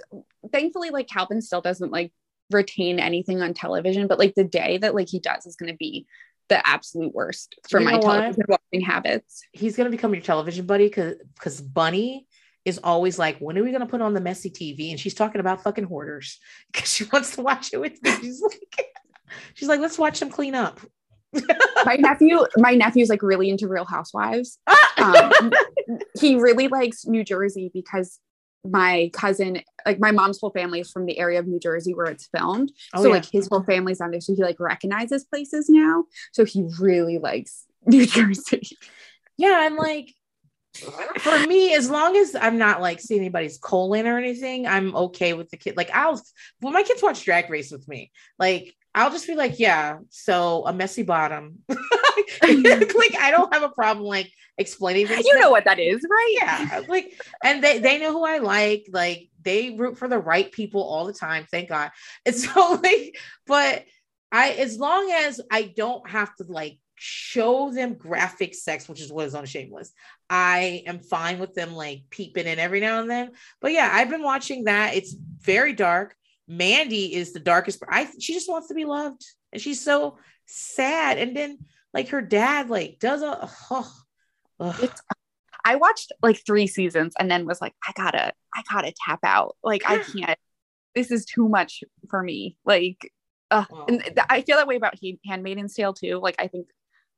thankfully, like Calvin still doesn't like retain anything on television, but like the day that like he does is gonna be the absolute worst for you my television watching habits. He's gonna become your television buddy because because Bunny is always like, when are we gonna put on the messy TV? And she's talking about fucking hoarders because she wants to watch it with me. She's like, she's like, let's watch them clean up. My nephew, my nephew's like really into Real Housewives. Um, he really likes New Jersey because my cousin, like my mom's whole family is from the area of New Jersey where it's filmed. Oh, so yeah. like his whole family's on there. So he like recognizes places now. So he really likes New Jersey. Yeah, I'm like for me, as long as I'm not like seeing anybody's colon or anything, I'm okay with the kid. Like I'll when my kids watch Drag Race with me, like I'll just be like, yeah, so a messy bottom. like I don't have a problem like explaining things. You know what that is, right? Yeah. Like, and they they know who I like. Like they root for the right people all the time, thank God. And so like, but I as long as I don't have to like show them graphic sex, which is what is on Shameless. I am fine with them like peeping in every now and then. But yeah, I've been watching that. It's very dark. Mandy is the darkest. I she just wants to be loved, and she's so sad. And then like her dad like does a. Oh, it's, I watched like three seasons and then was like, I gotta, I gotta tap out. Like I can't. This is too much for me. Like, uh, and th- I feel that way about Handmaid's Tale too. Like I think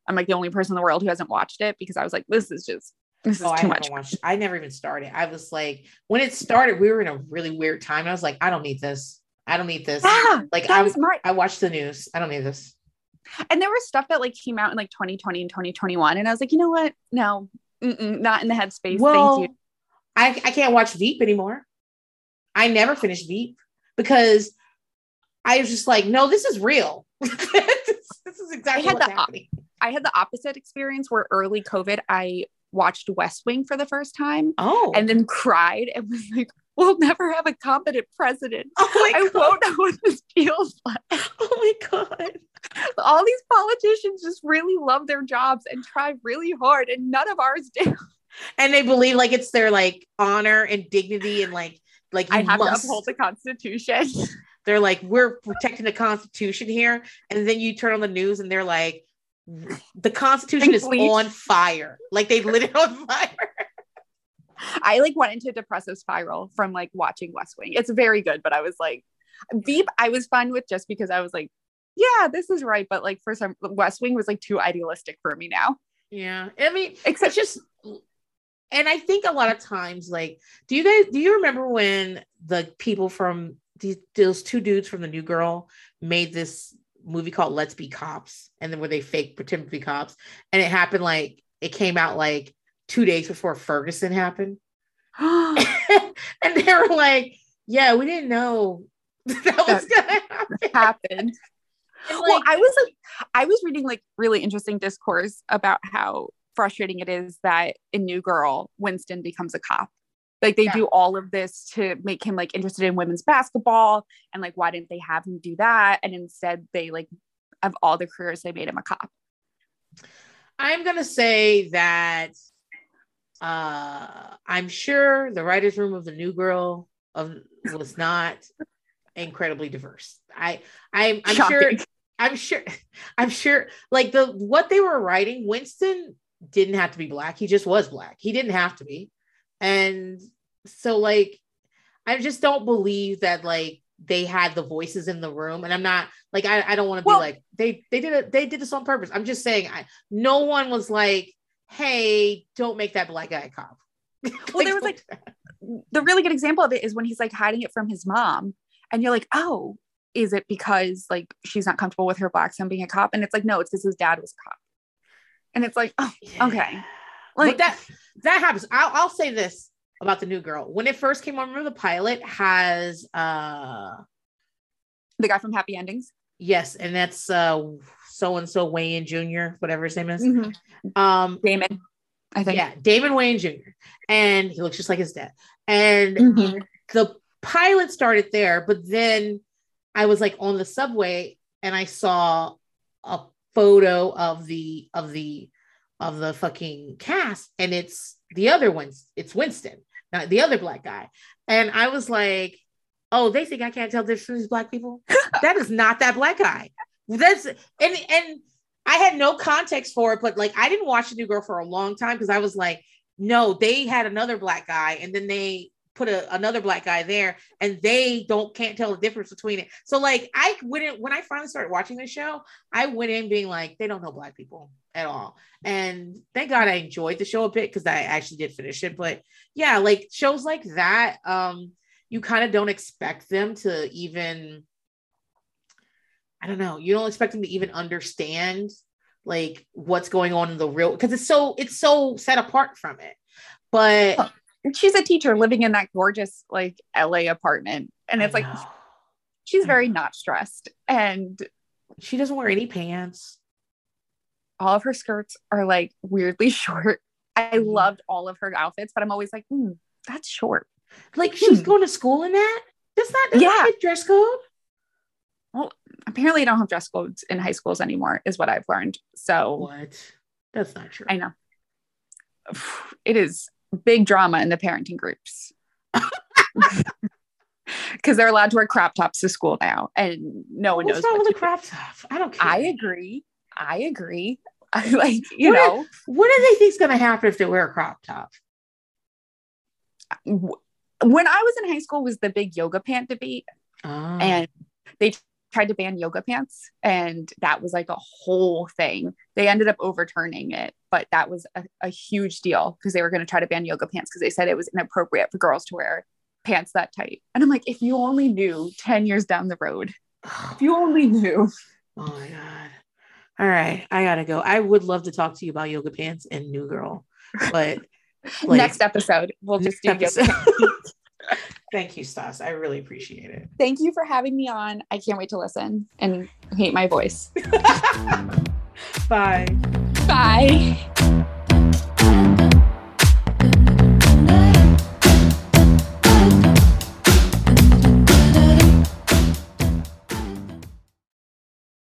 I'm like the only person in the world who hasn't watched it because I was like, this is just this oh, is too I much. Watched, I never even started. I was like, when it started, we were in a really weird time. I was like, I don't need this. I don't need this. Yeah, like I was my- I watched the news. I don't need this. And there was stuff that like came out in like 2020 and 2021, and I was like, you know what? No, not in the headspace. Well, Thank you. I I can't watch Veep anymore. I never finished Veep because I was just like, no, this is real. this, this, is exactly what's happening. I had the opposite experience where early COVID, I watched West Wing for the first time. Oh. And then cried and was like, we'll never have a competent president. Oh my I God. won't know what this feels like. Oh my God. All these politicians just really love their jobs and try really hard, and none of ours do. And they believe like it's their like honor and dignity and like like I have must. to uphold the Constitution. They're like, we're protecting the Constitution here, and then you turn on the news and they're like, the Constitution is on fire. Like they lit it on fire. I like went into a depressive spiral from like watching West Wing. It's very good, but I was like, Veep, I was fine with just because I was like, yeah, this is right. But like for some, West Wing was like too idealistic for me now. Yeah. I mean, except just, and I think a lot of times, like, do you guys, do you remember when the people from these, those two dudes from the New Girl made this movie called Let's Be Cops, and then where they fake pretend to be cops, and it happened like it came out like two days before Ferguson happened, and they were like, "Yeah, we didn't know that was gonna happen." happened. And, well, I was like, I was reading like really interesting discourse about how frustrating it is that in New Girl, Winston becomes a cop. Like they Yeah. do all of this to make him like interested in women's basketball, and like why didn't they have him do that? And instead, they like of all the careers, they made him a cop. I'm gonna say that uh I'm sure the writers' room of the New Girl of was not incredibly diverse. I I'm, I'm sure I'm sure I'm sure like the what they were writing, Winston didn't have to be black. He just was black. He didn't have to be. And so like I just don't believe that like they had the voices in the room. And I'm not like I, I don't want to Well- be like they they did it they did this on purpose. I'm just saying I no one was like, hey, don't make that black guy a cop. Well, there was, like, the really good example of it is when he's like hiding it from his mom, and you're like, oh, is it because like she's not comfortable with her black son being a cop? And it's like, no, it's because his dad was a cop. And it's like, oh, okay. Like Like that that happens. I'll, I'll say this about the new girl. When it first came on, remember the pilot has uh the guy from Happy Endings. yes, and that's uh so and so Wayans Jr., whatever his name is. Mm-hmm. Um Damon, I think. yeah, Damon Wayans Jr. And he looks just like his dad. And Mhm. the pilot started there, but then I was like on the subway and I saw a photo of the of the of the fucking cast and it's the other ones it's Winston not the other black guy and I was like oh they think I can't tell the difference black people that is not that black guy that's and and I had no context for it but like I didn't watch the new girl for a long time because I was like no they had another black guy and then they put a, another black guy there and they don't can't tell the difference between it. So like i wouldn't when i finally started watching the show i went in being like they don't know black people at all. And thank god i enjoyed the show a bit because i actually did finish it. But yeah like shows like that um you kind of don't expect them to even i don't know you don't expect them to even understand like what's going on in the real because it's so it's so set apart from it but She's a teacher living in that gorgeous like LA apartment. And it's like she's very not stressed. And she doesn't wear any pants. all of her skirts are like weirdly short. I Mhm. loved all of her outfits, but I'm always like, hmm, that's short. Like she's Hmm. going to school in that. That's not that's Yeah. not dress code. Well, apparently, I don't have dress codes in high schools anymore, is what I've learned. So What? That's not true. I know it is big drama in the parenting groups because they're allowed to wear crop tops to school now, and no one What's knows. wrong what with to a crop top? I don't do. care. I agree. I agree. Like you What know what do they think's gonna happen if they wear a crop top? when I was in high school was the big yoga pant debate, Oh. and they tried to ban yoga pants and that was like a whole thing they ended up overturning it but that was a, a huge deal because they were going to try to ban yoga pants because they said it was inappropriate for girls to wear pants that tight and i'm like if you only knew 10 years down the road if you only knew Oh my god. All right, I gotta go. I would love to talk to you about yoga pants and New Girl, but like, next episode we'll just do next yoga episode. Thank you, Stas. I really appreciate it. thank you for having me on i can't wait to listen and hate my voice Bye. bye